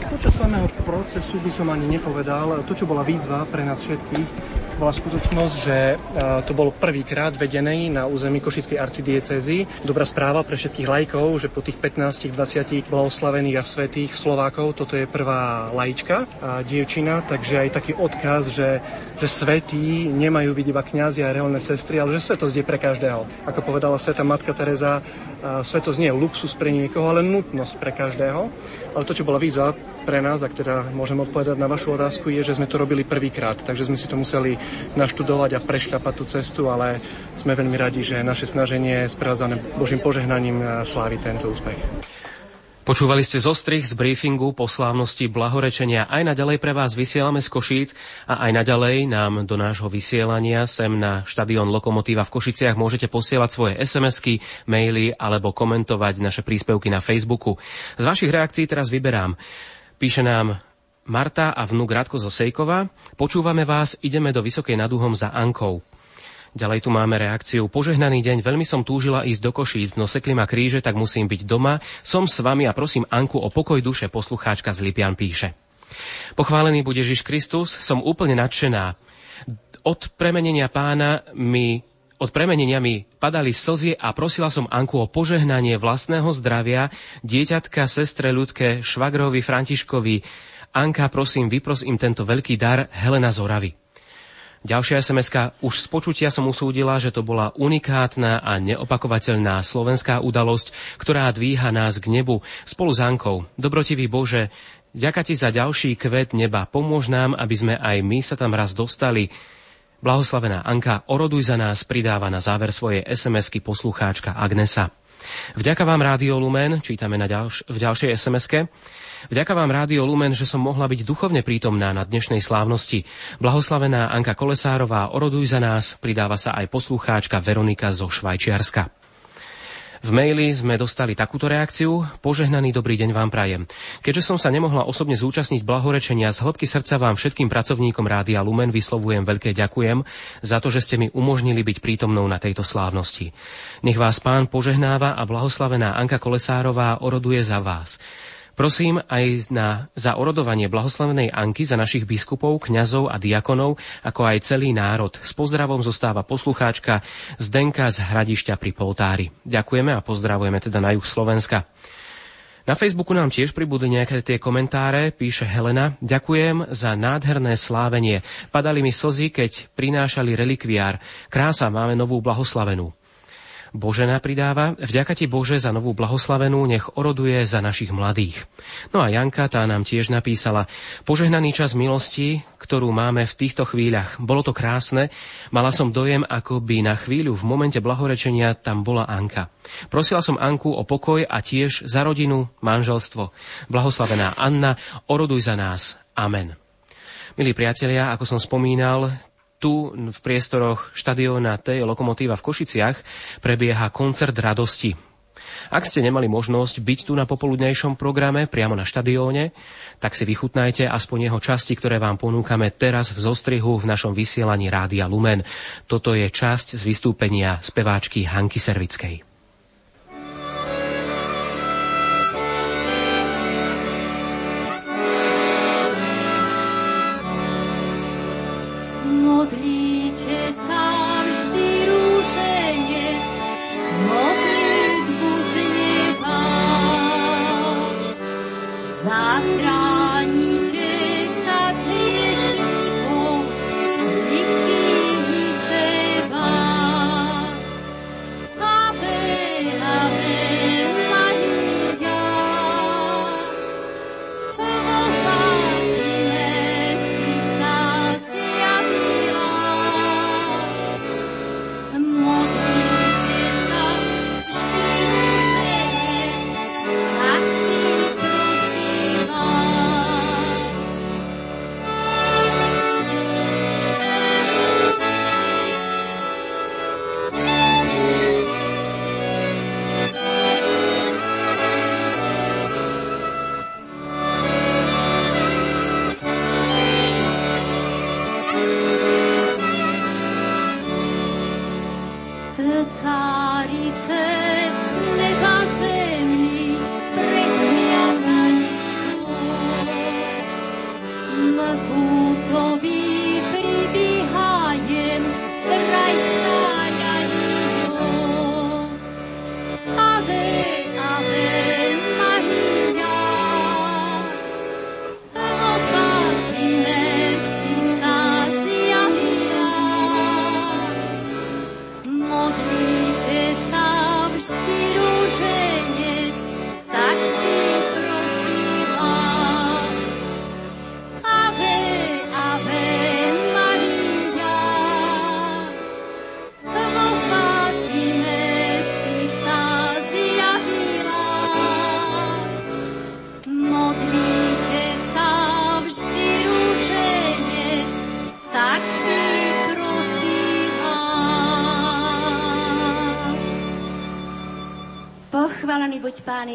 Počas samého procesu by som ani nepovedal. To, čo bola výzva pre nás všetkých, bola skutočnosť, že to bolo prvýkrát vedený na území Košickej arcidiecezy. Dobrá správa pre všetkých lajkov, že po tých 15-20 blahoslavených a svetých Slovákov toto je prvá lajčka dievčina, takže aj taký odkaz, že, že svetí nemajú byť iba kňazi a reálne sestry, ale že svetosť je pre každého. Ako povedala sveta matka Teresa, svetosť nie je luxus pre niekoho, ale nutnosť pre každého. Ale to, čo bola výzva pre nás, ak teda môžem odpovedať na vašu otázku, je, že sme to robili prvýkrát, takže sme si to museli naštudovať a prešľapať tú cestu, ale sme veľmi radi, že naše snaženie sprevádzané Božím požehnaním slávi tento úspech. Počúvali ste zostrich z briefingu po slávnosti blahorečenia. Aj naďalej pre vás vysielame z Košíc a aj naďalej nám do nášho vysielania sem na štadión Lokomotíva v Košiciach môžete posielať svoje SMS-ky, maily alebo komentovať naše príspevky na Facebooku. Z vašich reakcií teraz vyberám. Píše nám Marta a vnúk Radko zo Sejkova. Počúvame vás, ideme do Vysokej nad za Ankou. Ďalej tu máme reakciu. Požehnaný deň, veľmi som túžila ísť do Košíc, no sekli ma kríže, tak musím byť doma. Som s vami a prosím Anku o pokoj duše, poslucháčka z Lipian píše. Pochválený bude Ježiš Kristus, som úplne nadšená. Od premenenia pána mi od premenenia mi padali slzie a prosila som Anku o požehnanie vlastného zdravia, dieťatka, sestre ľudke, švagrovi Františkovi. Anka, prosím, vypros im tento veľký dar Helena Zoravy. Ďalšia sms Už z počutia som usúdila, že to bola unikátna a neopakovateľná slovenská udalosť, ktorá dvíha nás k nebu spolu s Ankou. Dobrotivý Bože, ďaká ti za ďalší kvet neba. Pomôž nám, aby sme aj my sa tam raz dostali. Blahoslavená Anka, oroduj za nás, pridáva na záver svojej SMS-ky poslucháčka Agnesa. Vďaka vám Rádio Lumen, čítame na ďalš- v ďalšej SMS-ke. Vďaka vám Rádio Lumen, že som mohla byť duchovne prítomná na dnešnej slávnosti. Blahoslavená Anka Kolesárová, oroduj za nás, pridáva sa aj poslucháčka Veronika zo Švajčiarska. V maili sme dostali takúto reakciu. Požehnaný dobrý deň vám prajem. Keďže som sa nemohla osobne zúčastniť blahorečenia, z hĺbky srdca vám všetkým pracovníkom Rádia Lumen vyslovujem veľké ďakujem za to, že ste mi umožnili byť prítomnou na tejto slávnosti. Nech vás pán požehnáva a blahoslavená Anka Kolesárová oroduje za vás. Prosím aj na, za orodovanie blahoslavenej Anky za našich biskupov, kňazov a diakonov, ako aj celý národ. S pozdravom zostáva poslucháčka Zdenka z Hradišťa pri Poltári. Ďakujeme a pozdravujeme teda na juh Slovenska. Na Facebooku nám tiež pribudli nejaké tie komentáre, píše Helena. Ďakujem za nádherné slávenie. Padali mi slzy, keď prinášali relikviár. Krása, máme novú blahoslavenú. Božena pridáva, vďaka ti Bože za novú blahoslavenú, nech oroduje za našich mladých. No a Janka tá nám tiež napísala, požehnaný čas milosti, ktorú máme v týchto chvíľach. Bolo to krásne, mala som dojem, ako by na chvíľu v momente blahorečenia tam bola Anka. Prosila som Anku o pokoj a tiež za rodinu, manželstvo. Blahoslavená Anna, oroduj za nás. Amen. Milí priatelia, ako som spomínal, tu v priestoroch štadióna T Lokomotíva v Košiciach prebieha koncert radosti. Ak ste nemali možnosť byť tu na popoludnejšom programe priamo na štadióne, tak si vychutnajte aspoň jeho časti, ktoré vám ponúkame teraz v zostrihu v našom vysielaní Rádia Lumen. Toto je časť z vystúpenia speváčky Hanky Servickej.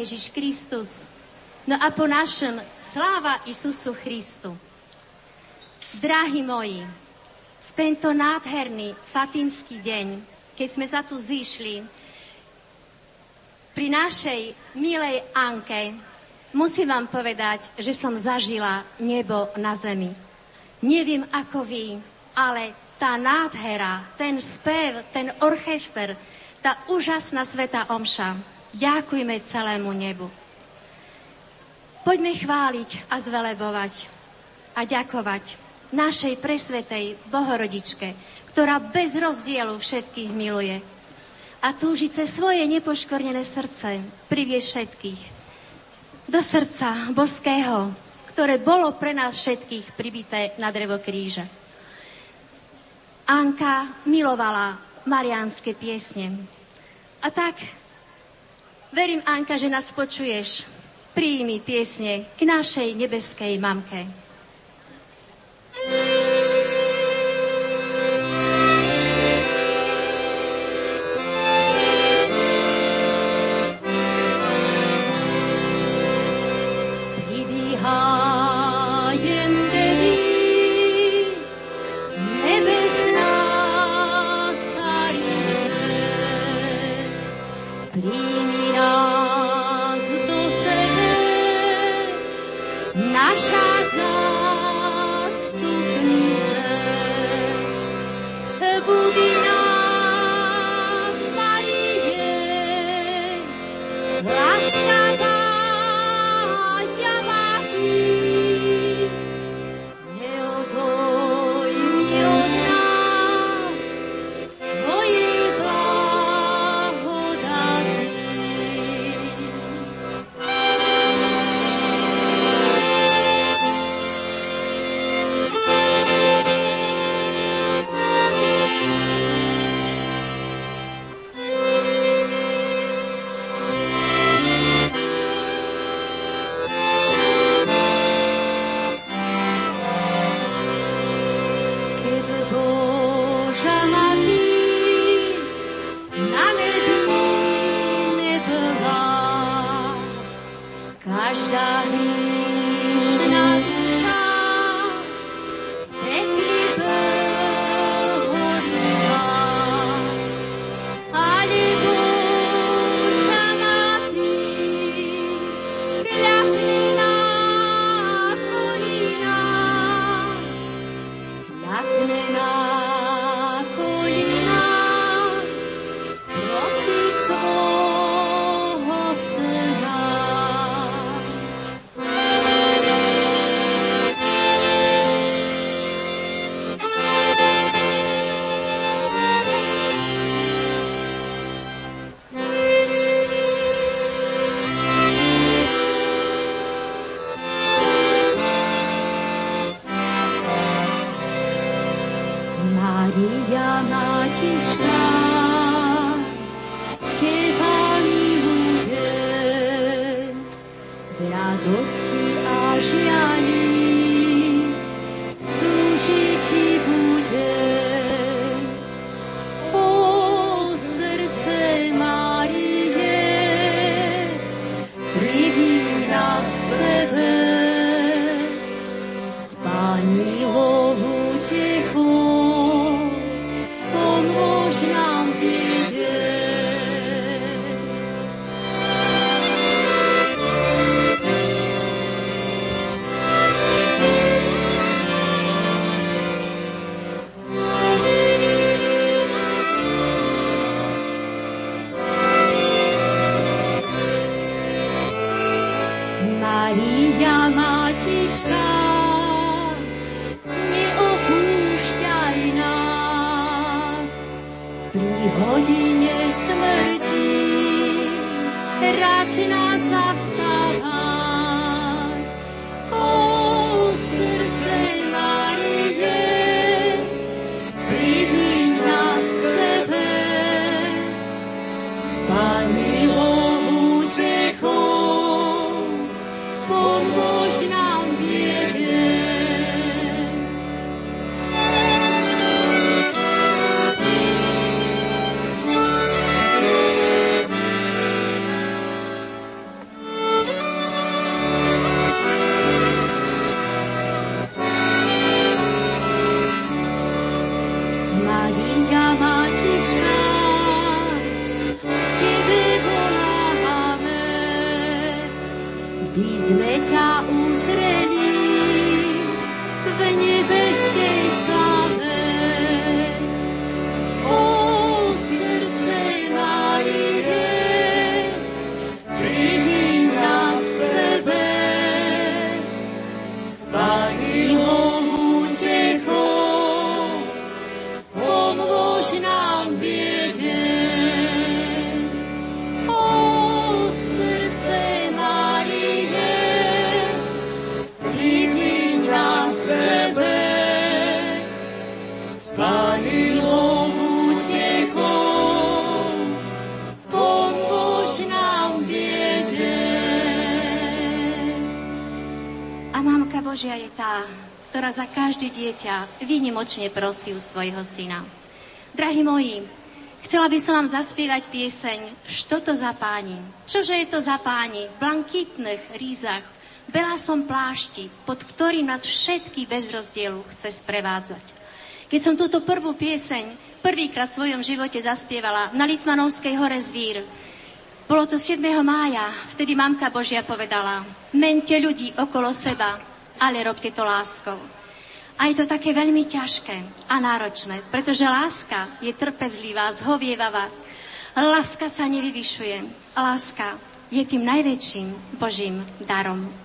Ježiš Kristus. No a po našem sláva Isusu Christu. Drahí moji, v tento nádherný fatimský deň, keď sme sa tu zišli, pri našej milej Anke, musím vám povedať, že som zažila nebo na zemi. Neviem ako vy, ale tá nádhera, ten spev, ten orchester, tá úžasná sveta omša, Ďakujme celému nebu. Poďme chváliť a zvelebovať a ďakovať našej presvetej Bohorodičke, ktorá bez rozdielu všetkých miluje a túži cez svoje nepoškornené srdce privieť všetkých do srdca boského, ktoré bolo pre nás všetkých pribité na drevo kríža. Anka milovala mariánske piesne. A tak Verím, Anka, že nás počuješ. Príjmi piesne k našej nebeskej mamke. Dieťa výnimočne prosí u svojho syna. Drahí moji, chcela by som vám zaspievať pieseň Što to za páni? Čože je to za páni? V blankitných rízach, v belásom plášti, pod ktorým nás všetky bez rozdielu chce sprevádzať. Keď som túto prvú pieseň prvýkrát v svojom živote zaspievala na Litvanovskej hore Zvír, bolo to 7. mája, vtedy Mamka Božia povedala, mente ľudí okolo seba, ale robte to láskou. A je to také veľmi ťažké a náročné, pretože láska je trpezlivá, zhovievavá. Láska sa nevyvyšuje. Láska je tým najväčším Božím darom.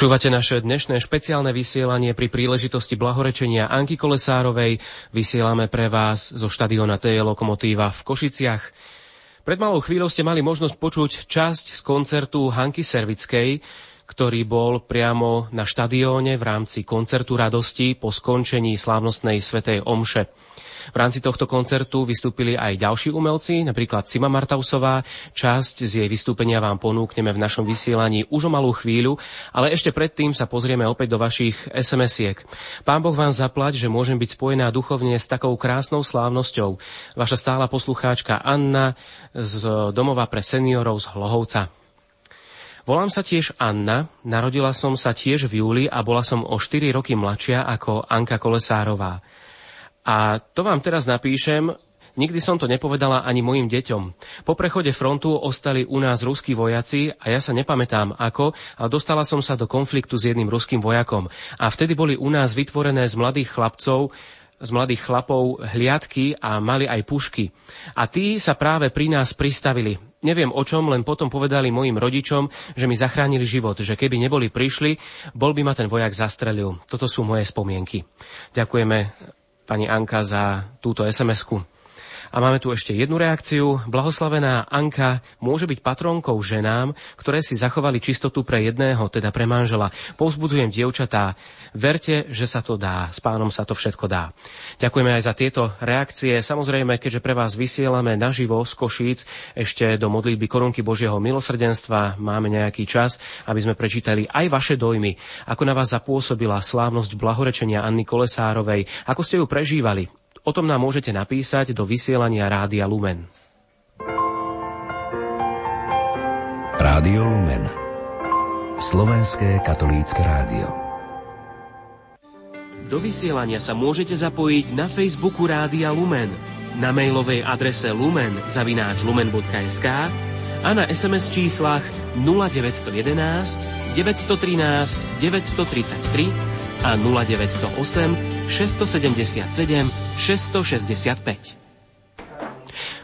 Počúvate naše dnešné špeciálne vysielanie pri príležitosti blahorečenia Anky Kolesárovej. Vysielame pre vás zo štadiona TJ Lokomotíva v Košiciach. Pred malou chvíľou ste mali možnosť počuť časť z koncertu Hanky Servickej, ktorý bol priamo na štadióne v rámci koncertu radosti po skončení slávnostnej svetej Omše. V rámci tohto koncertu vystúpili aj ďalší umelci, napríklad Sima Martausová. Časť z jej vystúpenia vám ponúkneme v našom vysielaní už o malú chvíľu, ale ešte predtým sa pozrieme opäť do vašich SMS-iek. Pán Boh vám zaplať, že môžem byť spojená duchovne s takou krásnou slávnosťou. Vaša stála poslucháčka Anna z domova pre seniorov z Hlohovca. Volám sa tiež Anna, narodila som sa tiež v júli a bola som o 4 roky mladšia ako Anka Kolesárová. A to vám teraz napíšem, Nikdy som to nepovedala ani mojim deťom. Po prechode frontu ostali u nás ruskí vojaci a ja sa nepamätám ako, ale dostala som sa do konfliktu s jedným ruským vojakom. A vtedy boli u nás vytvorené z mladých chlapcov z mladých chlapov hliadky a mali aj pušky. A tí sa práve pri nás pristavili. Neviem o čom, len potom povedali mojim rodičom, že mi zachránili život, že keby neboli prišli, bol by ma ten vojak zastrelil. Toto sú moje spomienky. Ďakujeme pani Anka za túto SMS-ku. A máme tu ešte jednu reakciu. Blahoslavená Anka môže byť patronkou ženám, ktoré si zachovali čistotu pre jedného, teda pre manžela. Povzbudzujem dievčatá, verte, že sa to dá. S pánom sa to všetko dá. Ďakujeme aj za tieto reakcie. Samozrejme, keďže pre vás vysielame naživo z Košíc ešte do modlitby korunky Božieho milosrdenstva, máme nejaký čas, aby sme prečítali aj vaše dojmy. Ako na vás zapôsobila slávnosť blahorečenia Anny Kolesárovej, ako ste ju prežívali, O tom nám môžete napísať do vysielania Rádia Lumen. Rádio Lumen Slovenské katolícke rádio Do vysielania sa môžete zapojiť na Facebooku Rádia Lumen, na mailovej adrese lumen zavináč lumen.sk a na SMS číslach 0911 913 933 a 0908 677 665.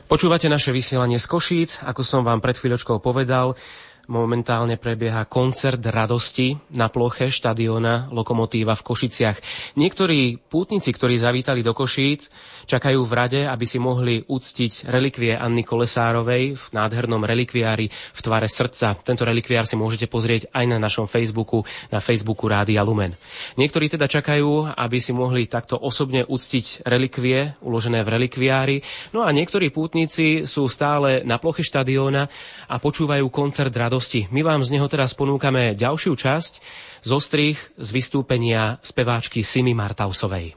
Počúvate naše vysielanie z Košíc, ako som vám pred chvíľočkou povedal. Momentálne prebieha koncert radosti na ploche štadiona Lokomotíva v Košiciach. Niektorí pútnici, ktorí zavítali do Košíc, čakajú v rade, aby si mohli uctiť relikvie Anny Kolesárovej v nádhernom relikviári v tvare srdca. Tento relikviár si môžete pozrieť aj na našom Facebooku, na Facebooku Rádia Lumen. Niektorí teda čakajú, aby si mohli takto osobne uctiť relikvie uložené v relikviári. No a niektorí pútnici sú stále na ploche štadióna a počúvajú koncert radosti radosti. My vám z neho teraz ponúkame ďalšiu časť z ostrých z vystúpenia speváčky Simi Martausovej.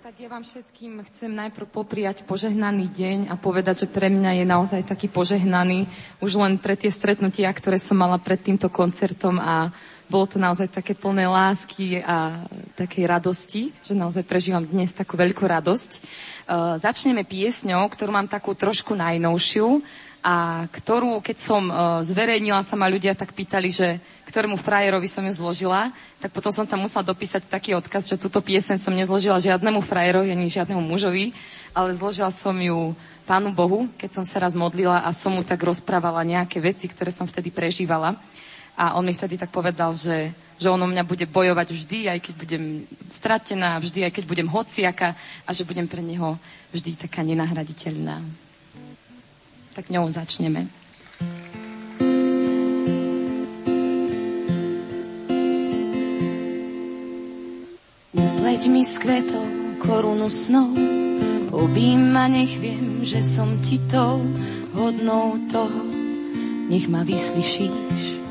Tak ja vám všetkým chcem najprv popriať požehnaný deň a povedať, že pre mňa je naozaj taký požehnaný už len pre tie stretnutia, ktoré som mala pred týmto koncertom a bolo to naozaj také plné lásky a takej radosti, že naozaj prežívam dnes takú veľkú radosť. Uh, začneme piesňou, ktorú mám takú trošku najnovšiu a ktorú, keď som uh, zverejnila, sa ma ľudia tak pýtali, že ktorému frajerovi som ju zložila, tak potom som tam musela dopísať taký odkaz, že túto piesen som nezložila žiadnemu frajerovi ani žiadnemu mužovi, ale zložila som ju Pánu Bohu, keď som sa raz modlila a som mu tak rozprávala nejaké veci, ktoré som vtedy prežívala. A on mi vtedy tak povedal, že, že on o mňa bude bojovať vždy, aj keď budem stratená, vždy, aj keď budem hociaka a že budem pre neho vždy taká nenahraditeľná tak ňou začneme. Upleť mi s kvetov korunu snov, obím ma, nech viem, že som ti tou hodnou toho, nech ma vyslyšíš.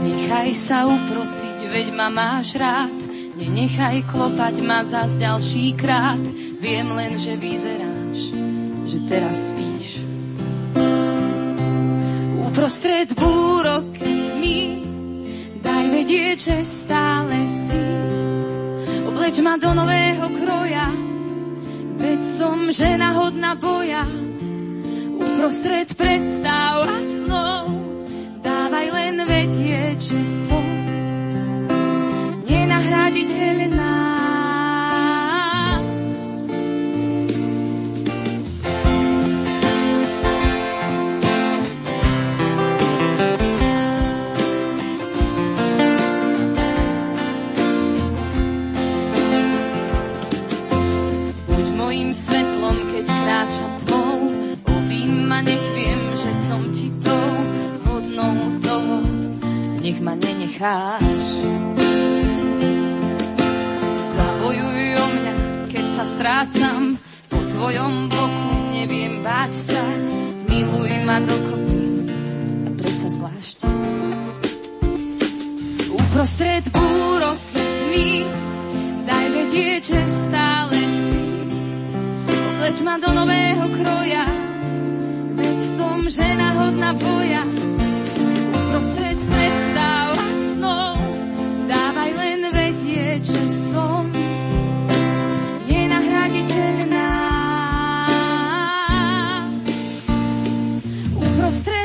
Nechaj sa uprosiť, veď ma máš rád, nenechaj klopať ma zas ďalší krát, viem len, že vyzeráš že teraz spíš. Uprostred búrok mi daj vedieť, že stále si. Obleč ma do nového kroja, veď som žena hodná boja. Uprostred predstav a snov, dávaj len vedieť, že som nenahraditeľná. Nech ma nenecháš. Zabojuj o mňa, keď sa strácam, po tvojom boku neviem báť sa, miluj ma dokopy a predsa zvlášť. Uprostred búrok mi daj vedieť, že stále Vleč ma do nového kroja, veď som žena hodná boja.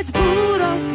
Uprostred búrok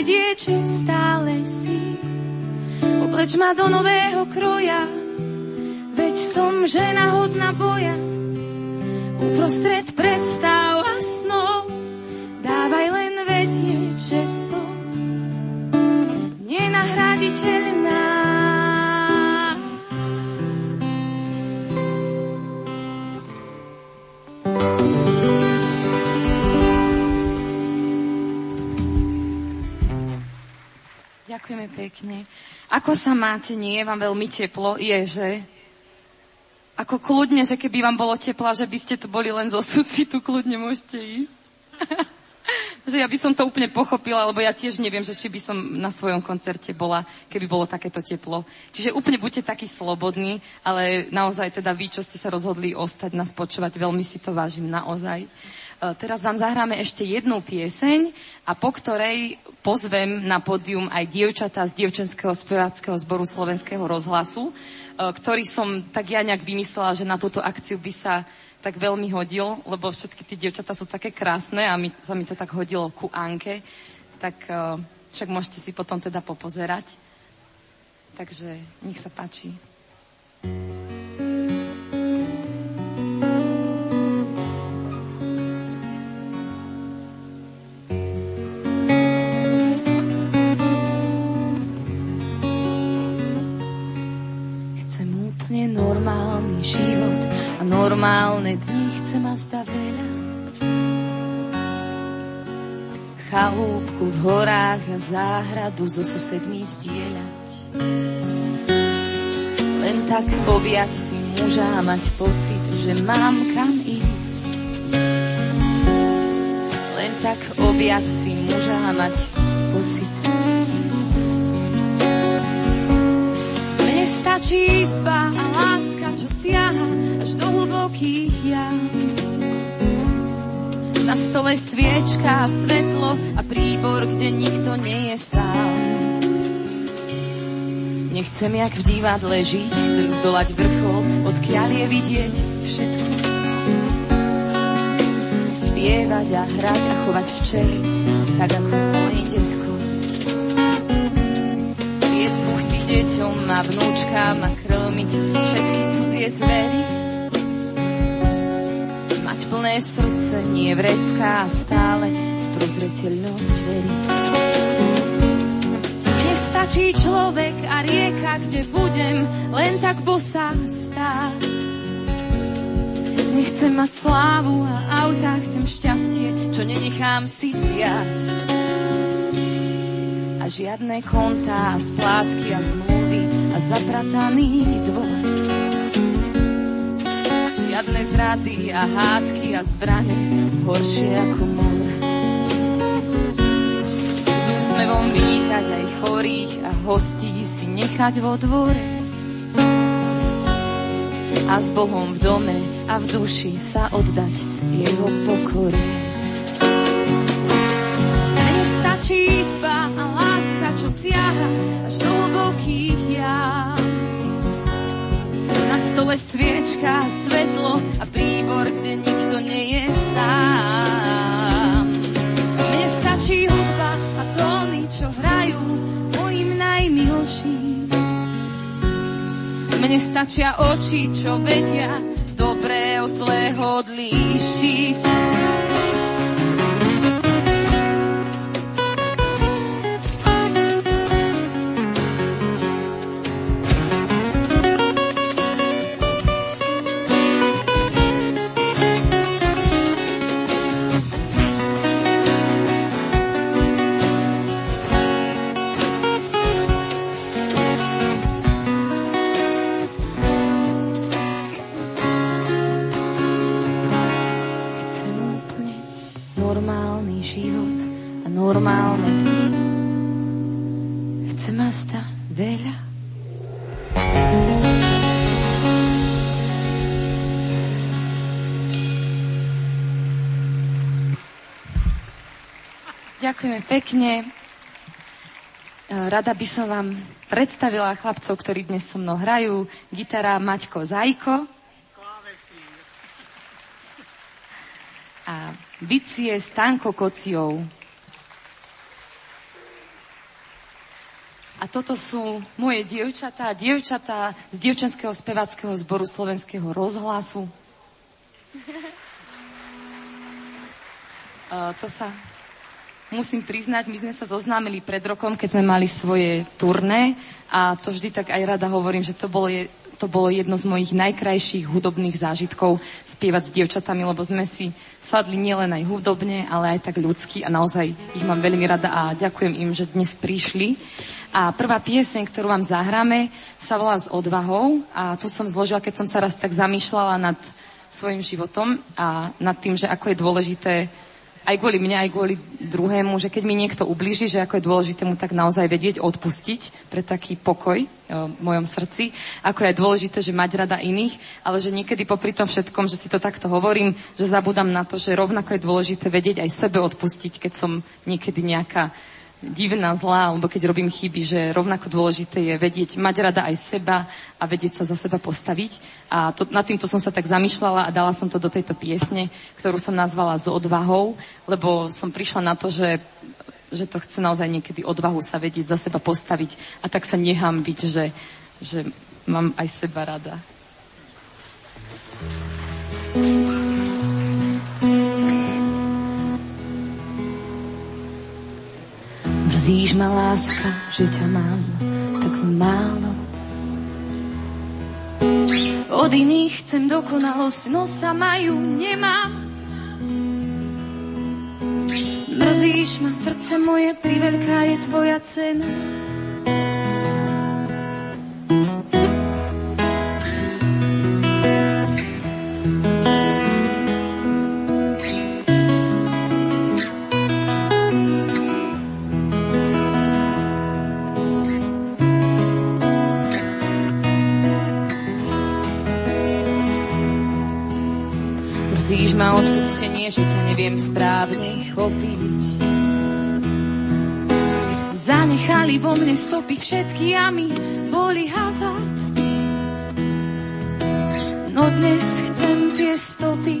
vedieť, stále si. Obleč ma do nového kroja, veď som žena hodná boja. Uprostred predstav a snov, dávaj len vedieť, že som nenahraditeľná. Ďakujeme pekne. Ako sa máte? Nie je vám veľmi teplo? Je, že? Ako kľudne, že keby vám bolo teplo, že by ste tu boli len zo sucitu, kľudne môžete ísť. *laughs* že ja by som to úplne pochopila, lebo ja tiež neviem, že či by som na svojom koncerte bola, keby bolo takéto teplo. Čiže úplne buďte takí slobodní, ale naozaj teda vy, čo ste sa rozhodli ostať nás počúvať, veľmi si to vážim naozaj. E, teraz vám zahráme ešte jednu pieseň a po ktorej pozvem na pódium aj dievčatá z Dievčenského speváckého zboru Slovenského rozhlasu, e, ktorý som tak ja nejak vymyslela, že na túto akciu by sa tak veľmi hodil, lebo všetky tie dievčatá sú také krásne a mi, sa mi to tak hodilo ku Anke, tak e, však môžete si potom teda popozerať. Takže nech sa páči. thank you život a normálne dni chcem a zda veľa. Chalúbku v horách a záhradu so susedmi stieľať. Len tak objať si muža a mať pocit, že mám kam ísť. Len tak objať si muža a mať pocit, stačí izba a láska čo siaha až do hlbokých jav. Na stole sviečka a svetlo a príbor, kde nikto nie je sám. Nechcem jak v divadle žiť, chcem zdolať vrchol, odkiaľ je vidieť všetko. Spievať a hrať a chovať včely, tak ako otec Boh deťom a vnúčkám a krmiť všetky cudzie zvery. Mať plné srdce, nie vrecká a stále v prezreteľnosť verí. Mne stačí človek a rieka, kde budem len tak bosá stáť. Nechcem mať slávu a auta, chcem šťastie, čo nenechám si vziať žiadne konta a splátky a zmluvy a zaprataný dvor. Žiadne zrady a hádky a zbrane horšie ako mor. S úsmevom vítať aj chorých a hostí si nechať vo dvore. A s Bohom v dome a v duši sa oddať jeho pokore. Nestačí spať čo siaha až do hlbokých ja. Na stole sviečka, svetlo a príbor, kde nikto nie je sám. Mne stačí hudba a tóny, čo hrajú mojim najmilším. Mne stačia oči, čo vedia dobré od zlého odlíšiť. veľa. Ďakujeme pekne. E, rada by som vám predstavila chlapcov, ktorí dnes so mnou hrajú. Gitara Maťko Zajko. A bicie Stanko Kociou. A toto sú moje dievčatá, dievčatá z Dievčenského spevackého zboru Slovenského rozhlasu. *laughs* Uh, to sa musím priznať, my sme sa zoznámili pred rokom, keď sme mali svoje turné a to vždy tak aj rada hovorím, že to bolo je, to bolo jedno z mojich najkrajších hudobných zážitkov spievať s dievčatami, lebo sme si sadli nielen aj hudobne, ale aj tak ľudsky a naozaj ich mám veľmi rada a ďakujem im, že dnes prišli. A prvá pieseň, ktorú vám zahráme, sa volá S odvahou a tu som zložila, keď som sa raz tak zamýšľala nad svojim životom a nad tým, že ako je dôležité aj kvôli mne, aj kvôli druhému, že keď mi niekto ublíži, že ako je dôležité mu tak naozaj vedieť odpustiť pre taký pokoj e, v mojom srdci, ako je dôležité, že mať rada iných, ale že niekedy popri tom všetkom, že si to takto hovorím, že zabudám na to, že rovnako je dôležité vedieť aj sebe odpustiť, keď som niekedy nejaká divná, zlá, alebo keď robím chyby, že rovnako dôležité je vedieť, mať rada aj seba a vedieť sa za seba postaviť. A to, nad týmto som sa tak zamýšľala a dala som to do tejto piesne, ktorú som nazvala s odvahou, lebo som prišla na to, že že to chce naozaj niekedy odvahu sa vedieť, za seba postaviť a tak sa nechám byť, že, že mám aj seba rada. Mrzíš ma láska, že ťa mám tak málo. Od iných chcem dokonalosť, no sa majú nemám. Mrzíš ma srdce moje, priveľká je tvoja cena. Ma odpustenie, že ťa neviem správne chopiť. Zanechali vo mne stopy všetky a mi boli hazard. No dnes chcem tie stopy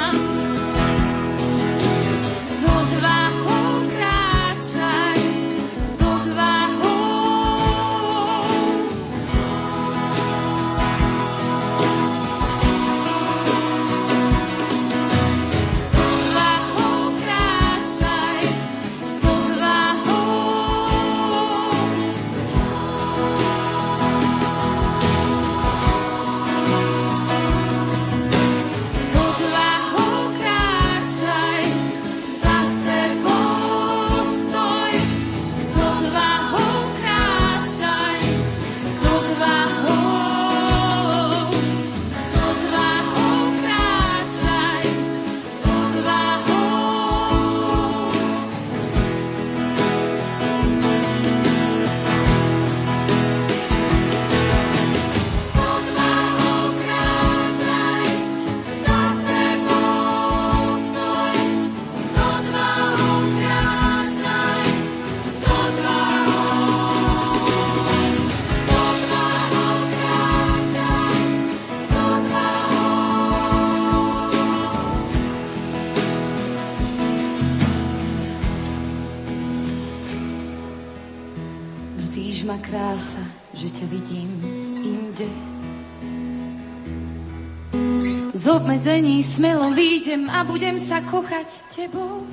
obmedzení smelo výjdem a budem sa kochať tebou.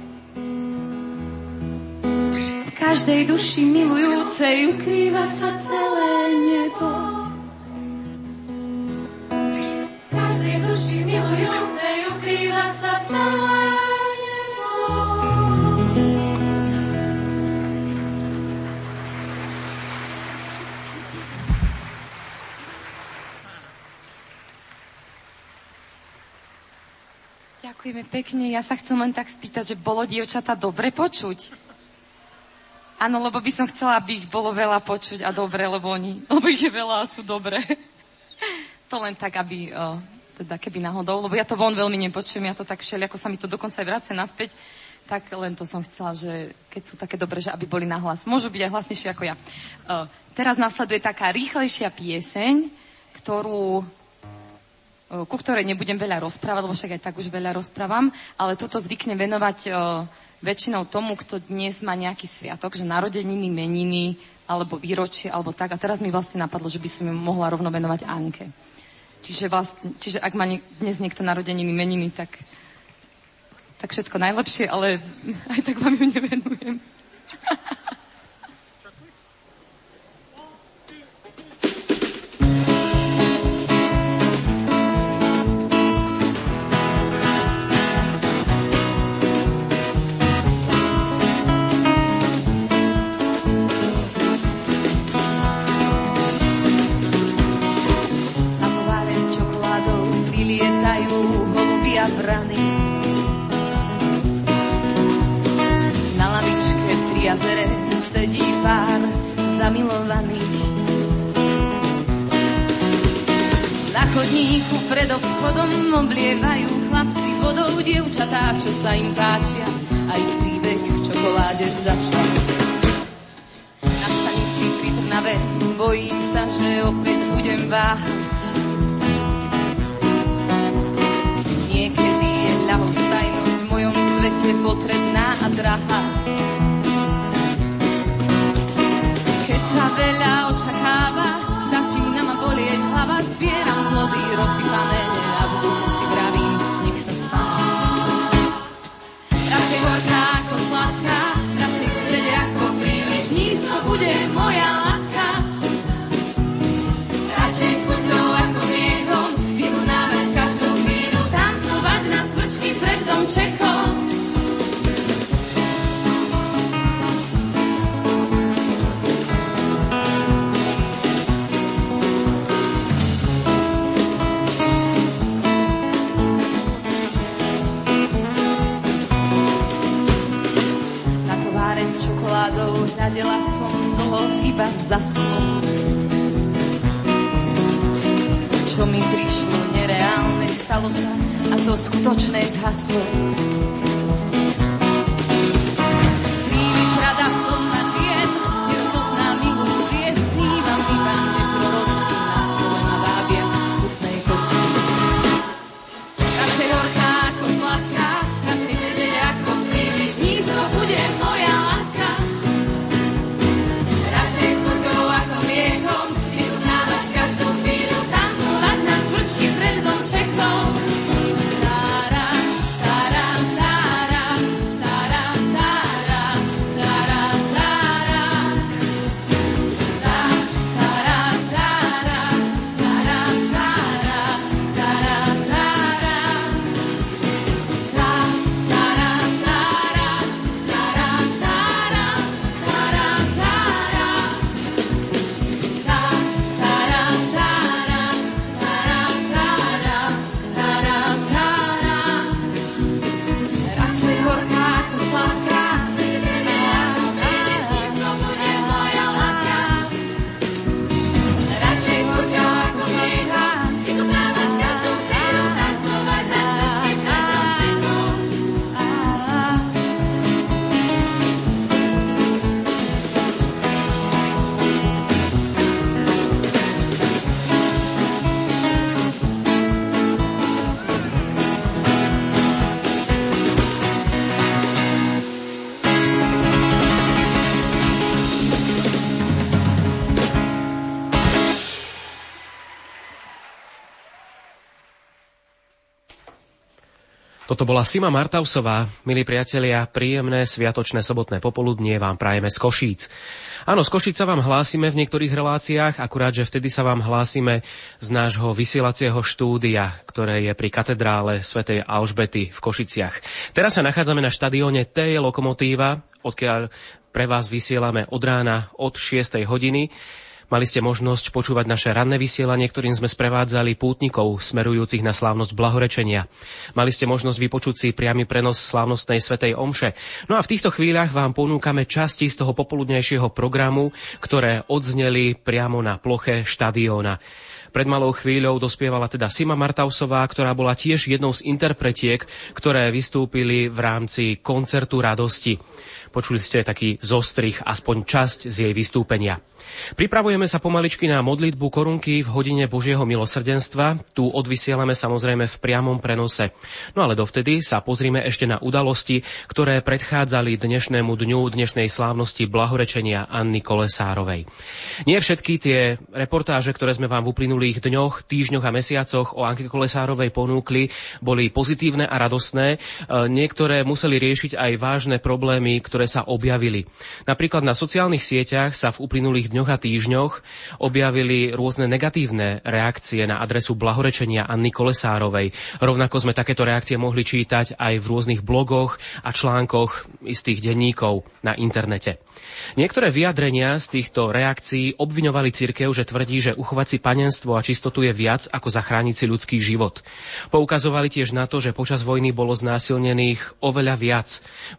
V každej duši milujúcej ukrýva sa celé Ďakujeme pekne. Ja sa chcem len tak spýtať, že bolo dievčata dobre počuť? Áno, lebo by som chcela, aby ich bolo veľa počuť a dobre, lebo oni, *laughs* lebo ich je veľa a sú dobré. to len tak, aby, o, teda keby náhodou, lebo ja to von veľmi nepočujem, ja to tak všeli, ako sa mi to dokonca aj vracia naspäť, tak len to som chcela, že keď sú také dobré, že aby boli nahlas. Môžu byť aj hlasnejšie ako ja. Uh, teraz nasleduje taká rýchlejšia pieseň, ktorú ku ktorej nebudem veľa rozprávať, lebo však aj tak už veľa rozprávam, ale toto zvykne venovať väčšinou tomu, kto dnes má nejaký sviatok, že narodeniny, meniny, alebo výročie, alebo tak. A teraz mi vlastne napadlo, že by som ju mohla rovno venovať Anke. Čiže, vlastne, čiže ak má dnes niekto narodeniny, meniny, tak tak všetko najlepšie, ale *laughs* aj tak vám ju nevenujem. *laughs* sedí pár zamilovaných. Na chodníku pred obchodom oblievajú chlapci vodou dievčatá, čo sa im páčia a ich príbeh v čokoláde začal. Na stanici pri Trnave bojím sa, že opäť budem váhať. Niekedy je ľahostajnosť v mojom svete potrebná a drahá. Sa veľa očakáva, začína ma bolieť hlava, zbieram plody rozsypané a v duchu si vravím, nech sa stane. Radšej horká ako sladká, radšej v strede ako príliš nízko bude moja látka. Radšej s chuťou ako mliekom, vykonávať každú chvíľu, tancovať na cvrčky pred domčekom. Iba za sklom. Čo mi prišlo nereálne, stalo sa a to skutočné zhaslo. Toto bola Sima Martausová. Milí priatelia, príjemné sviatočné sobotné popoludnie vám prajeme z Košíc. Áno, z Košíc sa vám hlásime v niektorých reláciách, akurát, že vtedy sa vám hlásime z nášho vysielacieho štúdia, ktoré je pri katedrále svätej Alžbety v Košiciach. Teraz sa nachádzame na štadióne T Lokomotíva, odkiaľ pre vás vysielame od rána od 6. hodiny. Mali ste možnosť počúvať naše ranné vysielanie, ktorým sme sprevádzali pútnikov smerujúcich na slávnosť blahorečenia. Mali ste možnosť vypočuť si priamy prenos slávnostnej svetej omše. No a v týchto chvíľach vám ponúkame časti z toho popoludnejšieho programu, ktoré odzneli priamo na ploche štadióna. Pred malou chvíľou dospievala teda Sima Martausová, ktorá bola tiež jednou z interpretiek, ktoré vystúpili v rámci koncertu radosti. Počuli ste taký zostrich, aspoň časť z jej vystúpenia. Pripravujeme sa pomaličky na modlitbu korunky v hodine Božieho milosrdenstva. Tu odvysielame samozrejme v priamom prenose. No ale dovtedy sa pozrime ešte na udalosti, ktoré predchádzali dnešnému dňu dnešnej slávnosti blahorečenia Anny Kolesárovej. Nie všetky tie reportáže, ktoré sme vám v uplynulých dňoch, týždňoch a mesiacoch o Anke Kolesárovej ponúkli, boli pozitívne a radostné. E, niektoré museli riešiť aj vážne problémy, ktoré sa objavili. Napríklad na sociálnych sieťach sa v uplynulých dňoch a týždňoch objavili rôzne negatívne reakcie na adresu blahorečenia Anny Kolesárovej. Rovnako sme takéto reakcie mohli čítať aj v rôznych blogoch a článkoch istých denníkov na internete. Niektoré vyjadrenia z týchto reakcií obviňovali cirkev, že tvrdí, že uchovať si panenstvo a čistotu je viac ako zachrániť si ľudský život. Poukazovali tiež na to, že počas vojny bolo znásilnených oveľa viac.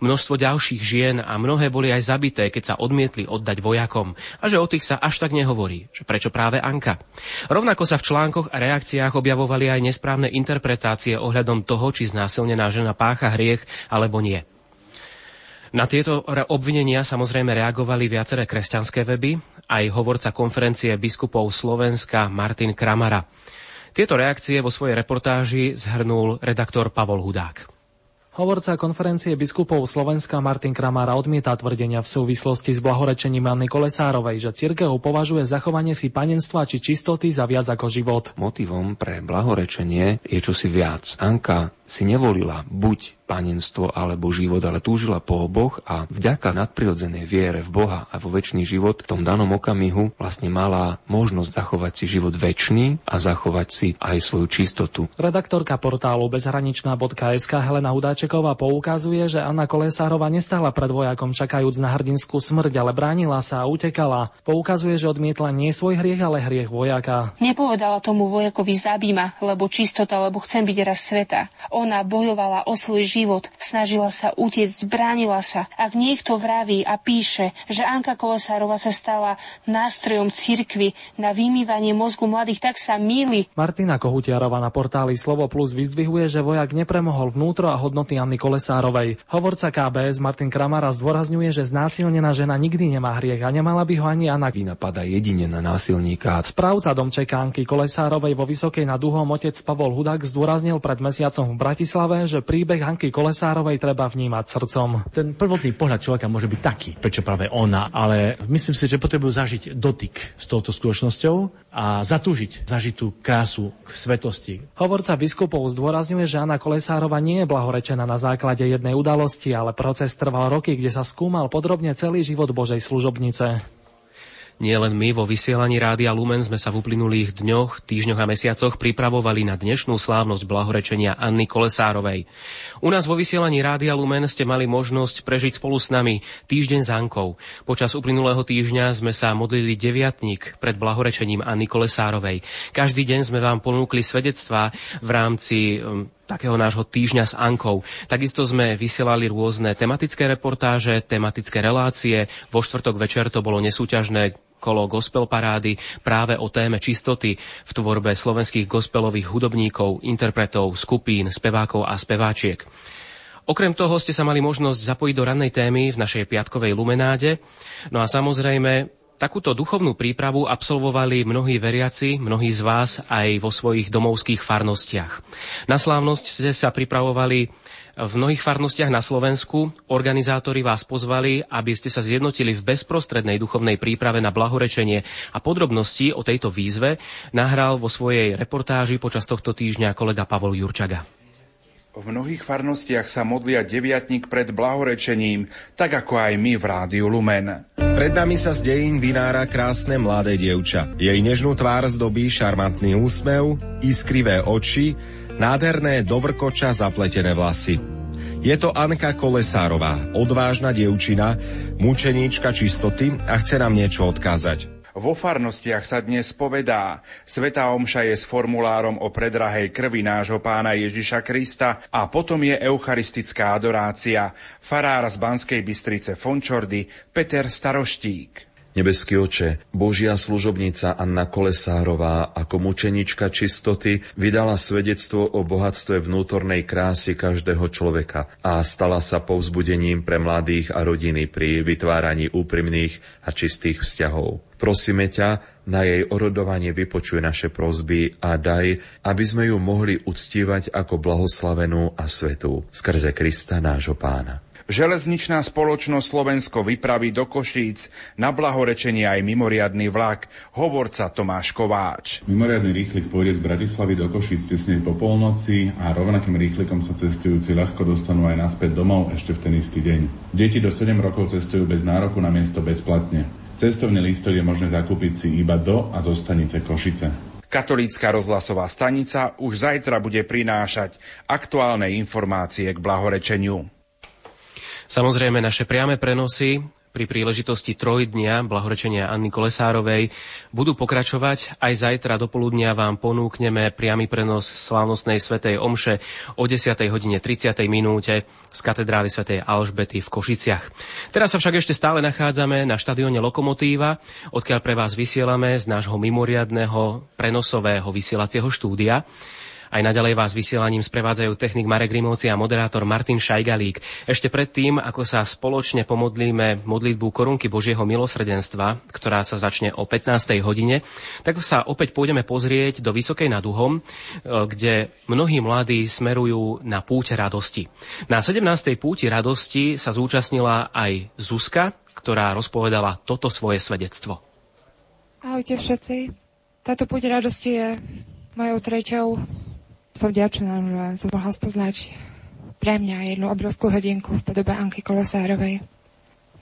Množstvo ďalších žien a mnohé boli aj zabité, keď sa odmietli oddať vojakom a že o tých sa až tak nehovorí, že prečo práve Anka. Rovnako sa v článkoch a reakciách objavovali aj nesprávne interpretácie ohľadom toho, či znásilnená žena pácha hriech alebo nie. Na tieto obvinenia samozrejme reagovali viaceré kresťanské weby, aj hovorca konferencie biskupov Slovenska Martin Kramara. Tieto reakcie vo svojej reportáži zhrnul redaktor Pavol Hudák. Hovorca konferencie biskupov Slovenska Martin Kramára odmieta tvrdenia v súvislosti s blahorečením Anny Kolesárovej, že cirkev považuje zachovanie si panenstva či čistoty za viac ako život. Motivom pre blahorečenie je čosi viac. Anka si nevolila buď panenstvo alebo život, ale túžila po oboch a vďaka nadprirodzenej viere v Boha a vo väčší život v tom danom okamihu vlastne mala možnosť zachovať si život väčší a zachovať si aj svoju čistotu. Redaktorka portálu bezhraničná.sk Helena Hudáčeková poukazuje, že Anna Kolesárova nestála pred vojakom čakajúc na hrdinskú smrť, ale bránila sa a utekala. Poukazuje, že odmietla nie svoj hriech, ale hriech vojaka. Nepovedala tomu vojakovi zabíma, lebo čistota, lebo chcem byť raz sveta. Ona bojovala o svoj život, snažila sa utiecť, bránila sa. Ak niekto vraví a píše, že Anka Kolesárova sa stala nástrojom cirkvy na vymývanie mozgu mladých, tak sa míli. Martina Kohutiarova na portáli Slovo Plus vyzdvihuje, že vojak nepremohol vnútro a hodnoty Anny Kolesárovej. Hovorca KBS Martin Kramara zdôrazňuje, že znásilnená žena nikdy nemá hriech a nemala by ho ani Anna. Vina pada jedine na násilníka. Správca domčekánky Kolesárovej vo Vysokej nad Duhom otec Pavol Hudák zdôraznil pred mesiacom v Bratislave, že príbeh Hanky Kolesárovej treba vnímať srdcom. Ten prvotný pohľad človeka môže byť taký, prečo práve ona, ale myslím si, že potrebujú zažiť dotyk s touto skutočnosťou a zatúžiť zažitú krásu k svetosti. Hovorca biskupov zdôrazňuje, že Anna Kolesárova nie je blahorečená na základe jednej udalosti, ale proces trval roky, kde sa skúmal podrobne celý život Božej služobnice. Nie len my vo vysielaní Rádia Lumen sme sa v uplynulých dňoch, týždňoch a mesiacoch pripravovali na dnešnú slávnosť blahorečenia Anny Kolesárovej. U nás vo vysielaní Rádia Lumen ste mali možnosť prežiť spolu s nami týždeň s Ankou. Počas uplynulého týždňa sme sa modlili deviatník pred blahorečením Anny Kolesárovej. Každý deň sme vám ponúkli svedectvá v rámci um, takého nášho týždňa s Ankou. Takisto sme vysielali rôzne tematické reportáže, tematické relácie. Vo štvrtok večer to bolo nesúťažné kolo gospel parády práve o téme čistoty v tvorbe slovenských gospelových hudobníkov, interpretov, skupín, spevákov a speváčiek. Okrem toho ste sa mali možnosť zapojiť do rannej témy v našej piatkovej lumenáde. No a samozrejme, takúto duchovnú prípravu absolvovali mnohí veriaci, mnohí z vás aj vo svojich domovských farnostiach. Na slávnosť ste sa pripravovali v mnohých farnostiach na Slovensku organizátori vás pozvali, aby ste sa zjednotili v bezprostrednej duchovnej príprave na blahorečenie a podrobnosti o tejto výzve nahral vo svojej reportáži počas tohto týždňa kolega Pavol Jurčaga. V mnohých farnostiach sa modlia deviatník pred blahorečením, tak ako aj my v Rádiu Lumen. Pred nami sa z dejín vynára krásne mladé dievča. Jej nežnú tvár zdobí šarmantný úsmev, iskrivé oči, Nádherné dobrkoča zapletené vlasy. Je to Anka Kolesárová, odvážna dievčina, mučeníčka čistoty a chce nám niečo odkázať. Vo farnostiach sa dnes povedá. Svetá omša je s formulárom o predrahej krvi nášho pána Ježiša Krista a potom je eucharistická adorácia. Farár z Banskej Bystrice Fončordy Peter Staroštík. Nebeský oče, Božia služobnica Anna Kolesárová ako mučenička čistoty vydala svedectvo o bohatstve vnútornej krásy každého človeka a stala sa povzbudením pre mladých a rodiny pri vytváraní úprimných a čistých vzťahov. Prosíme ťa, na jej orodovanie vypočuj naše prozby a daj, aby sme ju mohli uctívať ako blahoslavenú a svetú skrze Krista nášho pána. Železničná spoločnosť Slovensko vypraví do Košíc na blahorečenie aj mimoriadný vlak. Hovorca Tomáš Kováč. Mimoriadný rýchlik pôjde z Bratislavy do Košíc tesne po polnoci a rovnakým rýchlikom sa cestujúci ľahko dostanú aj naspäť domov ešte v ten istý deň. Deti do 7 rokov cestujú bez nároku na miesto bezplatne. Cestovný lístok je možné zakúpiť si iba do a zo stanice Košice. Katolícka rozhlasová stanica už zajtra bude prinášať aktuálne informácie k blahorečeniu. Samozrejme, naše priame prenosy pri príležitosti trojdnia blahorečenia Anny Kolesárovej budú pokračovať. Aj zajtra do poludnia vám ponúkneme priamy prenos slávnostnej svetej omše o 10. hodine 30. minúte z katedrály svätej Alžbety v Košiciach. Teraz sa však ešte stále nachádzame na štadióne Lokomotíva, odkiaľ pre vás vysielame z nášho mimoriadného prenosového vysielacieho štúdia. Aj naďalej vás vysielaním sprevádzajú technik Marek Rimovci a moderátor Martin Šajgalík. Ešte predtým, ako sa spoločne pomodlíme modlitbu korunky Božieho milosrdenstva, ktorá sa začne o 15. hodine, tak sa opäť pôjdeme pozrieť do Vysokej nad Uhom, e, kde mnohí mladí smerujú na púť radosti. Na 17. púti radosti sa zúčastnila aj Zuzka, ktorá rozpovedala toto svoje svedectvo. Ahojte všetci. Táto púť radosti je mojou treťou som vďačná, že som mohla spoznať pre mňa jednu obrovskú hrdinku v podobe Anky Kolesárovej.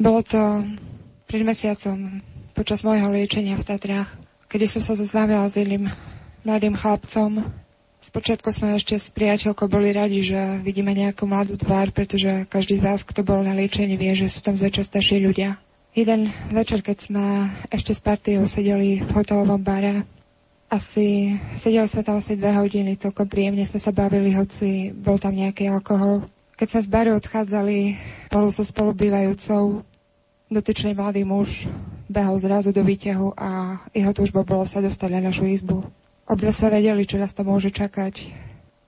Bolo to pred mesiacom počas môjho liečenia v Tatrách, kedy som sa zoznámila s jedným mladým chlapcom. Spočiatku sme ešte s priateľkou boli radi, že vidíme nejakú mladú tvár, pretože každý z vás, kto bol na liečení, vie, že sú tam zväčša starší ľudia. Jeden večer, keď sme ešte s partiou sedeli v hotelovom bare, asi, sedeli sme tam asi dve hodiny, celkom príjemne sme sa bavili, hoci bol tam nejaký alkohol. Keď sme z baru odchádzali spolu so spolubývajúcou, dotyčný mladý muž behol zrazu do výťahu a jeho túžbou bolo sa dostať na našu izbu. Obdve sme vedeli, čo nás tam môže čakať,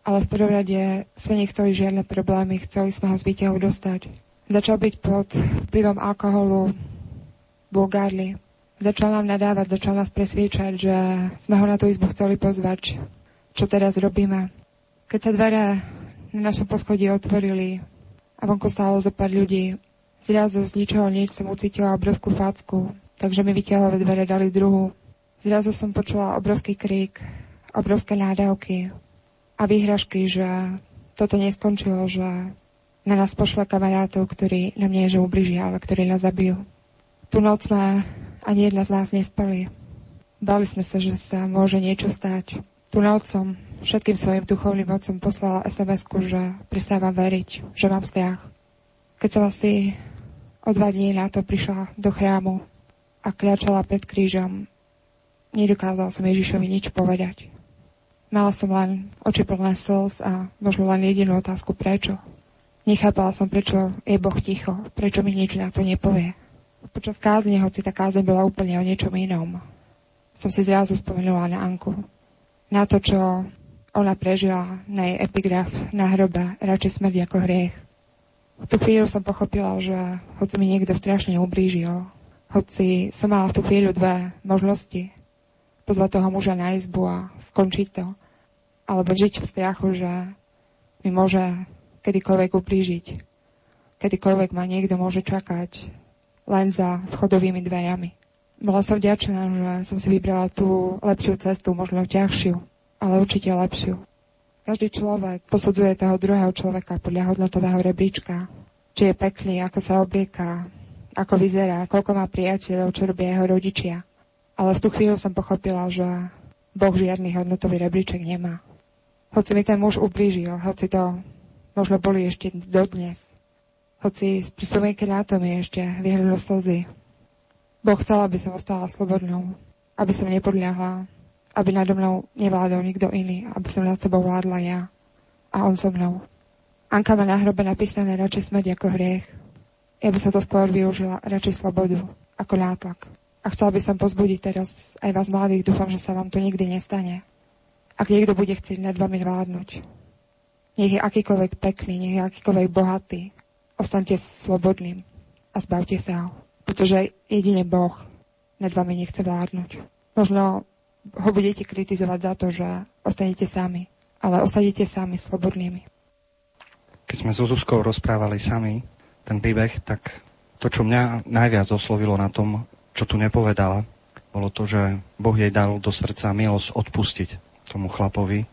ale v prvom rade sme nechceli žiadne problémy, chceli sme ho z výťahu dostať. Začal byť pod vplyvom alkoholu vulgárny, Začal nám nadávať, začal nás presviečať, že sme ho na tú izbu chceli pozvať. Čo teraz robíme? Keď sa dvere na našom poschodí otvorili a vonku stálo zo pár ľudí, zrazu z ničoho nič som ucítila obrovskú facku, takže mi vytiahlové dvere dali druhú. Zrazu som počula obrovský krík, obrovské nádavky a výhražky, že toto neskončilo, že na nás pošle kamarátov, ktorí nám nie že ubližia, ale ktorí nás zabijú. Tu noc sme ani jedna z nás nespali. Bali sme sa, že sa môže niečo stať. Tu nocom všetkým svojim duchovným mocom poslala sms že pristávam veriť, že mám strach. Keď som asi o dva dní na to prišla do chrámu a kľačala pred krížom, nedokázala som Ježišovi nič povedať. Mala som len oči plné slz a možno len jedinú otázku prečo. Nechápala som, prečo je Boh ticho, prečo mi nič na to nepovie. Počas kázne, hoci tá kázeň bola úplne o niečom inom, som si zrazu spomenula na Anku. Na to, čo ona prežila na jej epigraf na hrobe, radšej smrť ako hriech. V tú chvíľu som pochopila, že hoci mi niekto strašne ublížil, hoci som mala v tú chvíľu dve možnosti, pozvať toho muža na izbu a skončiť to, alebo žiť v strachu, že mi môže kedykoľvek ublížiť, kedykoľvek ma niekto môže čakať, len za vchodovými dverami. Bola som vďačná, že som si vybrala tú lepšiu cestu, možno ťažšiu, ale určite lepšiu. Každý človek posudzuje toho druhého človeka podľa hodnotového rebríčka. Či je pekný, ako sa oblieka, ako vyzerá, koľko má priateľov, čo robia jeho rodičia. Ale v tú chvíľu som pochopila, že Boh žiadny hodnotový rebríček nemá. Hoci mi ten muž ublížil, hoci to možno boli ešte dodnes, hoci z pripomienky na to mi ešte vyhrilo slzy. Boh chcel, aby som ostala slobodnou, aby som nepodľahla, aby nado mnou nevládol nikto iný, aby som nad sebou vládla ja a on so mnou. Anka má na hrobe napísané radšej smrť ako hriech. Ja by som to skôr využila radšej slobodu ako nátlak. A chcela by som pozbudiť teraz aj vás mladých, dúfam, že sa vám to nikdy nestane. Ak niekto bude chcieť nad vami vládnuť, nech je akýkoľvek pekný, nech je akýkoľvek bohatý, ostaňte slobodným a zbavte sa ho pretože jedine Boh nad vami nechce vládnuť. Možno ho budete kritizovať za to, že ostanete sami, ale ostanete sami slobodnými. Keď sme so Zuzkou rozprávali sami ten príbeh, tak to, čo mňa najviac oslovilo na tom, čo tu nepovedala, bolo to, že Boh jej dal do srdca milosť odpustiť tomu chlapovi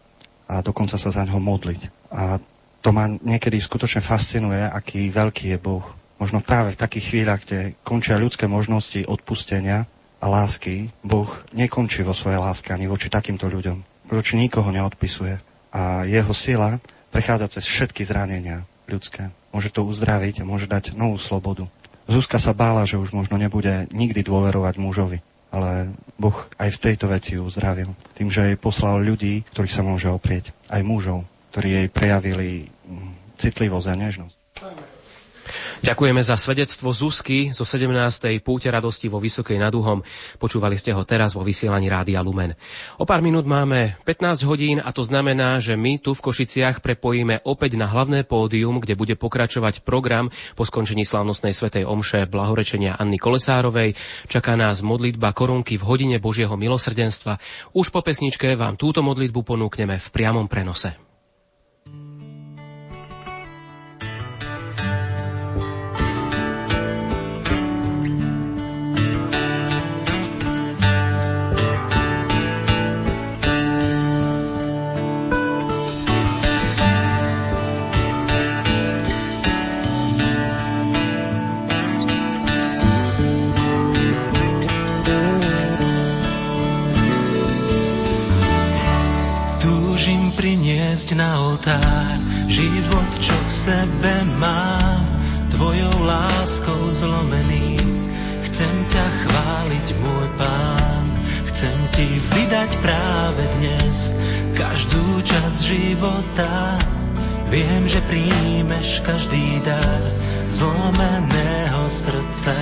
a dokonca sa za ňo modliť. A to ma niekedy skutočne fascinuje, aký veľký je Boh možno práve v takých chvíľach, kde končia ľudské možnosti odpustenia a lásky, Boh nekončí vo svojej láske ani voči takýmto ľuďom. Voči nikoho neodpisuje. A jeho sila prechádza cez všetky zranenia ľudské. Môže to uzdraviť a môže dať novú slobodu. Zuzka sa bála, že už možno nebude nikdy dôverovať mužovi. Ale Boh aj v tejto veci ju uzdravil. Tým, že jej poslal ľudí, ktorých sa môže oprieť. Aj mužov, ktorí jej prejavili citlivosť a nežnosť. Ďakujeme za svedectvo Zuzky zo 17. púte radosti vo Vysokej nad Uhom. Počúvali ste ho teraz vo vysielaní Rádia Lumen. O pár minút máme 15 hodín a to znamená, že my tu v Košiciach prepojíme opäť na hlavné pódium, kde bude pokračovať program po skončení slávnostnej svetej omše blahorečenia Anny Kolesárovej. Čaká nás modlitba korunky v hodine Božieho milosrdenstva. Už po pesničke vám túto modlitbu ponúkneme v priamom prenose. Oltár život, čo v sebe mám, tvojou láskou zlomený. Chcem ťa chváliť, môj pán, chcem ti vydať práve dnes každú časť života. Viem, že príjmeš každý dar zlomeného srdca.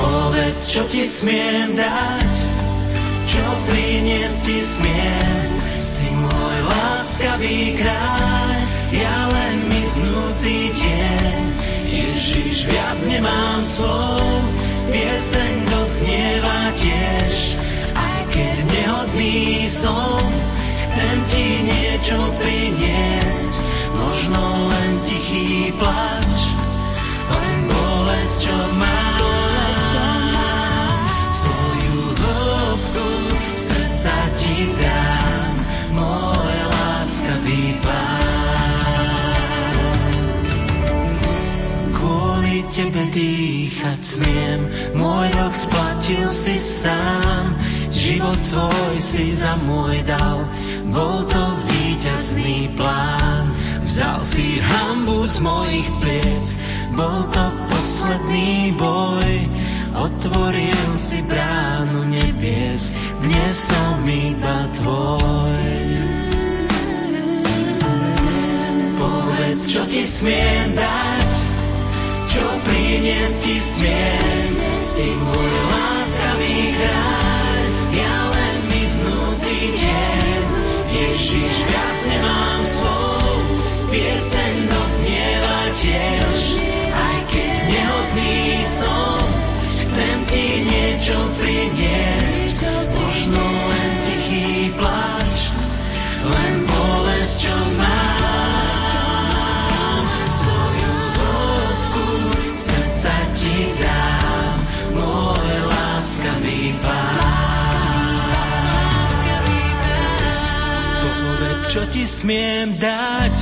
Povedz, čo ti smiem dať, čo priniesť ti smiem. Si môj láskavý kráľ, ja len miznúci tieň. Ježiš, viac nemám slov, pieseň doznieva tiež. Aj keď nehodný som, chcem ti niečo priniesť, možno len tichý plač, tebe dýchať smiem, môj rok splatil si sám, život svoj si za môj dal, bol to víťazný plán. Vzal si hambu z mojich pliec, bol to posledný boj, otvoril si bránu nebies, dnes som iba tvoj. Povedz, čo ti smiem dať, čo priniesť ti smiem. Si môj láskavý kráľ, ja len miznúci deň. Ježiš, viac nemám slov, pieseň dosnieva tiež. Aj keď nehodný som, chcem ti niečo priniesť. Možno len tichý pláč, len čo ti smiem dať,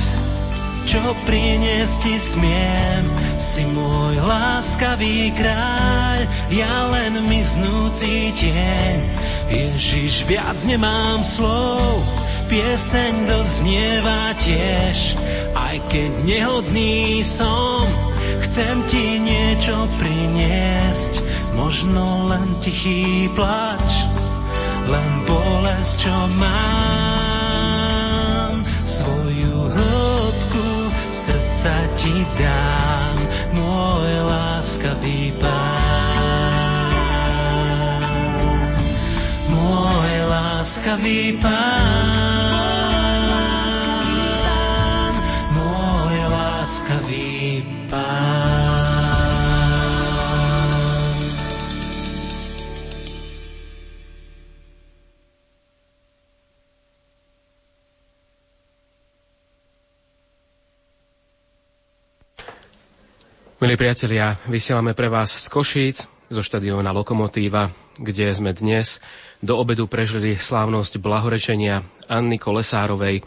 čo priniesť ti smiem. Si môj láskavý kráľ, ja len miznúci tieň. Ježiš, viac nemám slov, pieseň doznieva tiež. Aj keď nehodný som, Chcem ti niečo priniesť, možno len tichý plač, len bolesť, čo mám. Ti dám, môj láskavý pán. Môj láskavý pán, môj láskavý pán. Milí priatelia, vysielame pre vás z Košíc, zo štadióna Lokomotíva, kde sme dnes do obedu prežili slávnosť blahorečenia Anny Kolesárovej.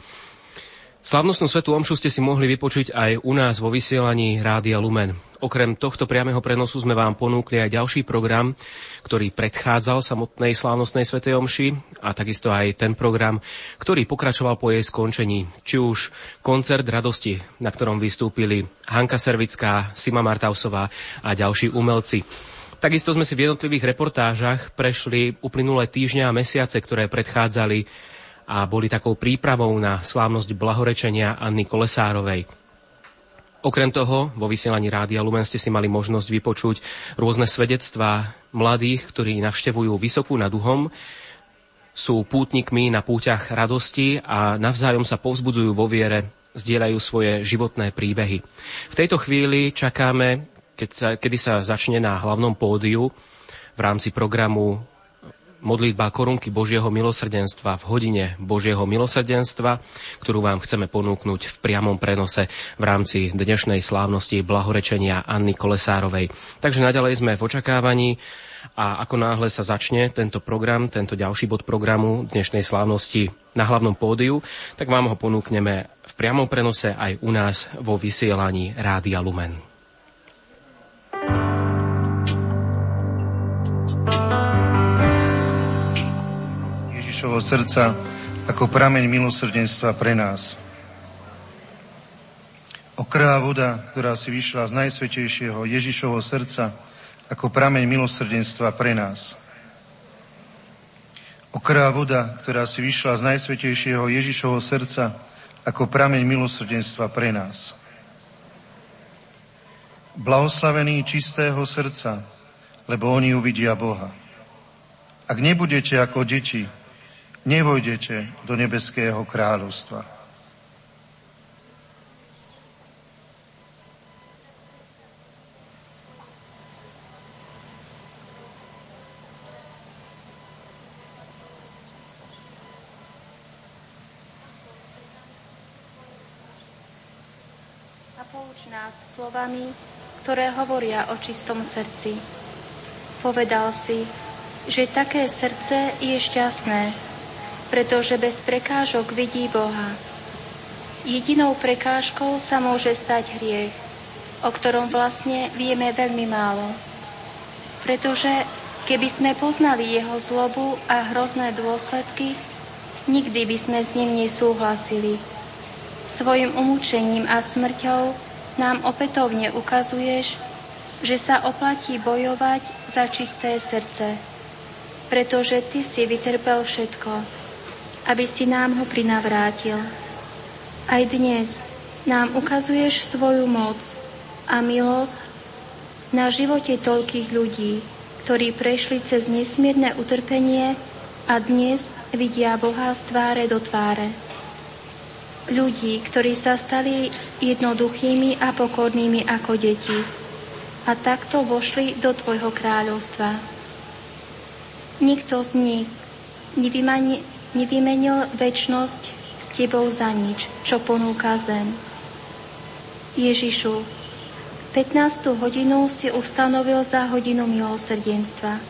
Slavnostnú svetú omšu ste si mohli vypočuť aj u nás vo vysielaní Rádia Lumen. Okrem tohto priameho prenosu sme vám ponúkli aj ďalší program, ktorý predchádzal samotnej slávnostnej svetej omši a takisto aj ten program, ktorý pokračoval po jej skončení. Či už koncert radosti, na ktorom vystúpili Hanka Servická, Sima Martausová a ďalší umelci. Takisto sme si v jednotlivých reportážach prešli uplynulé týždňa a mesiace, ktoré predchádzali a boli takou prípravou na slávnosť blahorečenia Anny Kolesárovej. Okrem toho, vo vysielaní Rádia Lumen ste si mali možnosť vypočuť rôzne svedectvá mladých, ktorí navštevujú Vysokú nad Uhom, sú pútnikmi na púťach radosti a navzájom sa povzbudzujú vo viere, zdieľajú svoje životné príbehy. V tejto chvíli čakáme, keď sa, kedy sa začne na hlavnom pódiu v rámci programu modlitba korunky Božieho milosrdenstva v hodine Božieho milosrdenstva, ktorú vám chceme ponúknuť v priamom prenose v rámci dnešnej slávnosti blahorečenia Anny Kolesárovej. Takže naďalej sme v očakávaní a ako náhle sa začne tento program, tento ďalší bod programu dnešnej slávnosti na hlavnom pódiu, tak vám ho ponúkneme v priamom prenose aj u nás vo vysielaní Rádia Lumen. Ježišovho srdca ako prameň milosrdenstva pre nás. Okrá voda, ktorá si vyšla z najsvetejšieho Ježišovho srdca ako prameň milosrdenstva pre nás. Okrá voda, ktorá si vyšla z najsvetejšieho Ježišovho srdca ako prameň milosrdenstva pre nás. Blahoslavení čistého srdca, lebo oni uvidia Boha. Ak nebudete ako deti, nevojdete do nebeského kráľovstva. A pouč nás slovami, ktoré hovoria o čistom srdci. Povedal si, že také srdce je šťastné, pretože bez prekážok vidí Boha. Jedinou prekážkou sa môže stať hriech, o ktorom vlastne vieme veľmi málo. Pretože keby sme poznali jeho zlobu a hrozné dôsledky, nikdy by sme s ním nesúhlasili. Svojim umúčením a smrťou nám opätovne ukazuješ, že sa oplatí bojovať za čisté srdce, pretože Ty si vytrpel všetko aby si nám ho prinavrátil. Aj dnes nám ukazuješ svoju moc a milosť na živote toľkých ľudí, ktorí prešli cez nesmierne utrpenie a dnes vidia Boha z tváre do tváre. Ľudí, ktorí sa stali jednoduchými a pokornými ako deti a takto vošli do Tvojho kráľovstva. Nikto z nich nevymani, nevymenil väčnosť s tebou za nič, čo ponúka zem. Ježišu, 15. hodinu si ustanovil za hodinu milosrdenstva.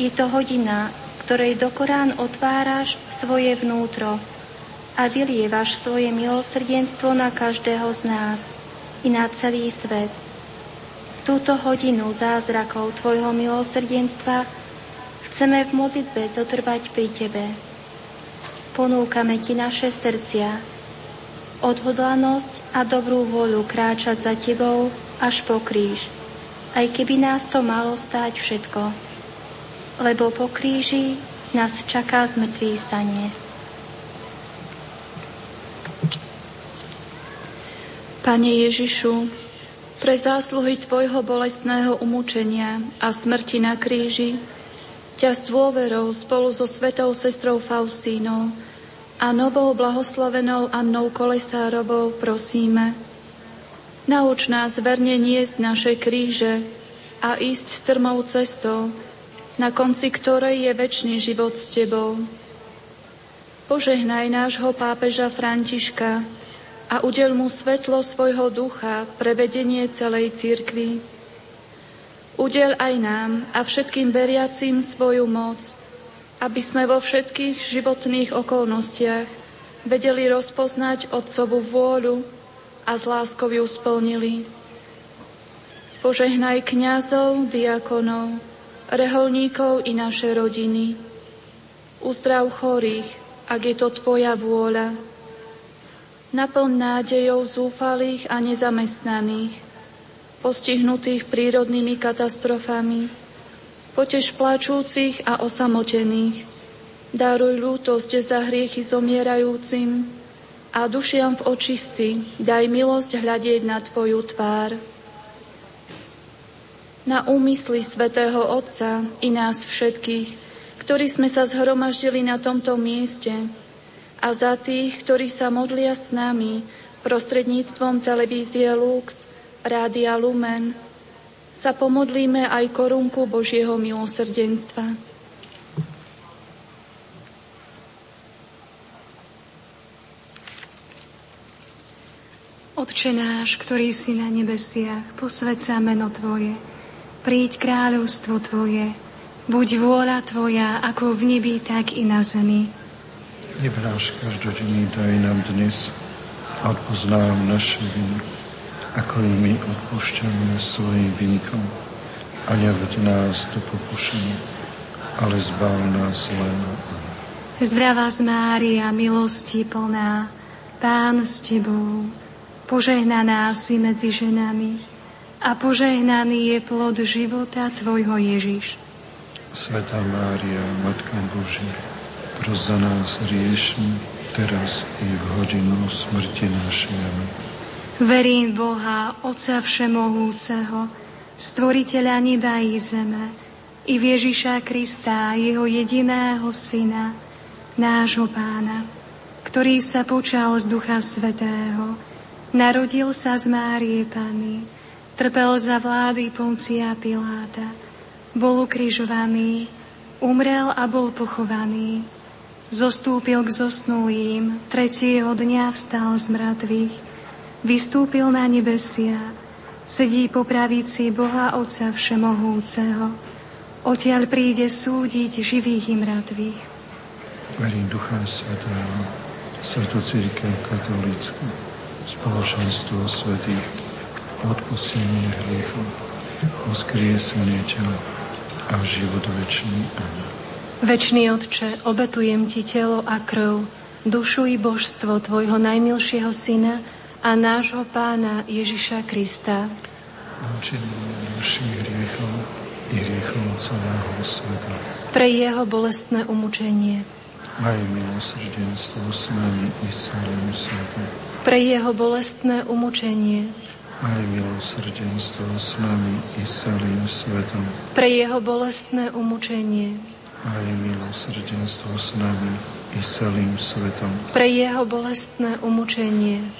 Je to hodina, ktorej do Korán otváraš svoje vnútro a vylievaš svoje milosrdenstvo na každého z nás i na celý svet. V túto hodinu zázrakov Tvojho milosrdenstva chceme v modlitbe zotrvať pri Tebe ponúkame Ti naše srdcia, odhodlanosť a dobrú vôľu kráčať za Tebou až po kríž, aj keby nás to malo stáť všetko. Lebo po kríži nás čaká zmrtvý stanie. Pane Ježišu, pre zásluhy Tvojho bolestného umúčenia a smrti na kríži ťa s dôverou spolu so svetou sestrou Faustínou a novou blahoslavenou Annou Kolesárovou prosíme. Nauč nás verne niesť naše kríže a ísť strmou cestou, na konci ktorej je väčší život s Tebou. Požehnaj nášho pápeža Františka a udel mu svetlo svojho ducha pre vedenie celej cirkvi Udel aj nám a všetkým veriacím svoju moc, aby sme vo všetkých životných okolnostiach vedeli rozpoznať Otcovú vôľu a s láskou ju splnili. Požehnaj kňazov, diakonov, reholníkov i naše rodiny. Uzdrav chorých, ak je to Tvoja vôľa. Naplň nádejou zúfalých a nezamestnaných postihnutých prírodnými katastrofami, potež plačúcich a osamotených, daruj ľútosť za hriechy zomierajúcim a dušiam v očistci daj milosť hľadieť na Tvoju tvár. Na úmysly svätého Otca i nás všetkých, ktorí sme sa zhromaždili na tomto mieste a za tých, ktorí sa modlia s nami prostredníctvom televízie Lux, Rádia Lumen sa pomodlíme aj korunku Božieho milosrdenstva. Otče náš, ktorý si na nebesiach, posved sa meno Tvoje, príď kráľovstvo Tvoje, buď vôľa Tvoja, ako v nebi, tak i na zemi. Chlieb náš každodenný daj nám dnes a odpoznám naše viny, ako i my odpúšťame svojim vynikom. A neved nás do pokušenia, ale zbav nás len. Zdravá z Mária, milosti plná, Pán s Tebou, požehnaná si medzi ženami a požehnaný je plod života Tvojho Ježiš. Svetá Mária, Matka Božia, pros za nás riešni, teraz i v hodinu smrti našej. Amen. Verím Boha, Otca Všemohúceho, Stvoriteľa neba i zeme, i v Ježiša Krista, Jeho jediného Syna, nášho Pána, ktorý sa počal z Ducha Svetého, narodil sa z Márie Pany, trpel za vlády Poncia Piláta, bol ukrižovaný, umrel a bol pochovaný, zostúpil k zosnulým, tretieho dňa vstal z mŕtvych, vystúpil na nebesia, sedí po pravici Boha Otca Všemohúceho. Odtiaľ príde súdiť živých i mŕtvych. Verím Ducha Svetého, Svetu Církev Katolícku, spoločenstvo svetých, odpustenie hriechov, voskriesenie tela a život večný. Amen. Večný Otče, obetujem Ti telo a krv, dušu i božstvo Tvojho najmilšieho Syna, a nášho Pána Ježiša Krista. Učenie našich hriechov i hriechov celého sveta. Pre jeho bolestné umučenie. Maj milosrdenstvo s nami i celým svetom. Pre jeho bolestné umučenie. Maj milosrdenstvo s nami i celým svetom. Pre jeho bolestné umučenie. Maj milosrdenstvo s nami i celým svetom. Pre jeho bolestné umučenie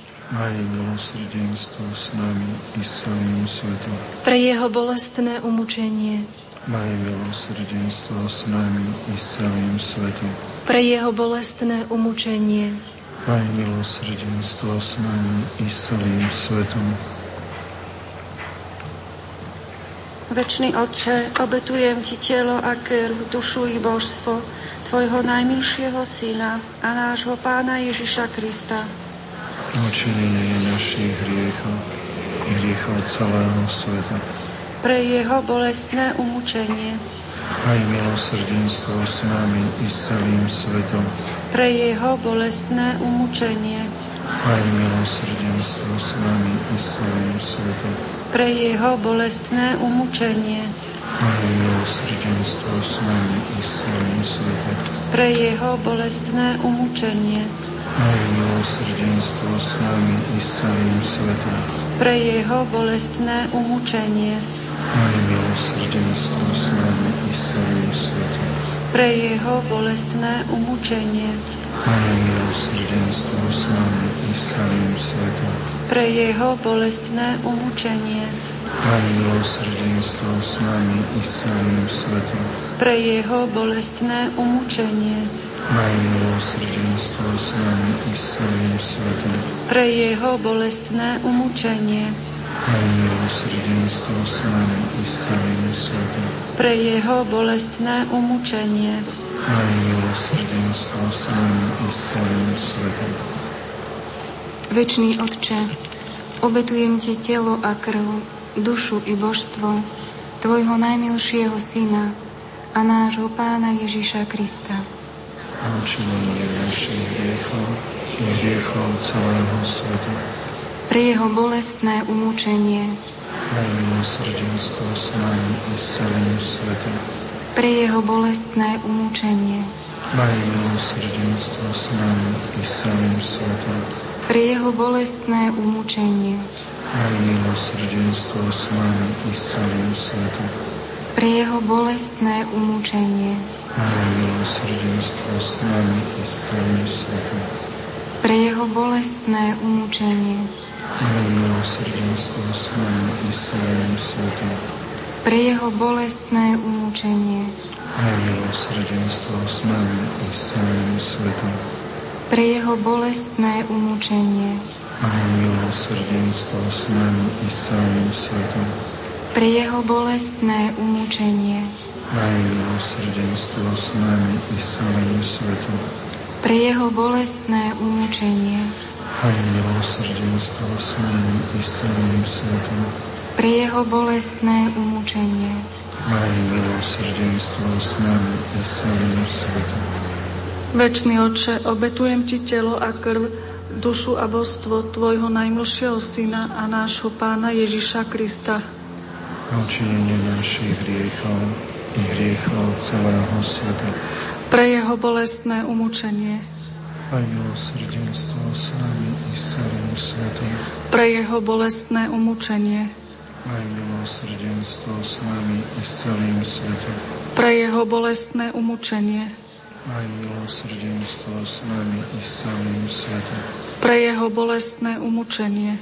Maj milosrdenstvo s nami i s celým svetom. Pre jeho bolestné umučenie. Maj milosrdenstvo s nami i s celým svetom. Pre jeho bolestné umučenie. Maj milosrdenstvo s nami i s celým svetom. Večný Otče, obetujem Ti telo a krv, dušu i božstvo Tvojho najmilšieho Syna a nášho Pána Ježiša Krista. Očinenie našich hriechov i hriechov celého sveta. Pre Jeho bolestné umúčenie. Aj milosrdenstvo s nami i s celým svetom. Pre Jeho bolestné umúčenie. Aj milosrdenstvo s nami i s celým svetom pre jeho bolestné umúčenie. Aj milosrdenstvo s nami i s celým svetom. Pre jeho bolestné umúčenie. Aj milosrdenstvo s nami i celým svetom. Pre jeho bolestné umúčenie. Aj milosrdenstvo s nami i celým svetom. Pre jeho bolestné umúčenie. Aj milosrdenstvo s nami i celým svetom pre jeho bolestné umúčenie. Daj milosrdenstvo s nami i celým svetom. Pre jeho bolestné umúčenie. Daj milosrdenstvo s nami i s celým svetom. Pre jeho bolestné umúčenie. Daj milosrdenstvo s nami i s celým svetom. Pre jeho bolestné umúčenie. Daj milosrdenstvo s nami i s celým svetom Večný Otče, obetujem Ti telo a krv, dušu i božstvo Tvojho najmilšieho Syna a nášho Pána Ježiša Krista. Očinenie našich hriechov i hriechov celého sveta. Pre Jeho bolestné umúčenie. Daj milosrdenstvo s nami i s celým svetom. Pre Jeho bolestné umúčenie. Daj milosrdenstvo s nami i s celým svetom pre jeho bolestné umúčenie. Maj milosrdenstvo s nami i s celým svetom. Pre jeho bolestné umúčenie. Maj milosrdenstvo s nami i s celým svetom. Pre jeho bolestné umúčenie. Maj milosrdenstvo s nami i s celým svetom. Pre jeho bolestné umúčenie. Maj milosrdenstvo s nami i s celým svetom pre jeho bolestné umúčenie. Maj milosrdenstvo s nami i s celým svetom. Pre jeho bolestné umúčenie. Maj milosrdenstvo s nami i s celým svetom. Pre jeho bolestné umúčenie. Maj milosrdenstvo s nami i s celým svetom. Pre jeho bolestné umúčenie. Maj milosrdenstvo s nami i s celým svetom. Večný Oče, obetujem Ti telo a krv, dušu a božstvo Tvojho najmilšieho Syna a nášho Pána Ježiša Krista. Očinenie našich hriechov i hriechov celého sveta. Pre Jeho bolestné umúčenie. Aj milosrdenstvo s nami i s celým svetom. Pre Jeho bolestné umúčenie. Aj milosrdenstvo s nami i s celým svetom. Pre Jeho bolestné umúčenie Maj milosrdenstvo s nami i s celým svetom. Pre jeho bolestné umúčenie.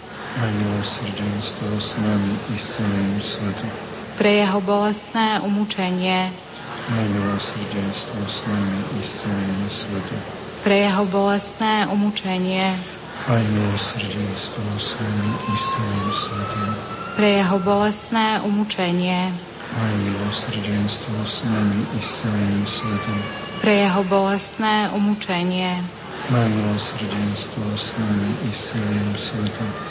A milosrdenstvo s nami i s celým svetom. Pre jeho bolestné umúčenie. A milosrdenstvo s nami i s celým svetom. Pre jeho bolestné umúčenie. A milosrdenstvo s nami i s celým svetom. Pre jeho bolestné umúčenie aj milosrdenstvo s nami i s celým svetom. Pre jeho bolestné umúčenie. Maj milosrdenstvo s nami i s celým svetom.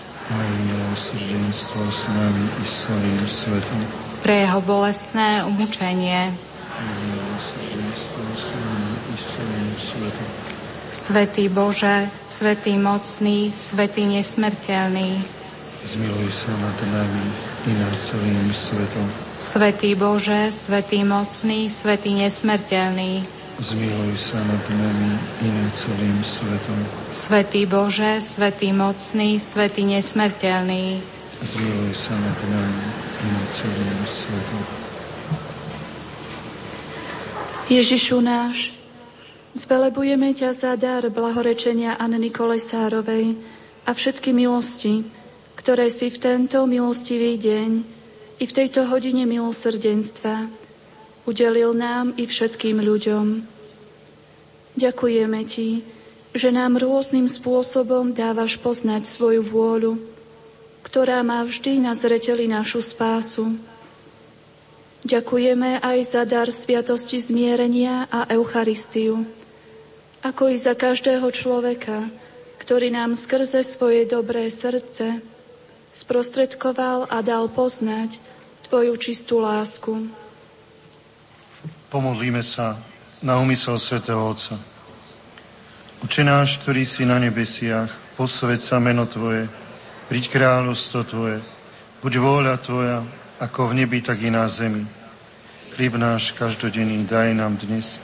Maj milosrdenstvo s nami i s celým svetom. Pre jeho bolestné umúčenie. Maj milosrdenstvo s nami i s celým svetom. Svetý Bože, Svetý mocný, Svetý nesmrteľný. Zmiluj sa nad nami i nad celým svetom. Svetý Bože, Svetý mocný, Svetý nesmrteľný. Zmiluj sa nad nami i nad celým svetom. Svetý Bože, Svetý mocný, Svetý nesmrteľný. Zmiluj sa nad nami i nad celým svetom. Ježišu náš, zvelebujeme ťa za dar blahorečenia Anny Kolesárovej a všetky milosti, ktoré si v tento milostivý deň i v tejto hodine milosrdenstva udelil nám i všetkým ľuďom. Ďakujeme Ti, že nám rôznym spôsobom dávaš poznať svoju vôľu, ktorá má vždy na zreteli našu spásu. Ďakujeme aj za dar sviatosti zmierenia a Eucharistiu, ako i za každého človeka, ktorý nám skrze svoje dobré srdce sprostredkoval a dal poznať Tvoju čistú lásku. Pomodlíme sa na úmysel svätého Otca. Oče náš, ktorý si na nebesiach, posved sa meno Tvoje, príď kráľovstvo Tvoje, buď vôľa Tvoja, ako v nebi, tak i na zemi. Chlieb náš každodenný daj nám dnes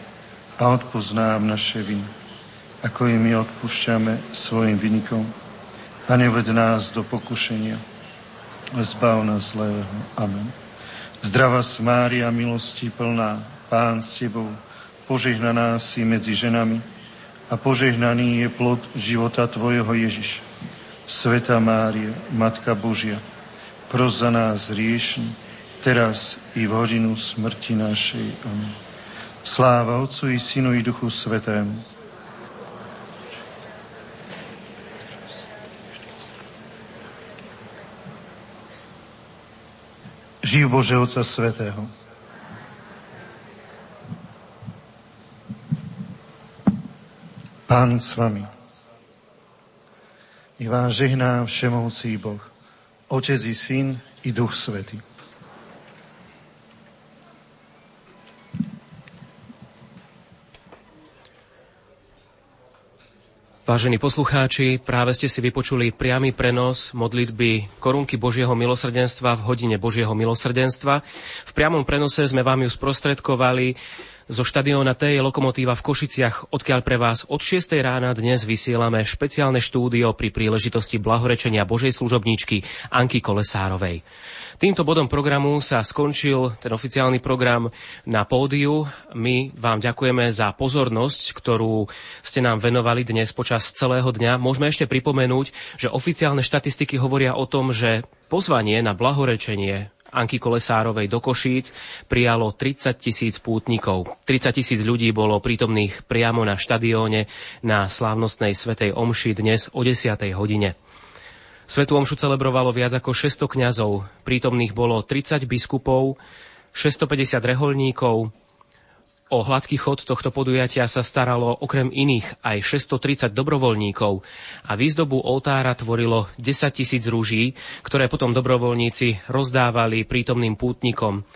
a odpúsť nám naše viny, ako i my odpúšťame svojim vynikom. A neved nás do pokušenia, zbav nás zlého. Amen. Zdravá Mária, milosti plná, Pán s Tebou, požehnaná si medzi ženami a požehnaný je plod života Tvojho Ježiš. Sveta Mária, Matka Božia, pros za nás riešni, teraz i v hodinu smrti našej. Amen. Sláva Otcu i Synu i Duchu Svetému. Živ Bože Otca Svetého. Pán s vami. Nech vám žehná všemohúcí Boh, Otec i Syn i Duch Svetý. Vážení poslucháči, práve ste si vypočuli priamy prenos modlitby Korunky Božieho milosrdenstva v hodine Božieho milosrdenstva. V priamom prenose sme vám ju sprostredkovali zo štadióna T je Lokomotíva v Košiciach, odkiaľ pre vás od 6. rána dnes vysielame špeciálne štúdio pri príležitosti blahorečenia Božej služobníčky Anky Kolesárovej. Týmto bodom programu sa skončil ten oficiálny program na pódiu. My vám ďakujeme za pozornosť, ktorú ste nám venovali dnes počas celého dňa. Môžeme ešte pripomenúť, že oficiálne štatistiky hovoria o tom, že pozvanie na blahorečenie Anky Kolesárovej do Košíc prijalo 30 tisíc pútnikov. 30 tisíc ľudí bolo prítomných priamo na štadióne na slávnostnej Svetej Omši dnes o 10. hodine. Svetu Omšu celebrovalo viac ako 600 kňazov, prítomných bolo 30 biskupov, 650 reholníkov, O hladký chod tohto podujatia sa staralo okrem iných aj 630 dobrovoľníkov a výzdobu oltára tvorilo 10 tisíc rúží, ktoré potom dobrovoľníci rozdávali prítomným pútnikom.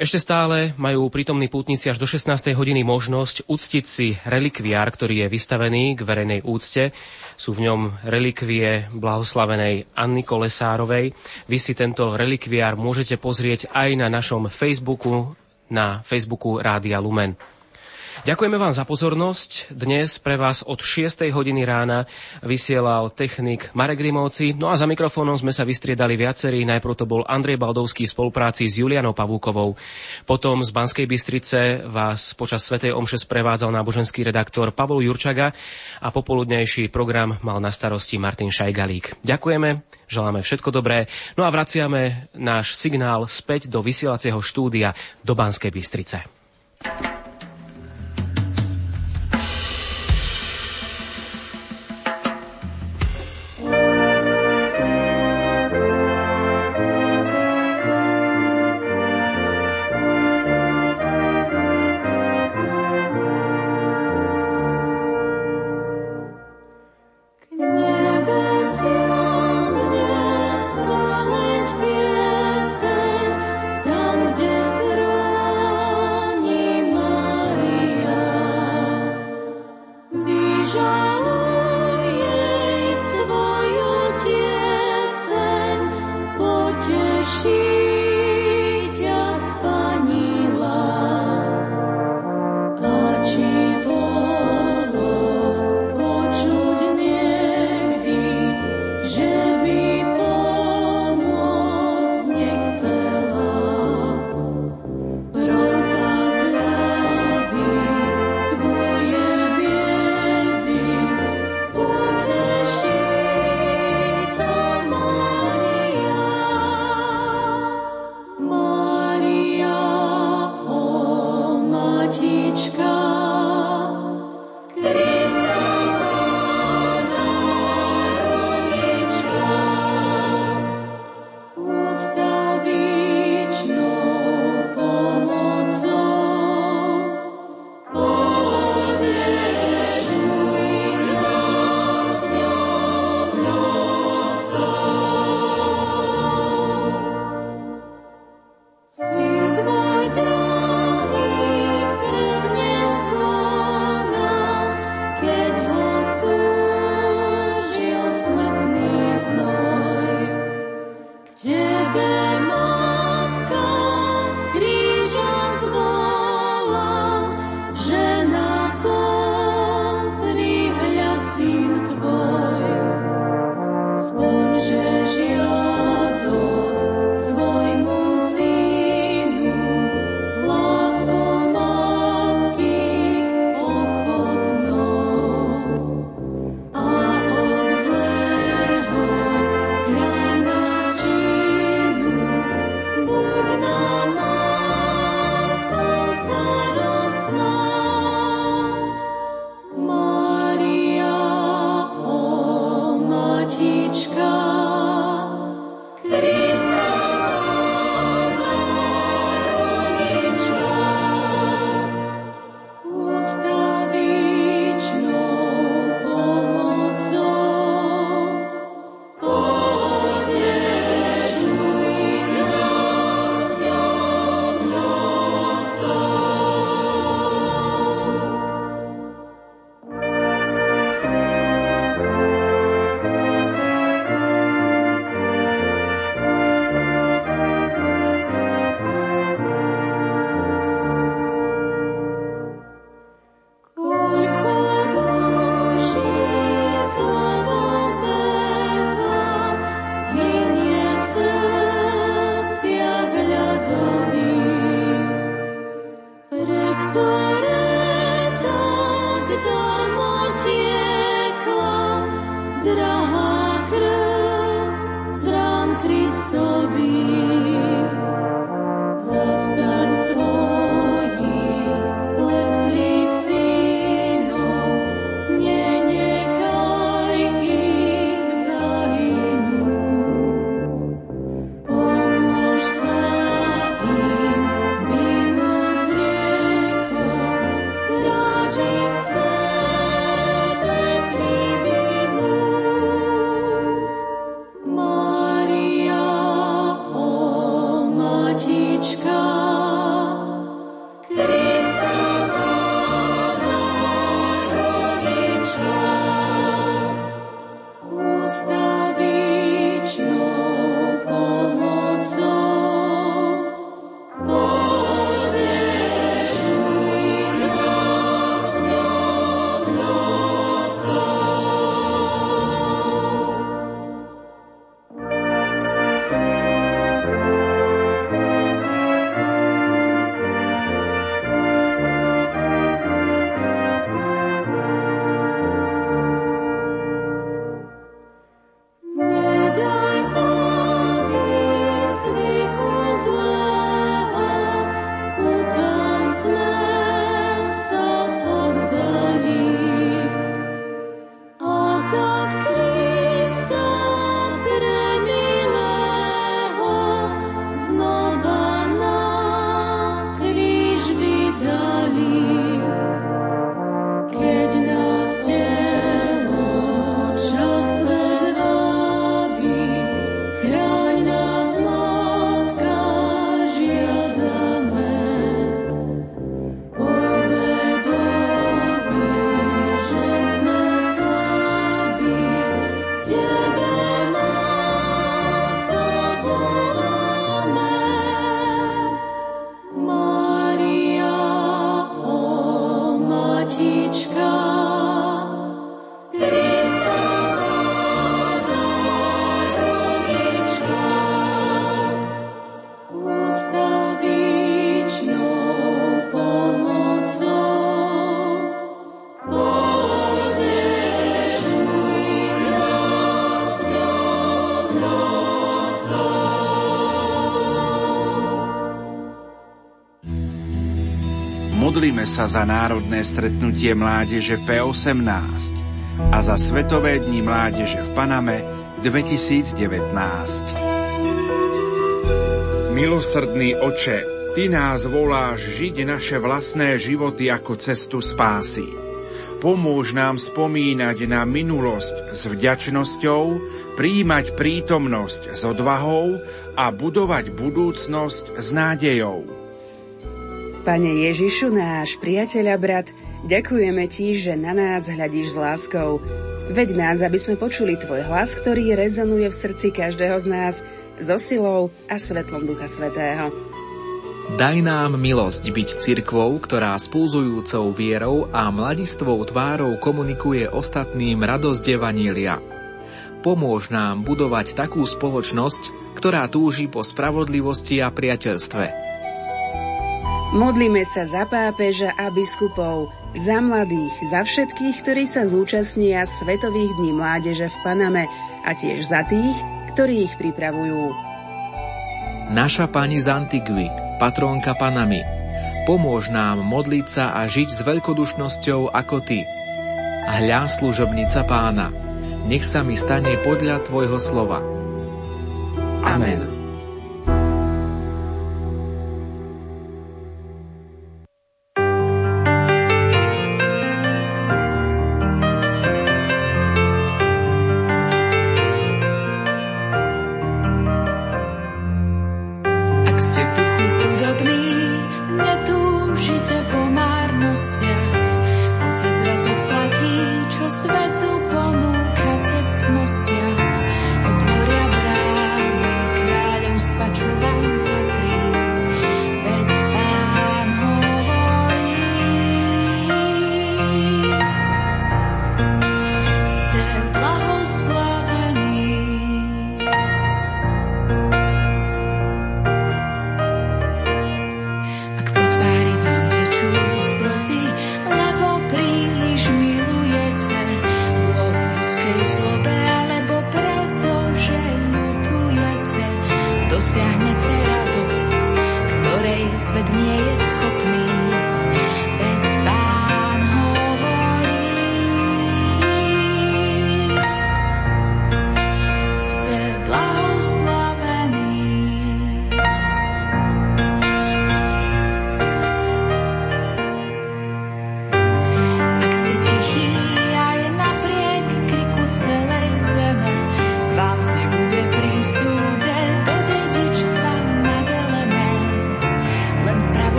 Ešte stále majú prítomní pútnici až do 16. hodiny možnosť uctiť si relikviár, ktorý je vystavený k verejnej úcte. Sú v ňom relikvie blahoslavenej Anny Kolesárovej. Vy si tento relikviár môžete pozrieť aj na našom Facebooku na Facebooku Rádia Lumen. Ďakujeme vám za pozornosť. Dnes pre vás od 6. hodiny rána vysielal technik Marek Grimovci. No a za mikrofónom sme sa vystriedali viacerí. Najprv to bol Andrej Baldovský v spolupráci s Julianou Pavúkovou. Potom z Banskej Bystrice vás počas Svetej Omše sprevádzal náboženský redaktor Pavol Jurčaga a popoludnejší program mal na starosti Martin Šajgalík. Ďakujeme, želáme všetko dobré. No a vraciame náš signál späť do vysielacieho štúdia do Banskej Bystrice. Modlíme sa za národné stretnutie mládeže P18 a za Svetové dni mládeže v Paname 2019. Milosrdný oče, Ty nás voláš žiť naše vlastné životy ako cestu spásy. Pomôž nám spomínať na minulosť s vďačnosťou, príjmať prítomnosť s odvahou a budovať budúcnosť s nádejou. Pane Ježišu, náš priateľ a brat, ďakujeme Ti, že na nás hľadíš s láskou. Veď nás, aby sme počuli Tvoj hlas, ktorý rezonuje v srdci každého z nás, so silou a svetlom Ducha Svetého. Daj nám milosť byť cirkvou, ktorá s pulzujúcou vierou a mladistvou tvárou komunikuje ostatným radosť Evanília. Pomôž nám budovať takú spoločnosť, ktorá túži po spravodlivosti a priateľstve. Modlíme sa za pápeža a biskupov, za mladých, za všetkých, ktorí sa zúčastnia Svetových dní mládeže v Paname a tiež za tých, ktorí ich pripravujú. Naša pani z Antigvit, patrónka Panami. Pomôž nám modliť sa a žiť s veľkodušnosťou ako Ty. Hľa služobnica pána, nech sa mi stane podľa Tvojho slova. Amen.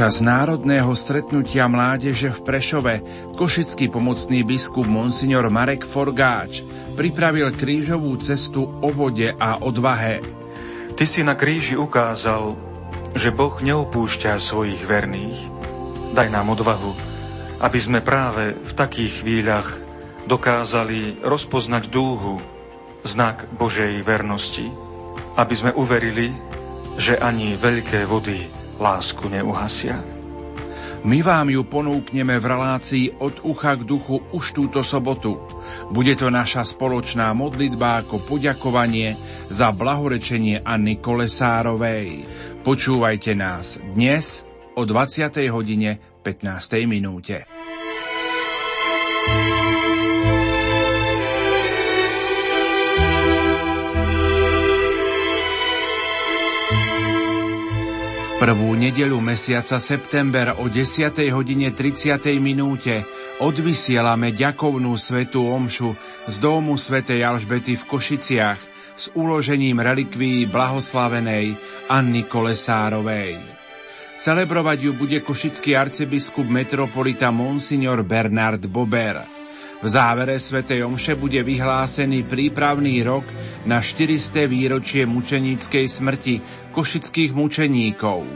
Počas národného stretnutia mládeže v Prešove košický pomocný biskup Monsignor Marek Forgáč pripravil krížovú cestu o vode a odvahe. Ty si na kríži ukázal, že Boh neopúšťa svojich verných. Daj nám odvahu, aby sme práve v takých chvíľach dokázali rozpoznať dúhu, znak Božej vernosti, aby sme uverili, že ani veľké vody lásku neuhasia. My vám ju ponúkneme v relácii od ucha k duchu už túto sobotu. Bude to naša spoločná modlitba ako poďakovanie za blahorečenie Anny Kolesárovej. Počúvajte nás dnes o 20. hodine 15. minúte. Prvú nedeľu mesiaca september o 10. hodine 30. minúte odvysielame ďakovnú svetú omšu z domu svätej Alžbety v Košiciach s uložením relikví blahoslavenej Anny Kolesárovej. Celebrovať ju bude košický arcibiskup metropolita Monsignor Bernard Bober. V závere svätej Omše bude vyhlásený prípravný rok na 400. výročie mučeníckej smrti košických mučeníkov.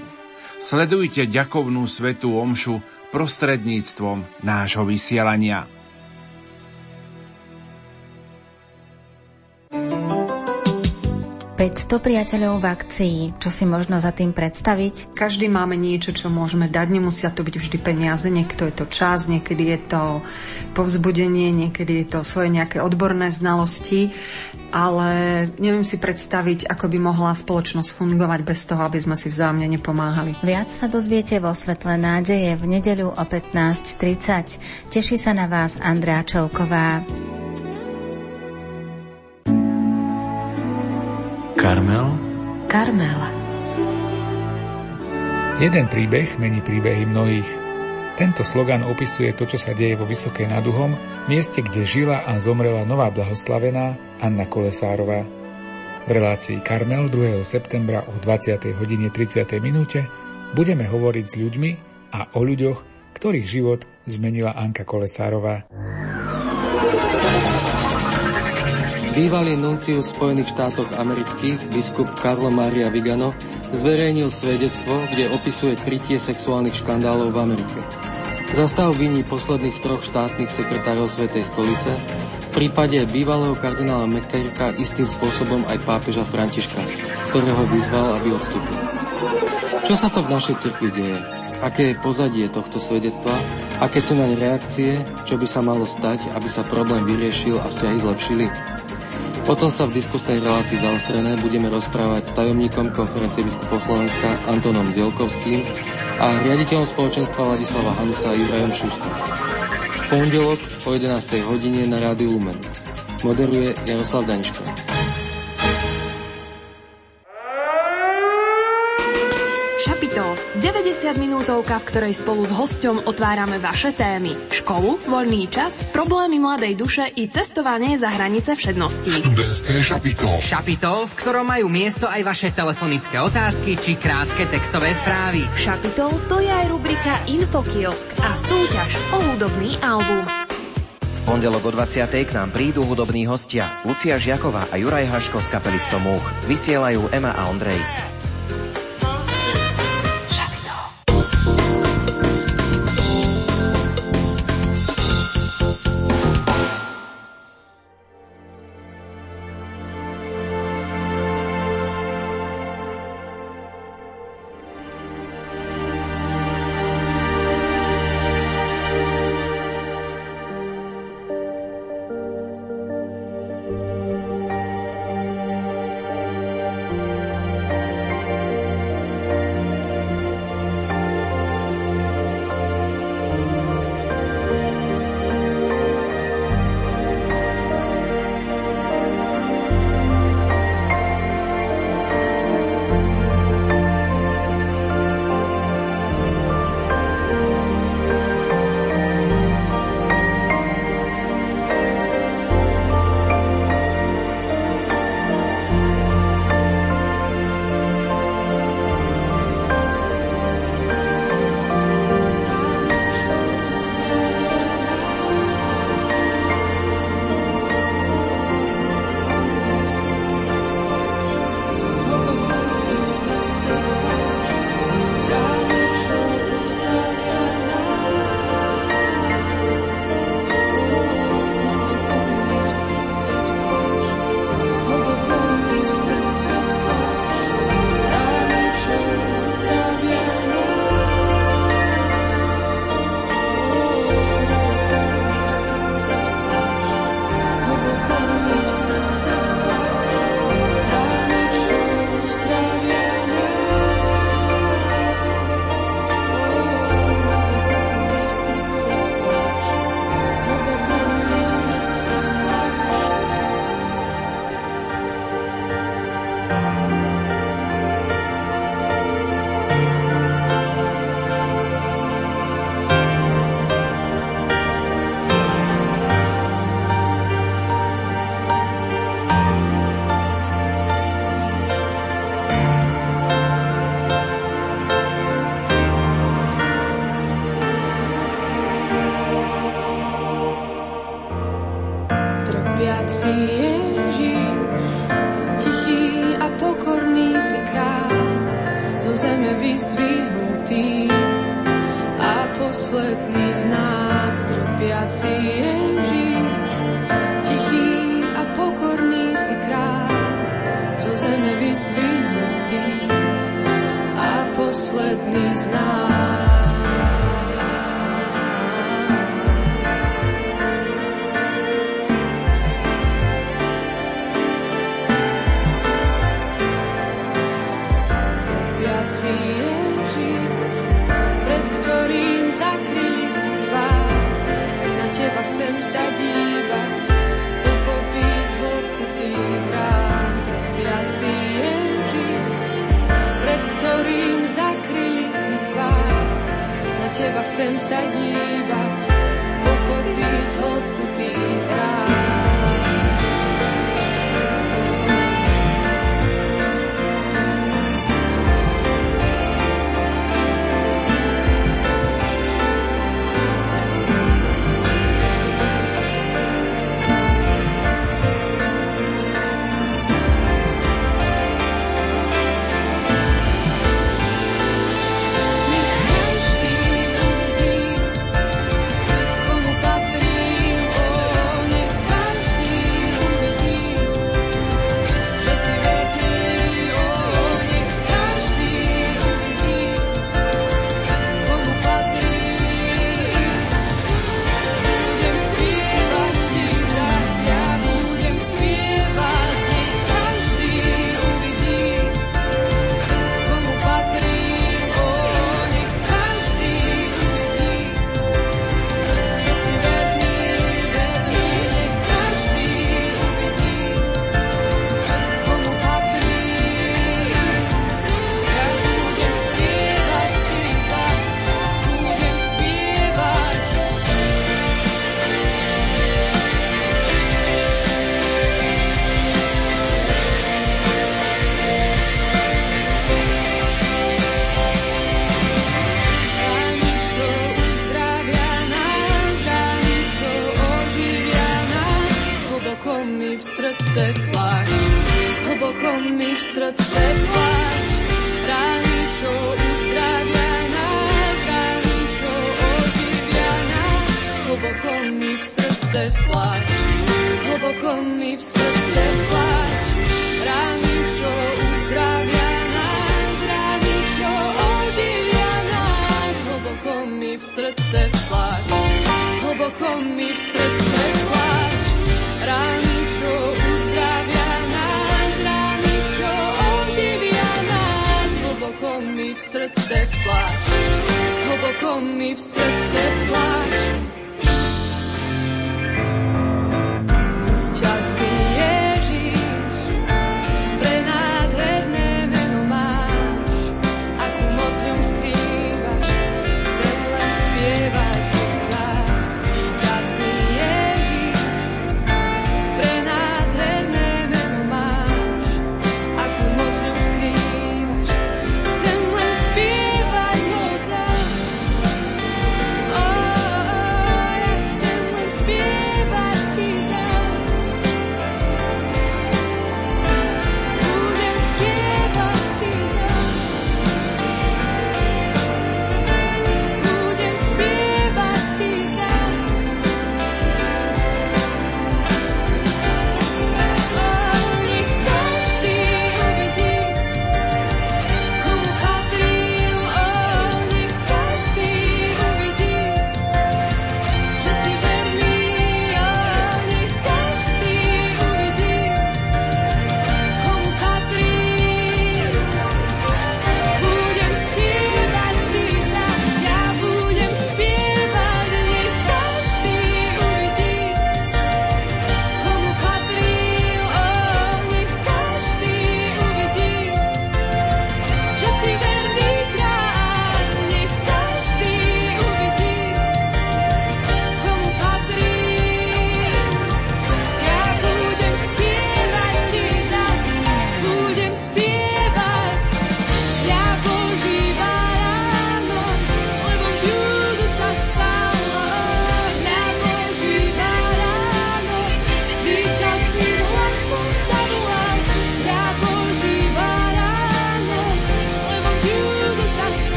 Sledujte ďakovnú svetú omšu prostredníctvom nášho vysielania. 500 priateľov v akcii. Čo si možno za tým predstaviť? Každý máme niečo, čo môžeme dať. Nemusia to byť vždy peniaze. Niekto je to čas, niekedy je to povzbudenie, niekedy je to svoje nejaké odborné znalosti. Ale neviem si predstaviť, ako by mohla spoločnosť fungovať bez toho, aby sme si vzájomne nepomáhali. Viac sa dozviete vo Svetle nádeje v nedeľu o 15.30. Teší sa na vás Andrá Čelková. Karmel? Karmel. Jeden príbeh mení príbehy mnohých. Tento slogan opisuje to, čo sa deje vo Vysokej nad Uhom, mieste, kde žila a zomrela nová blahoslavená Anna Kolesárová. V relácii Karmel 2. septembra o 20. hodine 30. minúte budeme hovoriť s ľuďmi a o ľuďoch, ktorých život zmenila Anka Kolesárová. Bývalý nuncius Spojených štátoch amerických, biskup Carlo Maria Vigano, zverejnil svedectvo, kde opisuje krytie sexuálnych škandálov v Amerike. Zastav viní posledných troch štátnych sekretárov Svetej stolice, v prípade bývalého kardinála McCarricka istým spôsobom aj pápeža Františka, ktorého vyzval, aby odstúpil. Čo sa to v našej cirkvi deje? Aké je pozadie tohto svedectva? Aké sú naň reakcie? Čo by sa malo stať, aby sa problém vyriešil a vzťahy zlepšili? Potom sa v diskusnej relácii zaostrené budeme rozprávať s tajomníkom konferencie biskupov Slovenska Antonom Zielkovským a riaditeľom spoločenstva Ladislava Hanusa Jurajom Šustom. Pondelok o 11. hodine na Rádiu Lumen. Moderuje Jaroslav Daniško. 90 minútovka, v ktorej spolu s hosťom otvárame vaše témy. Školu, voľný čas, problémy mladej duše i cestovanie za hranice všedností. Študentské šapito. Šapito, v ktorom majú miesto aj vaše telefonické otázky či krátke textové správy. Šapito to je aj rubrika Infokiosk a súťaž o hudobný album. Pondelok o 20. k nám prídu hudobní hostia. Lucia Žiaková a Juraj Haško z kapely Stomúch. Vysielajú Ema a Ondrej.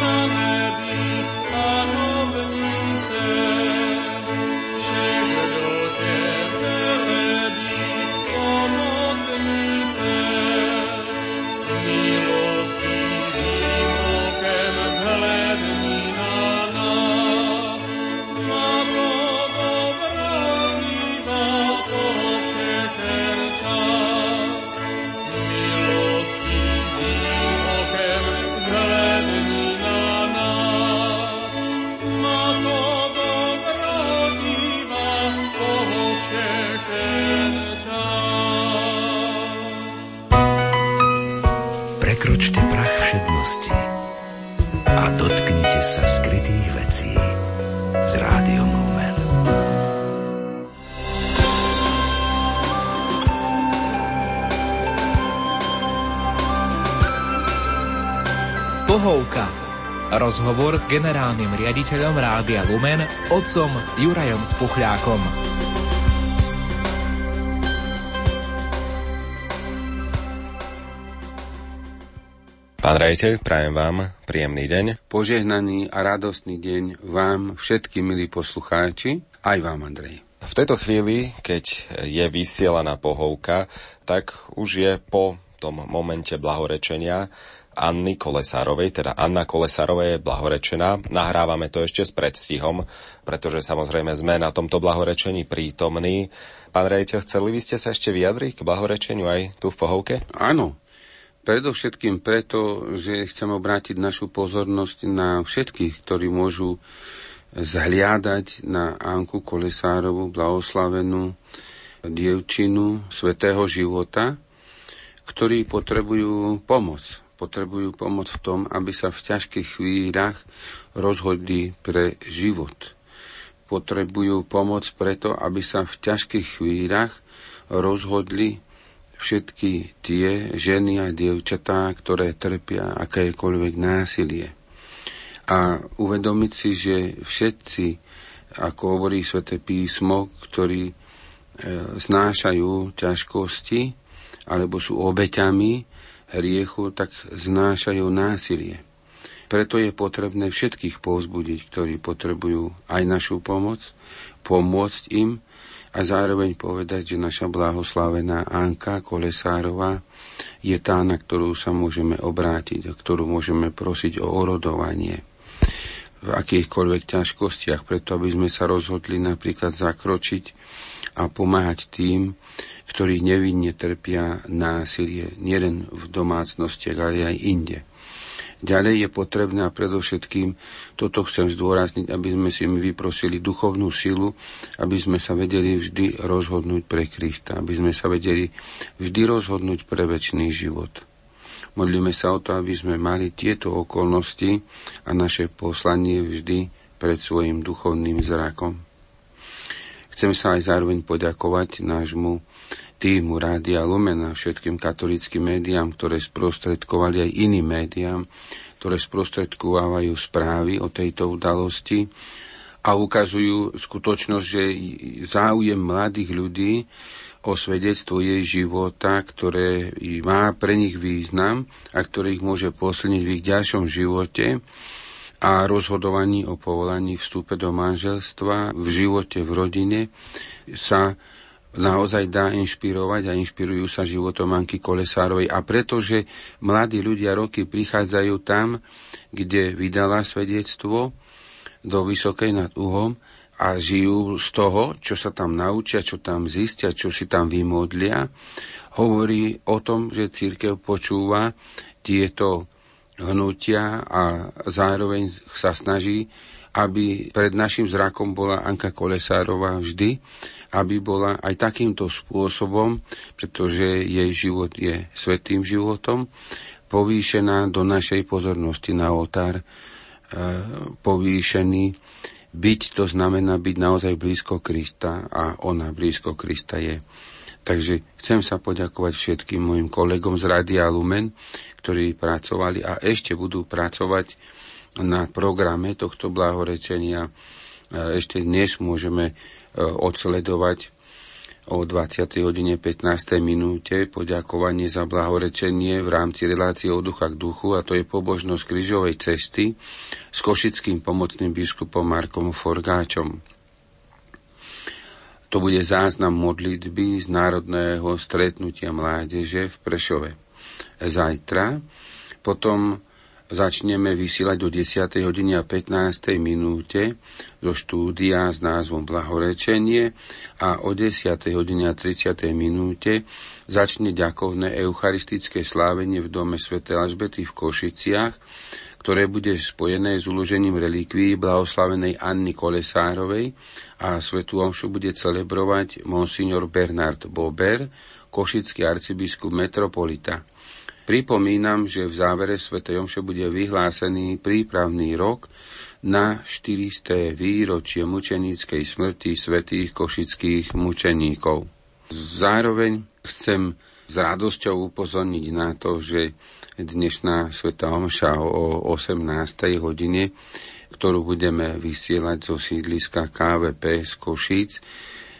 the rozhovor s generálnym riaditeľom Rádia Lumen, otcom Jurajom Spuchľákom. Pán rejiteľ, prajem vám príjemný deň. Požehnaný a radostný deň vám, všetky milí poslucháči, aj vám, Andrej. V tejto chvíli, keď je vysielaná pohovka, tak už je po tom momente blahorečenia Anny Kolesárovej, teda Anna Kolesárovej je blahorečená. Nahrávame to ešte s predstihom, pretože samozrejme sme na tomto blahorečení prítomní. Pán rejiteľ, chceli by ste sa ešte vyjadriť k blahorečeniu aj tu v Pohovke? Áno. Predovšetkým preto, že chcem obrátiť našu pozornosť na všetkých, ktorí môžu zhliadať na Anku Kolesárovú, blahoslavenú, dievčinu svetého života, ktorí potrebujú pomoc. Potrebujú pomoc v tom, aby sa v ťažkých chvíľach rozhodli pre život. Potrebujú pomoc preto, aby sa v ťažkých chvíľach rozhodli všetky tie ženy a dievčatá, ktoré trpia akékoľvek násilie. A uvedomiť si, že všetci, ako hovorí sväté písmo, ktorí e, znášajú ťažkosti alebo sú obeťami hriechu, tak znášajú násilie. Preto je potrebné všetkých povzbudiť, ktorí potrebujú aj našu pomoc, pomôcť im a zároveň povedať, že naša blahoslavená Anka Kolesárová je tá, na ktorú sa môžeme obrátiť a ktorú môžeme prosiť o orodovanie v akýchkoľvek ťažkostiach, preto aby sme sa rozhodli napríklad zakročiť a pomáhať tým, ktorí nevinne trpia násilie, nielen v domácnostiach, ale aj inde. Ďalej je potrebné a predovšetkým, toto chcem zdôrazniť, aby sme si my vyprosili duchovnú silu, aby sme sa vedeli vždy rozhodnúť pre Krista, aby sme sa vedeli vždy rozhodnúť pre väčší život. Modlíme sa o to, aby sme mali tieto okolnosti a naše poslanie vždy pred svojim duchovným zrakom. Chcem sa aj zároveň poďakovať nášmu týmu Rádia Lumena, všetkým katolickým médiám, ktoré sprostredkovali aj iným médiám, ktoré sprostredkovávajú správy o tejto udalosti a ukazujú skutočnosť, že záujem mladých ľudí o svedectvo jej života, ktoré má pre nich význam a ktoré ich môže posilniť v ich ďalšom živote a rozhodovaní o povolaní vstupe do manželstva, v živote, v rodine sa naozaj dá inšpirovať a inšpirujú sa životom Anky Kolesárovej. A pretože mladí ľudia roky prichádzajú tam, kde vydala svedectvo do Vysokej nad Uhom a žijú z toho, čo sa tam naučia, čo tam zistia, čo si tam vymodlia, hovorí o tom, že církev počúva tieto hnutia a zároveň sa snaží, aby pred našim zrakom bola Anka Kolesárová vždy aby bola aj takýmto spôsobom, pretože jej život je svetým životom, povýšená do našej pozornosti na oltár, e, povýšený byť, to znamená byť naozaj blízko Krista a ona blízko Krista je. Takže chcem sa poďakovať všetkým mojim kolegom z Radia Lumen, ktorí pracovali a ešte budú pracovať na programe tohto blahorečenia. E, ešte dnes môžeme odsledovať o 20. hodine 15. minúte poďakovanie za blahorečenie v rámci relácie od ducha k duchu a to je pobožnosť krížovej cesty s košickým pomocným biskupom Markom Forgáčom. To bude záznam modlitby z Národného stretnutia mládeže v Prešove. Zajtra potom začneme vysielať do 10. hodiny a 15. minúte do štúdia s názvom Blahorečenie a o 10. hodine a 30. minúte začne ďakovné eucharistické slávenie v dome Sv. Alžbety v Košiciach, ktoré bude spojené s uložením relikví blahoslavenej Anny Kolesárovej a svetu omšu bude celebrovať monsignor Bernard Bober, košický arcibiskup metropolita. Pripomínam, že v závere Sv. Jomše bude vyhlásený prípravný rok na 400. výročie mučeníckej smrti svetých košických mučeníkov. Zároveň chcem s radosťou upozorniť na to, že dnešná Sveta Omša o 18. hodine, ktorú budeme vysielať zo sídliska KVP z Košíc,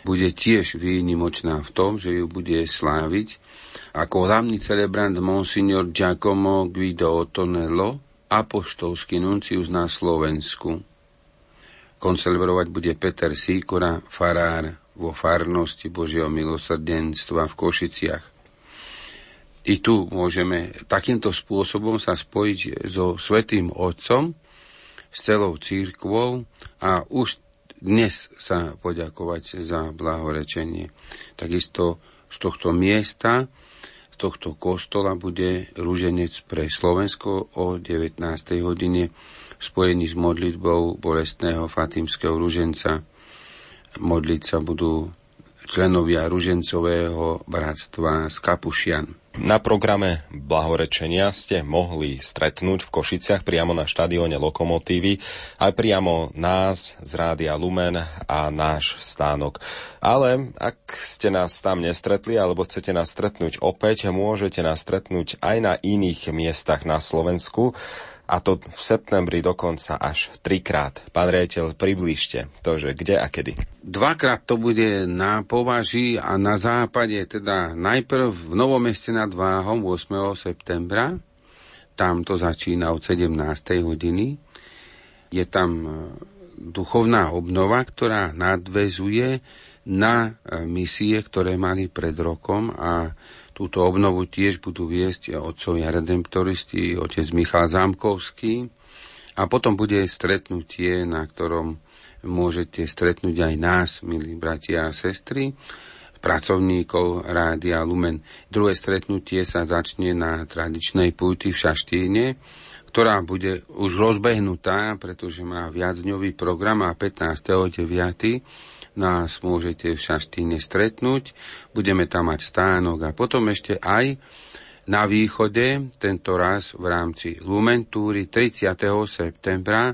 bude tiež výnimočná v tom, že ju bude sláviť ako hlavný celebrant Monsignor Giacomo Guido Otonello, apoštolský nuncius na Slovensku. Koncelebrovať bude Peter Síkora, farár vo farnosti Božieho milosrdenstva v Košiciach. I tu môžeme takýmto spôsobom sa spojiť so Svetým Otcom, s celou církvou a už dnes sa poďakovať za blahorečenie. Takisto z tohto miesta tohto kostola bude rúženec pre Slovensko o 19. hodine spojený s modlitbou bolestného fatimského rúženca. Modliť sa budú členovia Ružencového bratstva z Kapušian. Na programe blahorečenia ste mohli stretnúť v Košiciach priamo na štadióne Lokomotívy aj priamo nás z Rádia Lumen a náš stánok. Ale ak ste nás tam nestretli alebo chcete nás stretnúť opäť, môžete nás stretnúť aj na iných miestach na Slovensku a to v septembri dokonca až trikrát. Pán riaditeľ, približte to, že kde a kedy. Dvakrát to bude na považi a na západe, teda najprv v Novom meste nad Váhom 8. septembra, tam to začína od 17. hodiny. Je tam e, duchovná obnova, ktorá nadvezuje na e, misie, ktoré mali pred rokom a Túto obnovu tiež budú viesť otcovia redemptoristi, otec Michal Zámkovský. A potom bude stretnutie, na ktorom môžete stretnúť aj nás, milí bratia a sestry, pracovníkov Rádia Lumen. Druhé stretnutie sa začne na tradičnej púti v Šaštíne, ktorá bude už rozbehnutá, pretože má viacdňový program a 15.9 nás môžete v Šaštíne stretnúť. Budeme tam mať stánok a potom ešte aj na východe, tento raz v rámci Lumentúry 30. septembra,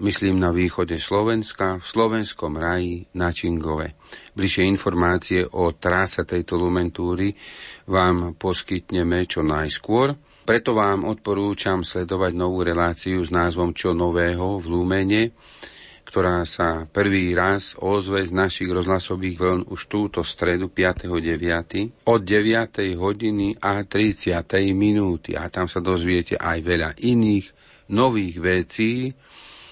myslím na východe Slovenska, v slovenskom raji na Čingove. Bližšie informácie o trase tejto Lumentúry vám poskytneme čo najskôr. Preto vám odporúčam sledovať novú reláciu s názvom Čo nového v Lumene, ktorá sa prvý raz ozve z našich rozhlasových vln už túto stredu 5.9. od 9. hodiny a 30. minúty. A tam sa dozviete aj veľa iných nových vecí,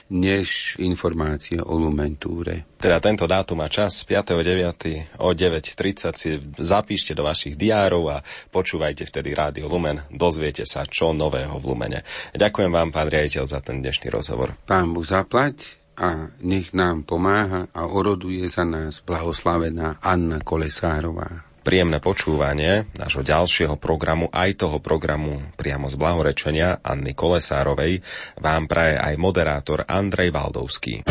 než informácie o Lumentúre. Teda tento dátum a čas 5.9. o 9.30 si zapíšte do vašich diárov a počúvajte vtedy Rádio Lumen, dozviete sa čo nového v Lumene. Ďakujem vám, pán riaditeľ, za ten dnešný rozhovor. Pán Boh zaplať a nech nám pomáha a oroduje za nás blahoslavená Anna Kolesárová. Príjemné počúvanie nášho ďalšieho programu, aj toho programu priamo z blahorečenia Anny Kolesárovej, vám praje aj moderátor Andrej Valdovský.